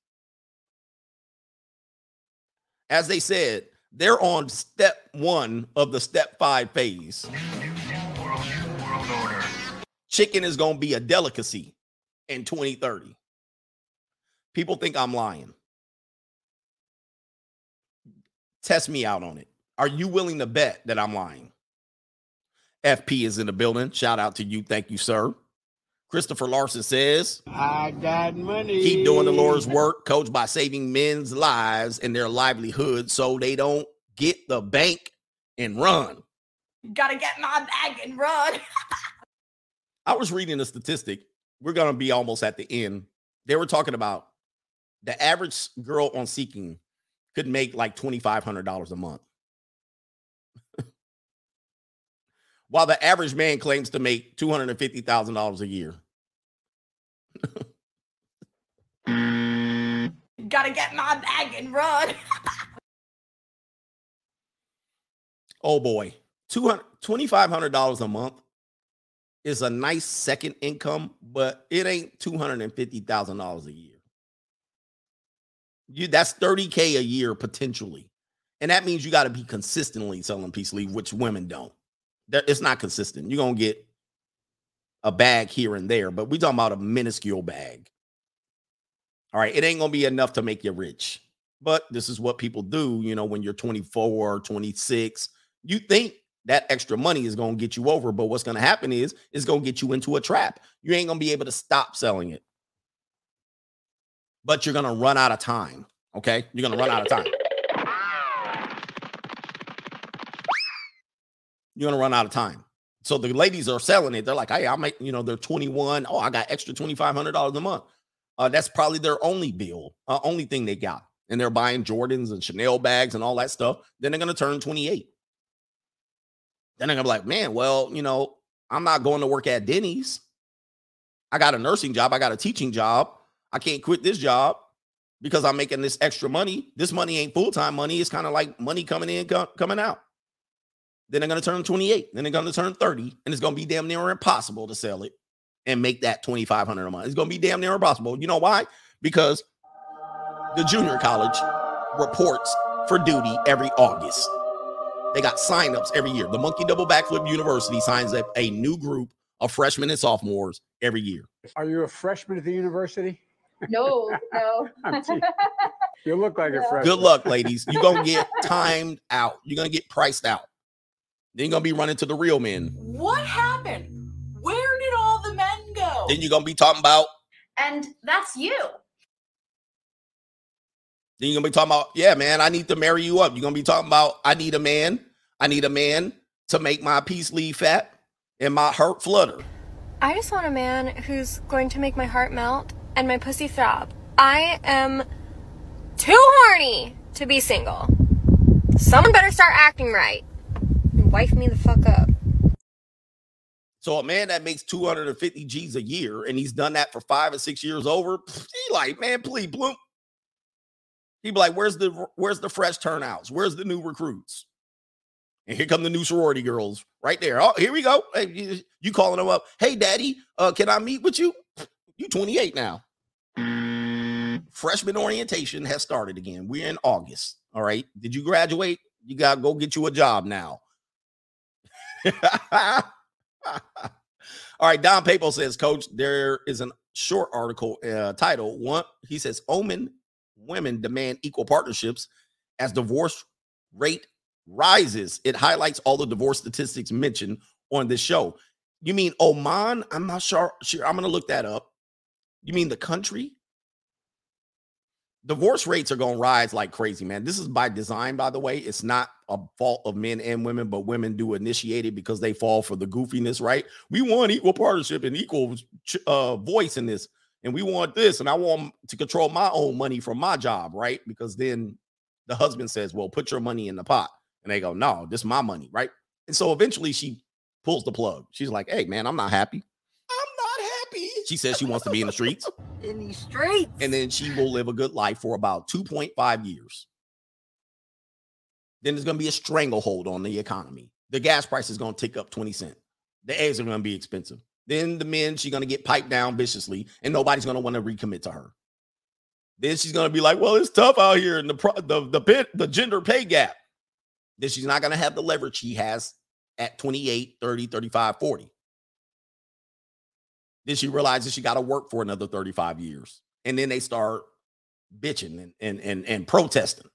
As they said, they're on step one of the step five phase. Chicken is gonna be a delicacy in 2030. People think I'm lying. Test me out on it. Are you willing to bet that I'm lying? FP is in the building. Shout out to you. Thank you, sir. Christopher Larson says, I got money. Keep doing the Lord's work, coach, by saving men's lives and their livelihood so they don't get the bank and run. Gotta get my bag and run. I was reading a statistic. We're going to be almost at the end. They were talking about the average girl on Seeking could make like $2,500 a month. While the average man claims to make $250,000 a year. Gotta get my bag and run. Oh boy, $200 $2,500 a month is a nice second income, but it ain't $250,000 a year. You that's 30k a year potentially. And that means you got to be consistently selling peace leave, which women don't. It's not consistent. You're gonna get a bag here and there, but we talking about a minuscule bag. All right, it ain't gonna be enough to make you rich. But this is what people do, you know, when you're 24, or 26. You think that extra money is gonna get you over, but what's gonna happen is it's gonna get you into a trap. You ain't gonna be able to stop selling it. But you're gonna run out of time. Okay, you're gonna run out of time. You're gonna run out of time. So the ladies are selling it. They're like, hey, I'll make, you know, they're 21. Oh, I got extra $2,500 a month. Uh, that's probably their only bill, uh, only thing they got. And they're buying Jordans and Chanel bags and all that stuff. Then they're going to turn 28. Then going to be like, man, well, you know, I'm not going to work at Denny's. I got a nursing job. I got a teaching job. I can't quit this job because I'm making this extra money. This money ain't full time money. It's kind of like money coming in, co- coming out. Then they're going to turn 28. Then they're going to turn 30. And it's going to be damn near impossible to sell it and make that 2500 a month. It's going to be damn near impossible. You know why? Because the junior college reports for duty every August. They got signups every year. The Monkey Double Backflip University signs up a new group of freshmen and sophomores every year. Are you a freshman at the university? No, no. You look like a No. freshman. Good luck, ladies. You're going to get timed out. You're going to get priced out. Then you're going to be running to the real men. What happened? Where did all the men go? Then you're going to be talking about And that's you. Then you're gonna be talking about, yeah, man, I need to marry you up. You're gonna be talking about, I need a man. I need a man to make my peace leave fat and my heart flutter. I just want a man who's going to make my heart melt and my pussy throb. I am too horny to be single. Someone better start acting right. and Wife me the fuck up. So a man that makes 250 G's a year and he's done that for five or six years over, he like, man, please, bloom. He be like, where's the where's the fresh turnouts? Where's the new recruits? And here come the new sorority girls right there. Oh, here we go. Hey, you, you calling them up? Hey, daddy, uh, can I meet with you? You 28 now. Freshman orientation has started again. We're in August. All right. Did you graduate? You gotta go get you a job now. All right, Don Papo says, Coach, there is a short article uh, title. One, he says, Omen women demand equal partnerships as divorce rate rises. It highlights all the divorce statistics mentioned on this show. You mean Oman? I'm not sure. Sure, I'm gonna look that up. You mean the country? Divorce rates are gonna rise like crazy, man. This is by design, by the way. It's not a fault of men and women, but women do initiate it because they fall for the goofiness, right? We want equal partnership and equal uh, voice in this, and we want this, and I want to control my own money from my job, right? Because then the husband says, "Well, put your money in the pot," and they go, "No, this is my money," right? And so eventually she pulls the plug. She's like, "Hey, man, I'm not happy. I'm not happy." She says she wants to be in the streets In the streets. and then she will live a good life for about 2.5 years. Then there's going to be a stranglehold on the economy. The gas price is going to tick up 20 cents. The eggs are going to be expensive. Then the men, she's to get piped down viciously, and nobody's to want to recommit to her. Then she's to be like, well, it's tough out here in the pro- the the pit, the gender pay gap. Then she's not to have the leverage she has at 28, 30, 35, 40. Then she realizes she got to work for another 35 years. And then they start bitching and, and, and, and protesting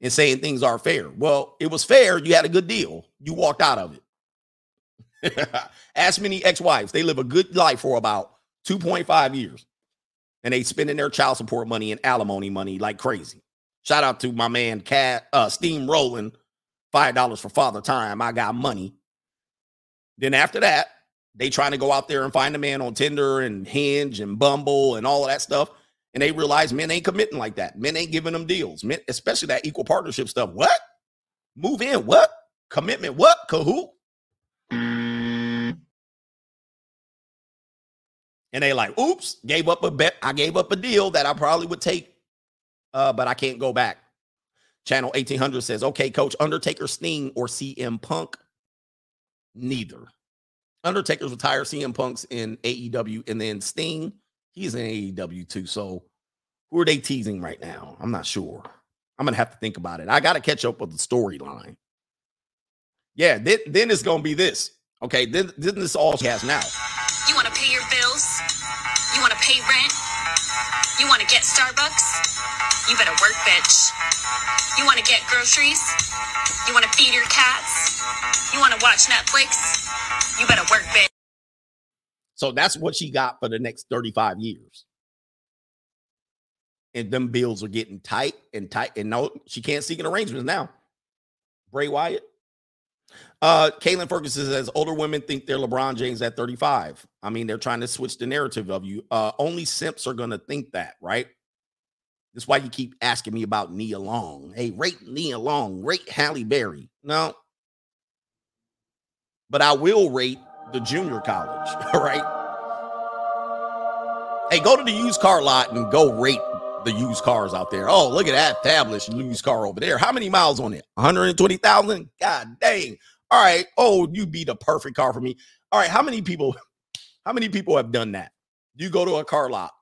and saying things are fair. Well, it was fair. You had a good deal. You walked out of it. Ask many ex-wives. They live a good life for about 2.5 years. And they spending their child support money and alimony money like crazy. Shout out to my man Cat uh Steam Rolling. Five dollars for father time. I got money. Then after that, they trying to go out there and find a man on Tinder and Hinge and Bumble and all of that stuff. And they realize men ain't committing like that. Men ain't giving them deals. Men, especially that equal partnership stuff. What? Move in. What? Commitment. What? Kahoot? And they like, oops, gave up a bet. I gave up a deal that I probably would take, uh, but I can't go back. Channel 1800 says, okay, coach, Undertaker, Sting, or CM Punk? Neither. Undertaker's retired CM Punk's in AEW, and then Sting, he's in AEW too. So who are they teasing right now? I'm not sure. I'm gonna have to think about it. I gotta catch up with the storyline. Yeah, then, then it's gonna be this. Okay, then, then this all has now. Pay rent? You want to get Starbucks? You better work, bitch. You want to get groceries? You want to feed your cats? You want to watch Netflix? You better work, bitch. So that's what she got for the next 35 years. And them bills are getting tight and tight. And no, she can't seek an arrangement now. Bray Wyatt. Uh, Caitlin Ferguson says older women think they're LeBron James at 35. I mean, they're trying to switch the narrative of you. Uh, only simps are gonna think that, right? That's why you keep asking me about Nia Long. Hey, rate Nia Long, rate Halle Berry. No, but I will rate the junior college. All right. Hey, go to the used car lot and go rate the used cars out there. Oh, look at that established used car over there. How many miles on it? 120,000? God dang. All right. Oh, you'd be the perfect car for me. All right. How many people, how many people have done that? You go to a car lot,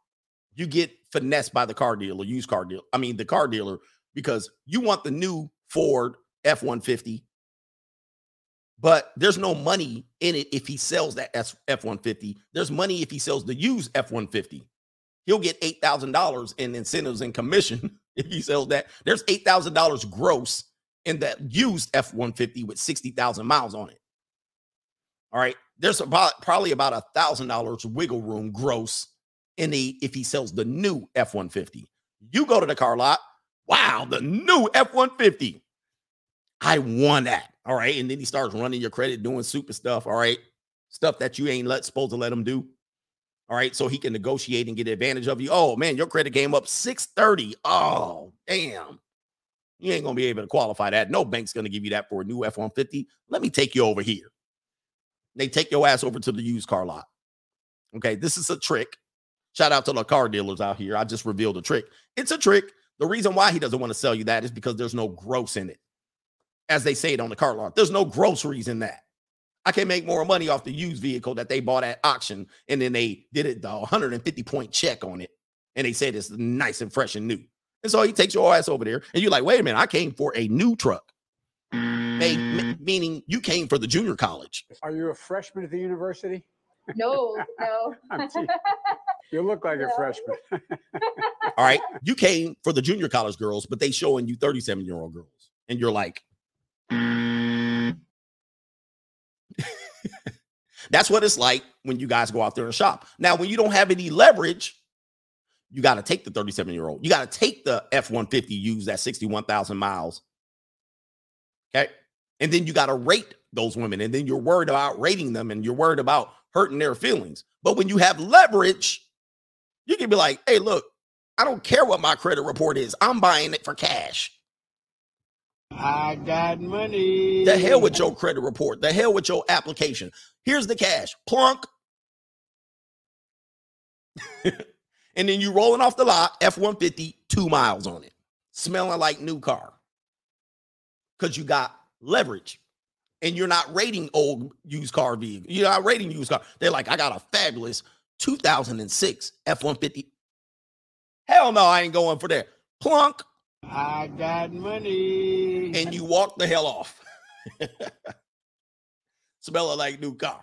you get finessed by the car dealer, used car dealer. I mean, the car dealer, because you want the new Ford F 150 but there's no money in it if he sells that F 150. There's money if he sells the used F 150. He'll get $8,000 in incentives and commission if he sells that. There's $8,000 gross in that used F 150 with 60,000 miles on it. All right. There's about probably about a thousand dollars wiggle room gross in the if he sells the new F 150. You go to the car lot. Wow, the new F 150. I won that. All right. And then he starts running your credit, doing super stuff. All right. Stuff that you ain't let, supposed to let him do. All right. So he can negotiate and get advantage of you. Oh, man, your credit came up 630. Oh, damn. You ain't to be able to qualify that. No bank's to give you that for a new F 150. Let me take you over here. They take your ass over to the used car lot. Okay. This is a trick. Shout out to the car dealers out here. I just revealed a trick. It's a trick. The reason why he doesn't want to sell you that is because there's no gross in it as they say it on the car lot. There's no groceries in that. I can make more money off the used vehicle that they bought at auction, and then they did it the 150 point check on it, and they said it's nice and fresh and new. And so he takes your ass over there, and you're like, wait a minute, I came for a new truck. They, m- mm-hmm. meaning you came for the junior college. Are you a freshman at the university? No, no. I'm teasing. You look like a freshman. All right. You came for the junior college girls, but they showing you 37 year old girls. And you're like, mm. that's what it's like when you guys go out there and shop. Now, when you don't have any leverage, you got to take the 37 year old. You got to take the F 150 used at 61,000 miles. And then you got to rate those women. And then you're worried about rating them and you're worried about hurting their feelings. But when you have leverage, you can be like, hey, look, I don't care what my credit report is. I'm buying it for cash. I got money. The hell with your credit report. The hell with your application. Here's the cash. Plunk. and then you rolling off the lot, F 150, two miles on it, smelling like new car. Because you got leverage and you're not rating old used car vehicles. You're not rating used car. They're like, I got a fabulous 2006 F 150. Hell no, I ain't going for that. Plunk. I got money. And you walk the hell off. Smell like new car.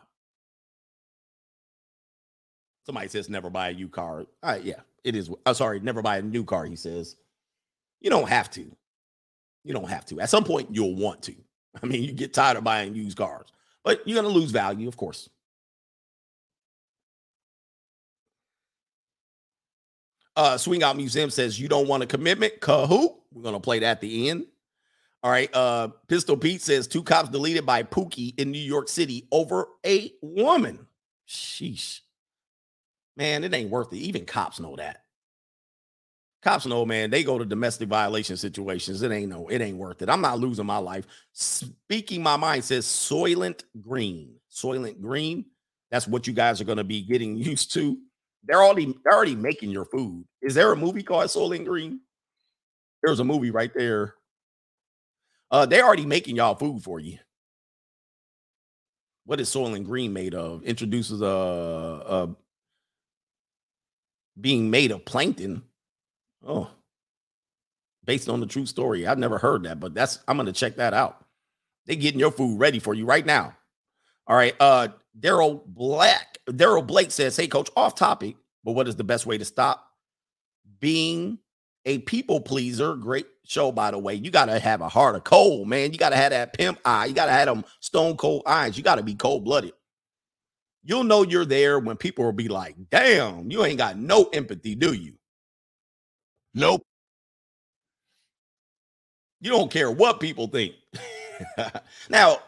Somebody says never buy a new car. All right, yeah, it is. I'm sorry, never buy a new car. He says, you don't have to. You don't have to. At some point, you'll want to. I mean, you get tired of buying used cars, but you're going to lose value, of course. Uh, Swing Out Museum says you don't want a commitment. Kahoot. We're gonna play that at the end. All right. Uh, Pistol Pete says two cops deleted by Pookie in New York City over a woman. Sheesh. Man, it ain't worth it. Even cops know that. Cops know, man, they go to domestic violation situations. It ain't no, it ain't worth it. I'm not losing my life. Speaking my mind says Soylent Green. Soylent Green. That's what you guys are going to be getting used to. They're already they're already making your food. Is there a movie called Soylent Green? There's a movie right there. Uh, they're already making y'all food for you. What is Soylent Green made of? Introduces a, a being made of plankton. Oh, based on the true story. I've never heard that, but that's I'm gonna check that out. They getting your food ready for you right now. All right. Uh Daryl Black, Daryl Blake says, Hey coach, off topic, but what is the best way to stop being a people pleaser? Great show, by the way. You gotta have a heart of cold, man. You gotta have that pimp eye, you gotta have them stone cold eyes, you gotta be cold-blooded. You'll know you're there when people will be like, damn, you ain't got no empathy, do you? Nope. You don't care what people think. now,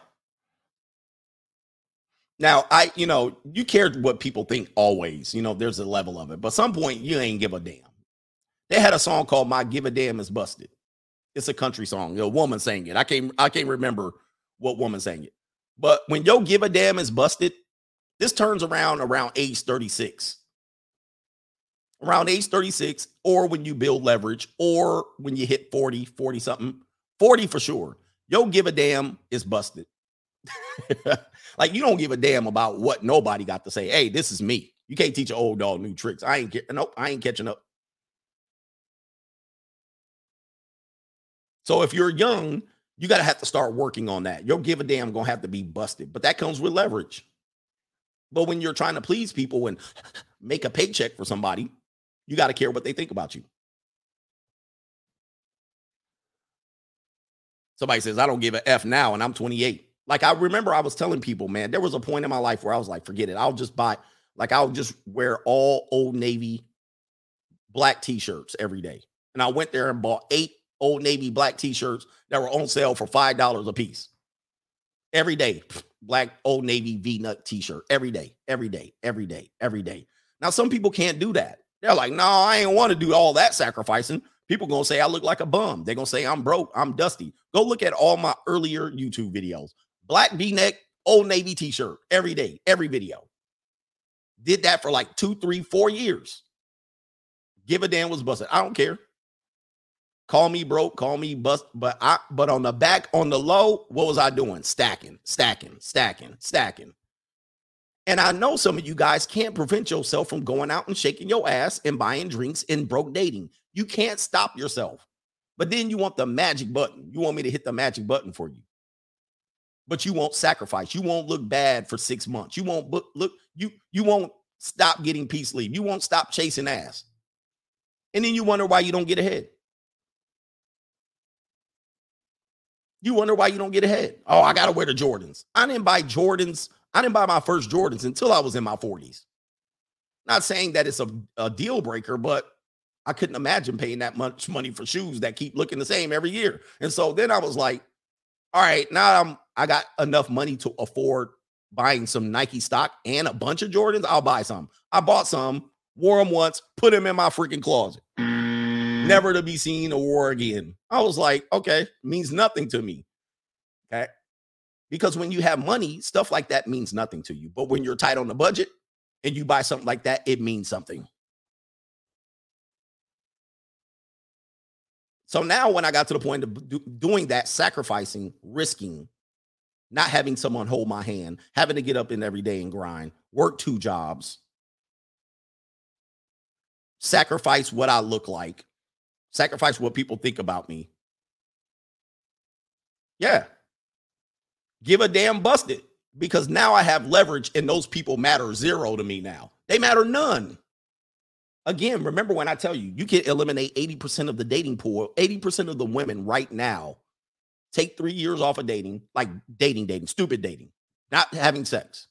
now I, you know, you care what people think always. You know, there's a level of it, but some point you ain't give a damn. They had a song called "My Give a Damn Is Busted." It's a country song. A woman sang it. I can't, I can't remember what woman sang it. But when yo give a damn is busted, this turns around around age 36 around age 36 or when you build leverage or when you hit 40 40 something 40 for sure yo give a damn is busted. Like you don't give a damn about what nobody got to say hey this is me. You can't teach an old dog new tricks. I ain't get nope i ain't catching up. So if you're young you got to have to start working on that. Your give a damn gonna have to be busted but that comes with leverage. But when you're trying to please people and make a paycheck for somebody you got to care what they think about you. Somebody says, I don't give a F now, and I'm 28. Like, I remember I was telling people, man, there was a point in my life where I was like, forget it. I'll just buy, like, I'll just wear all Old Navy black t shirts every day. And I went there and bought eight Old Navy black t shirts that were on sale for $5 a piece. Every day, black Old Navy V nut t shirt every day, every day, every day, every day. Now, some people can't do that. They're like, no, I ain't want to do all that sacrificing. People gonna say I look like a bum. They're gonna say I'm broke, I'm dusty. Go look at all my earlier YouTube videos. Black V-neck, old Navy t-shirt every day, every video. Did that for like two, three, four years. Give a damn was busted. I don't care. Call me broke, call me bust, but I but on the back on the low, what was I doing? Stacking, stacking, stacking, stacking. And I know some of you guys can't prevent yourself from going out and shaking your ass and buying drinks and broke dating. You can't stop yourself. But then you want the magic button. You want me to hit the magic button for you. But you won't sacrifice. You won't look bad for 6 months. You won't look, look you you won't stop getting peace leave. You won't stop chasing ass. And then you wonder why you don't get ahead. You wonder why you don't get ahead. Oh, I got to wear the Jordans. I didn't buy Jordans I didn't buy my first Jordans until I was in my 40s. Not saying that it's a, a deal breaker, but I couldn't imagine paying that much money for shoes that keep looking the same every year. And so then I was like, all right, now I'm I got enough money to afford buying some Nike stock and a bunch of Jordans. I'll buy some. I bought some, wore them once, put them in my freaking closet. Mm. Never to be seen or wore again. I was like, okay, means nothing to me. Okay. Because when you have money, stuff like that means nothing to you. But when you're tight on the budget and you buy something like that, it means something. So now, when I got to the point of do, doing that, sacrificing, risking, not having someone hold my hand, having to get up in every day and grind, work two jobs, sacrifice what I look like, sacrifice what people think about me. Yeah, give a damn busted because now I have leverage and those people matter zero to me now. They matter none. Again, remember when I tell you, you can eliminate 80% of the dating pool, 80% of the women right now take three years off of dating, like dating, dating, stupid dating, not having sex.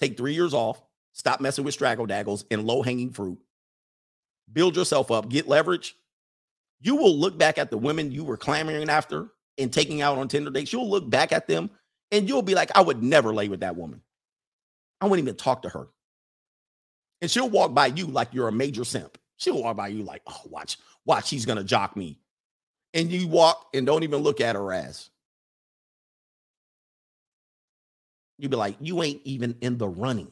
Take three years off, stop messing with straggle daggles and low hanging fruit, build yourself up, get leverage. You will look back at the women you were clamoring after and taking out on Tinder dates, you'll look back at them and you'll be like, I would never lay with that woman. I wouldn't even talk to her. And she'll walk by you like you're a major simp. She'll walk by you like, oh, watch, watch, he's gonna jock me. And you walk and don't even look at her ass. You'd be like, you ain't even in the running.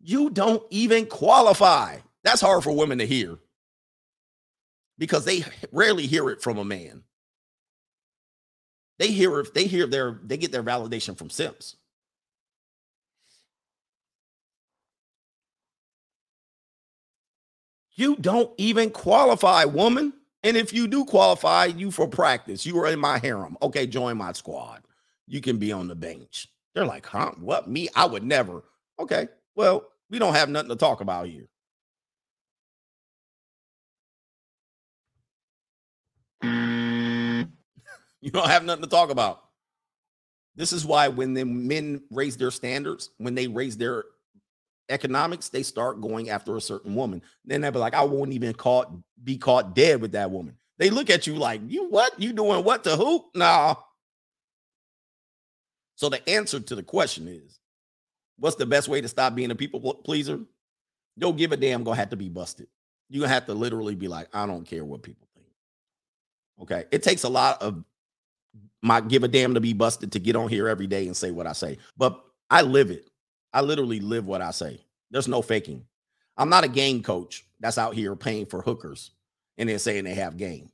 You don't even qualify. That's hard for women to hear because they rarely hear it from a man. They hear if they hear their they get their validation from Sims. You don't even qualify, woman. And if you do qualify, you for practice. You are in my harem. Okay, join my squad. You can be on the bench. They're like, huh? What? Me? I would never. Okay. Well, we don't have nothing to talk about here. You don't have nothing to talk about. This is why when the men raise their standards, when they raise their economics, they start going after a certain woman. Then they'll be like, I won't even caught be caught dead with that woman. They look at you like, you what? You doing what to who? Nah. So the answer to the question is, what's the best way to stop being a people pleaser? Don't give a damn gonna have to be busted. You're gonna have to literally be like, I don't care what people think. Okay. It takes a lot of my give a damn to be busted to get on here every day and say what I say. But I live it. I literally live what I say. There's no faking. I'm not a game coach that's out here paying for hookers and then saying they have game.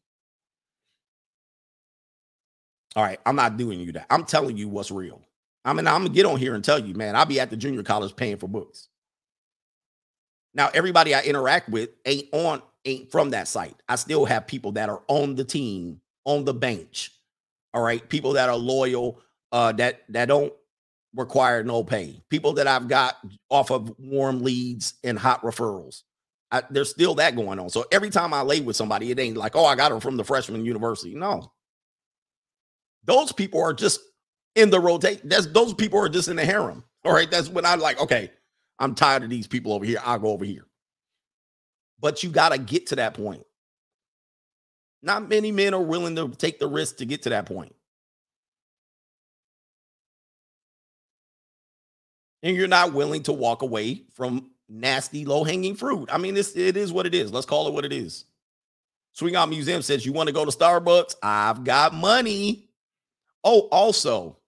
All right, I'm not doing you that. I'm telling you what's real. I mean, I'm gonna get on here and tell you, man, I'll be at the junior college paying for books. Now, everybody I interact with ain't on, ain't from that site. I still have people that are on the team, on the bench. All right, people that are loyal, uh, that that don't require no pay. People that I've got off of warm leads and hot referrals. I, there's still that going on. So every time I lay with somebody, it ain't like, oh, I got her from the freshman university. No, those people are just in the rotate. That's those people are just in the harem. All right. That's when I'm like, okay, I'm tired of these people over here. I'll go over here. But you got to get to that point. Not many men are willing to take the risk to get to that point. And you're not willing to walk away from nasty low hanging fruit. I mean, this it is what it is. Let's call it what it is. Swing Out Museum says, You want to go to Starbucks? I've got money. Oh, also,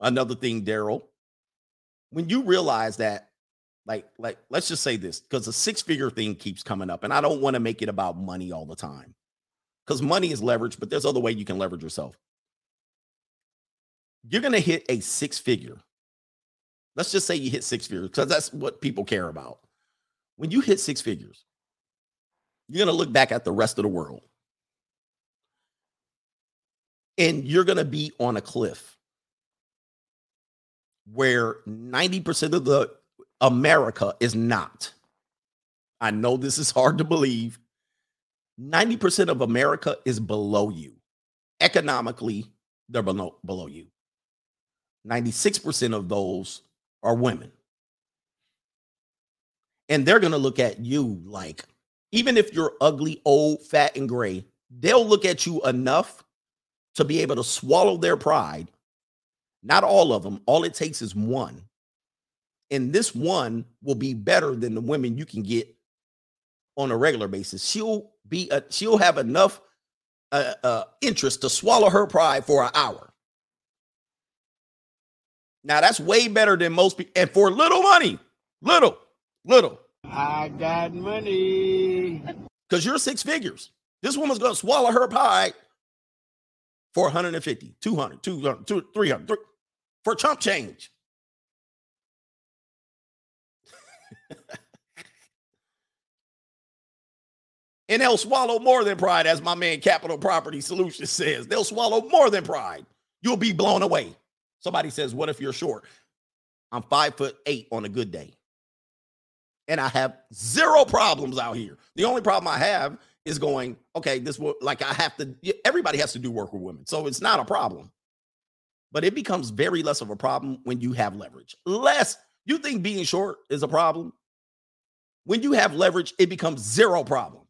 another thing, Daryl, when you realize that, like, like, let's just say this, because the six-figure thing keeps coming up, and I don't want to make it about money all the time. Because money is leverage, but there's other way you can leverage yourself. You're gonna hit a six figure. Let's just say you hit six figures, because that's what people care about. When you hit six figures, you're gonna look back at the rest of the world and you're going to be on a cliff where 90% of the America is not. I know this is hard to believe. 90% of America is below you. Economically, they're below, below you. 96% of those are women. And they're going to look at you like, even if you're ugly, old, fat, and gray, they'll look at you enough to be able to swallow their pride. Not all of them, all it takes is one. And this one will be better than the women you can get on a regular basis. She'll be a, she'll have enough uh, uh, interest to swallow her pride for an hour. Now that's way better than most people, and for little money, little, little. I got money. Because you're six figures. This woman's gonna swallow her pride for 150, 200, 200, 300 for chump change. And they'll swallow more than pride, as my man Capital Property Solutions says. They'll swallow more than pride. You'll be blown away. Somebody says, What if you're short? I'm five foot eight on a good day. And I have zero problems out here. The only problem I have is going, okay, this will like I have to, everybody has to do work with women. So it's not a problem. But it becomes very less of a problem when you have leverage. Less, you think being short is a problem? When you have leverage, it becomes zero problem.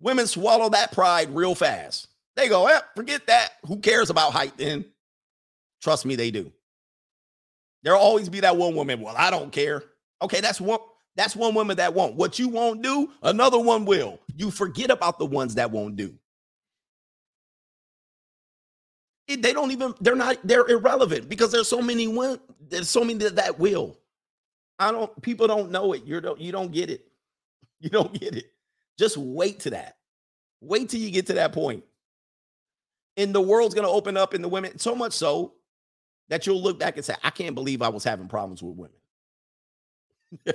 Women swallow that pride real fast. They go, eh, forget that. Who cares about height then? Trust me, they do. There'll always be that one woman. Well, I don't care. Okay, that's one That's one woman that won't. What you won't do, another one will. You forget about the ones that won't do. It- they don't even, they're not, they're irrelevant because there's so many one, there's so many that, that will. I don't, people don't know it. You don't, you don't get it. You don't get it. Just wait to that. Wait till you get to that point. And the world's gonna open up in the women so much so that you'll look back and say, I can't believe I was having problems with women.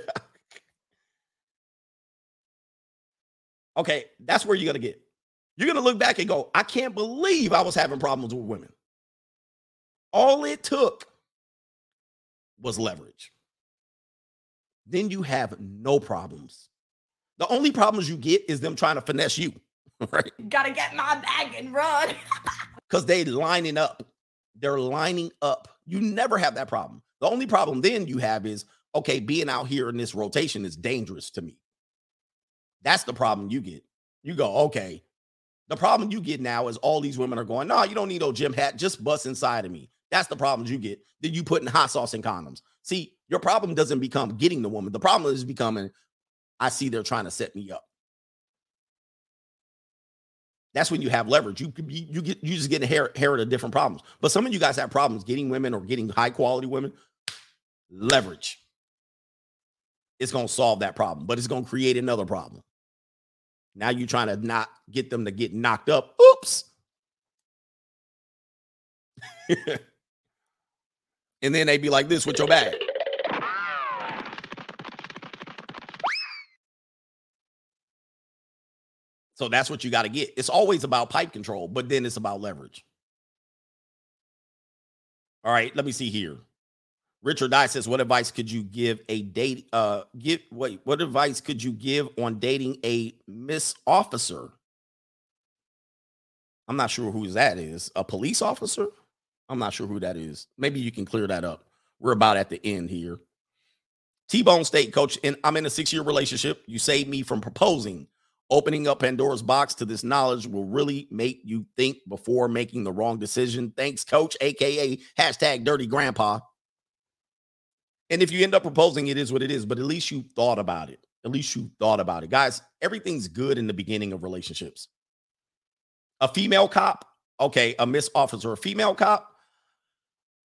okay, that's where you're gonna get. You're gonna look back and go, I can't believe I was having problems with women. All it took was leverage. Then you have no problems. The only problems you get is them trying to finesse you, right? Gotta get my bag and run. Because they lining up. They're lining up. You never have that problem. The only problem then you have is okay, being out here in this rotation is dangerous to me. That's the problem you get. You go, okay. The problem you get now is all these women are going, no, you don't need no gym hat, just bust inside of me. That's the problems you get. Then you put in hot sauce and condoms. See, your problem doesn't become getting the woman. The problem is becoming, I see they're trying to set me up. That's when you have leverage. You be, you get you just get inherit, inherit different problems. But some of you guys have problems getting women or getting high quality women. Leverage. It's gonna solve that problem, but it's gonna create another problem. Now you're trying to not get them to get knocked up. Oops. and then they'd be like this with your bag. So that's what you got to get. It's always about pipe control, but then it's about leverage. All right, let me see here. Richard Dye says, "What advice could you give a date? Uh, give wait. What advice could you give on dating a miss officer? I'm not sure who that is. A police officer? I'm not sure who that is. Maybe you can clear that up. We're about at the end here. T-Bone State coach, and I'm in a six-year relationship. You saved me from proposing. Opening up Pandora's box to this knowledge will really make you think before making the wrong decision. Thanks, coach, aka hashtag dirty grandpa. And if you end up proposing, it is what it is, but at least you thought about it. At least you thought about it. Guys, everything's good in the beginning of relationships. A female cop, okay, a miss officer, a female cop.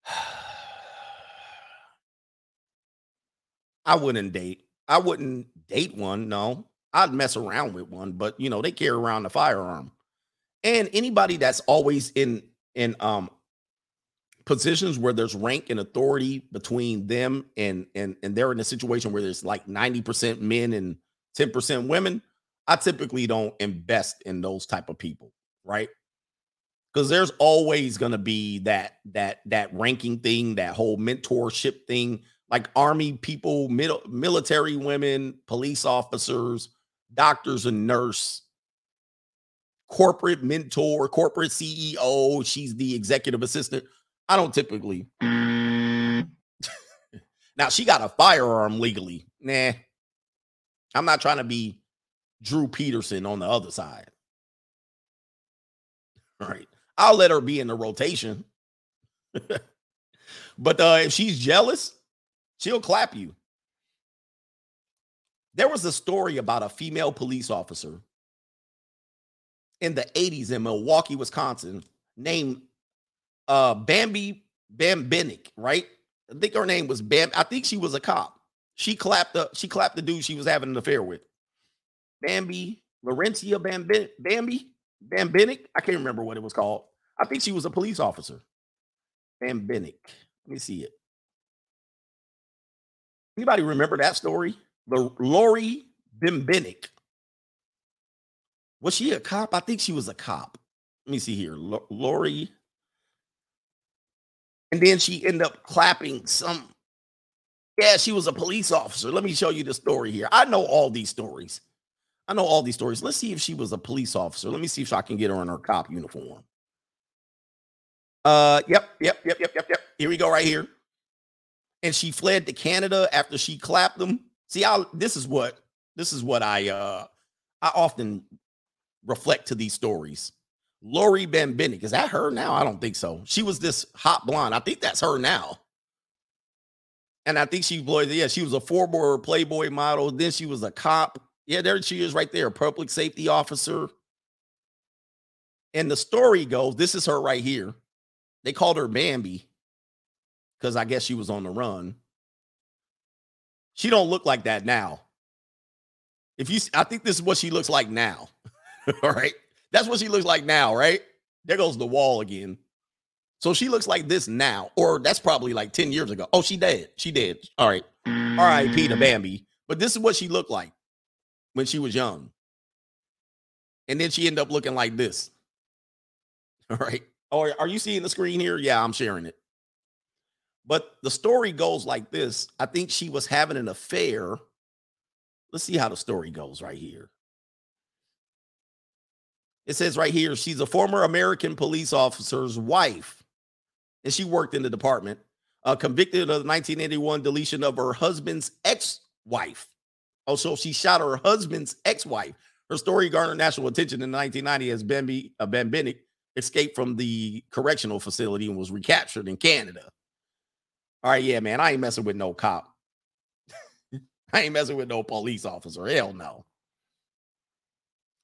I wouldn't date. I wouldn't date one. No, I'd mess around with one, but you know, they carry around the firearm. And anybody that's always in in um positions where there's rank and authority between them and and and they're in a situation where there's like 90% men and 10% women, I typically don't invest in those type of people, right? Because there's always going to be that that that ranking thing, that whole mentorship thing, like army people, mil- military women, police officers, doctors and nurse, corporate mentor, corporate CEO. She's the executive assistant. I don't typically. now she got a firearm legally. Nah, I'm not trying to be Drew Peterson on the other side. All right, I'll let her be in the rotation. but uh, if she's jealous, she'll clap you. There was a story about a female police officer in the 80s in Milwaukee, Wisconsin, named uh Bambi Bambinic, right? I think her name was Bam. I think she was a cop. She clapped the she clapped the dude she was having an affair with. Bambi, Lawrencia Bambi, Bambi, Bambinic. I can't remember what it was called. I think she was a police officer. Bambinic. Let me see it. Anybody remember that story? Lori Bimbinic. Was she a cop? I think she was a cop. Let me see here. L- Lori. And then she ended up clapping some. Yeah, she was a police officer. Let me show you the story here. I know all these stories. I know all these stories. Let's see if she was a police officer. Let me see if I can get her in her cop uniform. Uh, yep, yep, yep, yep, yep, yep. Here we go, right here. And she fled to Canada after she clapped them. See, I this is what this is what I uh I often reflect to these stories. Lori Bembenek, is that her now? I don't think so. She was this hot blonde. I think that's her now. And I think she employed, yeah, she was a former Playboy model. Then she was a cop. Yeah, there she is right there, a public safety officer. And the story goes, this is her right here. They called her Bambi because I guess she was on the run. She don't look like that now. If you, I think this is what she looks like now. All right, that's what she looks like now. Right there goes the wall again. So she looks like this now, or that's probably like 10 years ago. Oh, she dead. She did. All right. R.I.P. to Bambi. But this is what she looked like when she was young. And then she ended up looking like this. All right. Oh, are you seeing the screen here? Yeah, I'm sharing it. But the story goes like this. I think she was having an affair. Let's see how the story goes right here. It says right here, she's a former American police officer's wife, and she worked in the department, uh, convicted of the 1981 deletion of her husband's ex wife. Also, she shot her husband's ex wife. Her story garnered national attention in 1990 as Bambi, uh, Bennett escaped from the correctional facility and was recaptured in Canada. All right, yeah, man, I ain't messing with no cop. I ain't messing with no police officer. Hell no.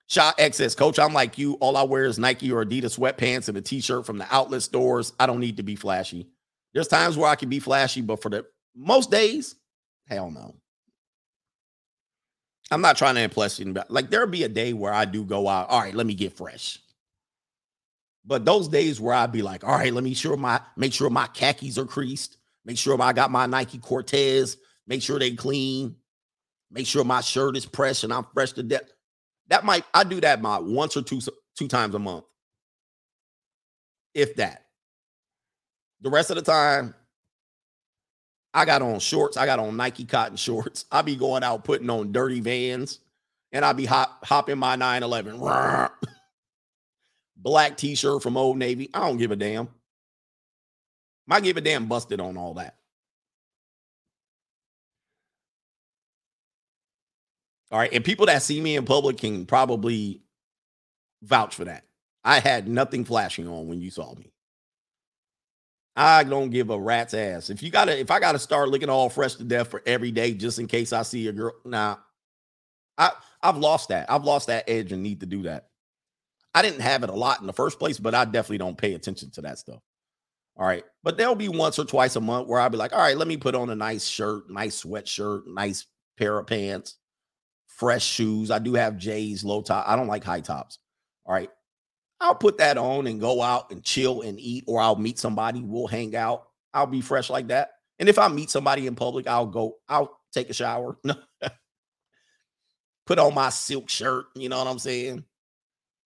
Shot excess coach. I'm like you. All I wear is Nike or Adidas sweatpants and a t-shirt from the outlet stores. I don't need to be flashy. There's times where I can be flashy, but for the most days, hell no. I'm not trying to impress you. Like there'll be a day where I do go out. All right, let me get fresh. But those days where I'd be like, all right, let me sure my make sure my khakis are creased, make sure I got my Nike Cortez, make sure they clean, make sure my shirt is pressed and I'm fresh to death. That might I do that my once or two two times a month. If that. The rest of the time, I got on shorts. I got on Nike cotton shorts. I be going out putting on dirty vans and I be hop, hopping my 911. Black t-shirt from Old Navy. I don't give a damn. I give a damn busted on all that. All right. And people that see me in public can probably vouch for that. I had nothing flashing on when you saw me. I don't give a rat's ass. If you gotta, if I gotta start looking all fresh to death for every day just in case I see a girl, nah. I I've lost that. I've lost that edge and need to do that. I didn't have it a lot in the first place, but I definitely don't pay attention to that stuff. All right. But there'll be once or twice a month where I'll be like, all right, let me put on a nice shirt, nice sweatshirt, nice pair of pants, fresh shoes. I do have J's, low top. I don't like high tops. All right. I'll put that on and go out and chill and eat, or I'll meet somebody. We'll hang out. I'll be fresh like that. And if I meet somebody in public, I'll go, I'll take a shower. put on my silk shirt. You know what I'm saying?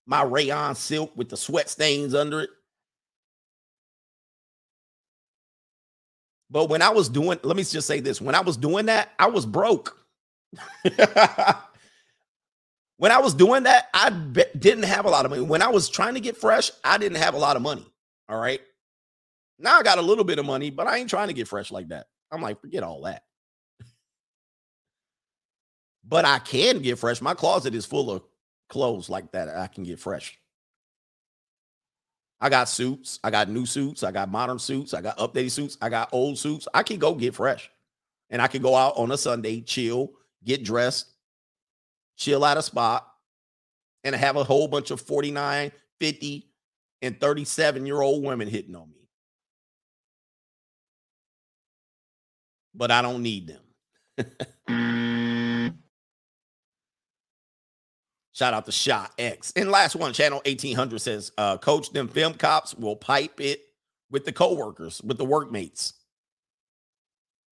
My rayon silk with the sweat stains under it. But when I was doing, let me just say this when I was doing that, I was broke. when I was doing that, I be- didn't have a lot of money. When I was trying to get fresh, I didn't have a lot of money. All right. Now I got a little bit of money, but I ain't trying to get fresh like that. I'm like, forget all that. but I can get fresh. My closet is full of clothes like that. I can get fresh. I got suits. I got new suits. I got modern suits. I got updated suits. I got old suits. I can go get fresh. And I can go out on a Sunday, chill, get dressed, chill at a spot, and have a whole bunch of 49, 50, and 37 year old women hitting on me. But I don't need them. Shout out to Shot X. And last one, channel 1800 says, uh, Coach, them film cops will pipe it with the coworkers, with the workmates.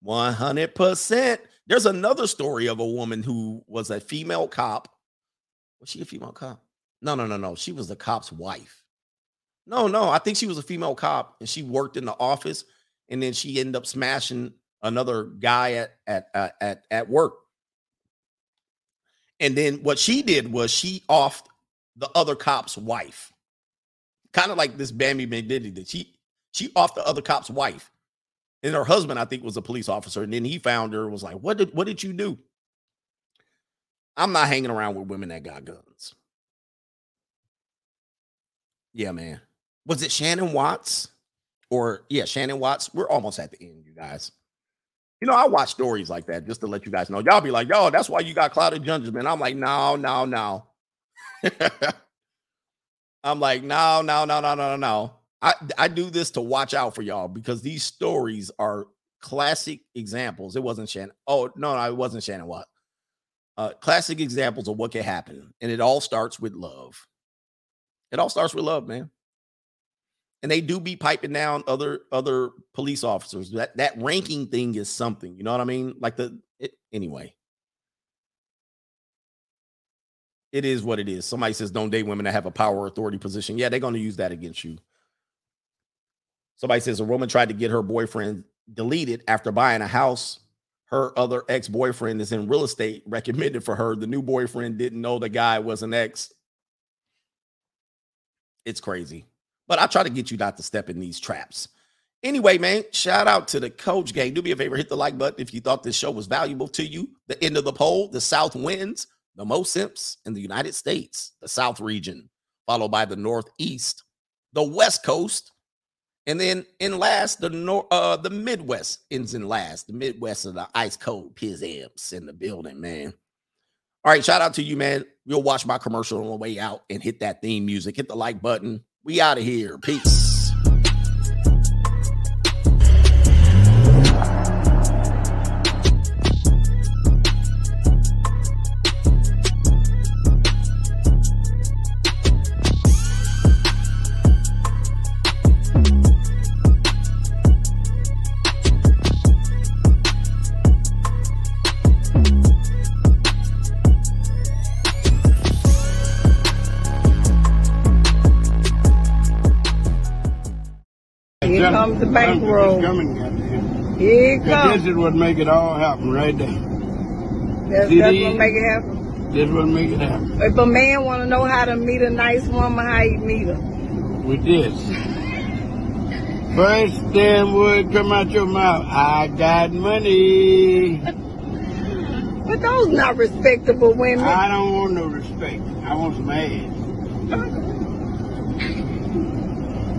100%. There's another story of a woman who was a female cop. Was she a female cop? No, no, no, no. She was the cop's wife. No, no. I think she was a female cop and she worked in the office and then she ended up smashing another guy at at at at, at work. And then what she did was she offed the other cop's wife. Kind of like this Bambi Diddy did. She she offed the other cop's wife. And her husband, I think, was a police officer. And then he found her, and was like, What did what did you do? I'm not hanging around with women that got guns. Yeah, man. Was it Shannon Watts? Or yeah, Shannon Watts. We're almost at the end, you guys. You know, I watch stories like that just to let you guys know. Y'all be like, yo, that's why you got clouded judges, man. I'm like, no, no, no. I'm like, no, no, no, no, no, no. I, I do this to watch out for y'all because these stories are classic examples. It wasn't Shannon. Oh, no, no, it wasn't Shannon What? Uh, classic examples of what can happen. And it all starts with love. It all starts with love, man. And they do be piping down other other police officers. That that ranking thing is something, you know what I mean? Like the it, anyway. It is what it is. Somebody says don't date women that have a power authority position. Yeah, they're going to use that against you. Somebody says a woman tried to get her boyfriend deleted after buying a house. Her other ex boyfriend is in real estate, recommended for her. The new boyfriend didn't know the guy was an ex. It's crazy. But I try to get you not to step in these traps. Anyway, man, shout out to the coach gang. Do me a favor, hit the like button if you thought this show was valuable to you. The end of the poll, the South wins the most simps in the United States, the South region, followed by the Northeast, the West Coast, and then in last, the North, uh, the Midwest ends in last. The Midwest of the ice cold piz amps in the building, man. All right, shout out to you, man. You'll watch my commercial on the way out and hit that theme music. Hit the like button. We out of here. Peace. Comes the bankroll. Coming. Here it comes. This is what make it all happen right there. That's, See that's these? what make it happen. This what make it happen. If a man want to know how to meet a nice woman, how you meet her? With this. First damn word come out your mouth. I got money. But those not respectable women. I don't want no respect. I want some ass.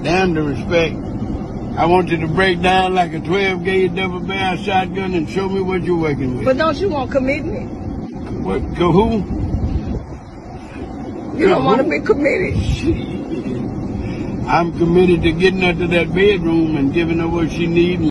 Damn the respect. I want you to break down like a 12 gauge double barrel shotgun and show me what you're working with. But don't you want commitment? What? Go who? You don't want to be committed. I'm committed to getting her to that bedroom and giving her what she needs and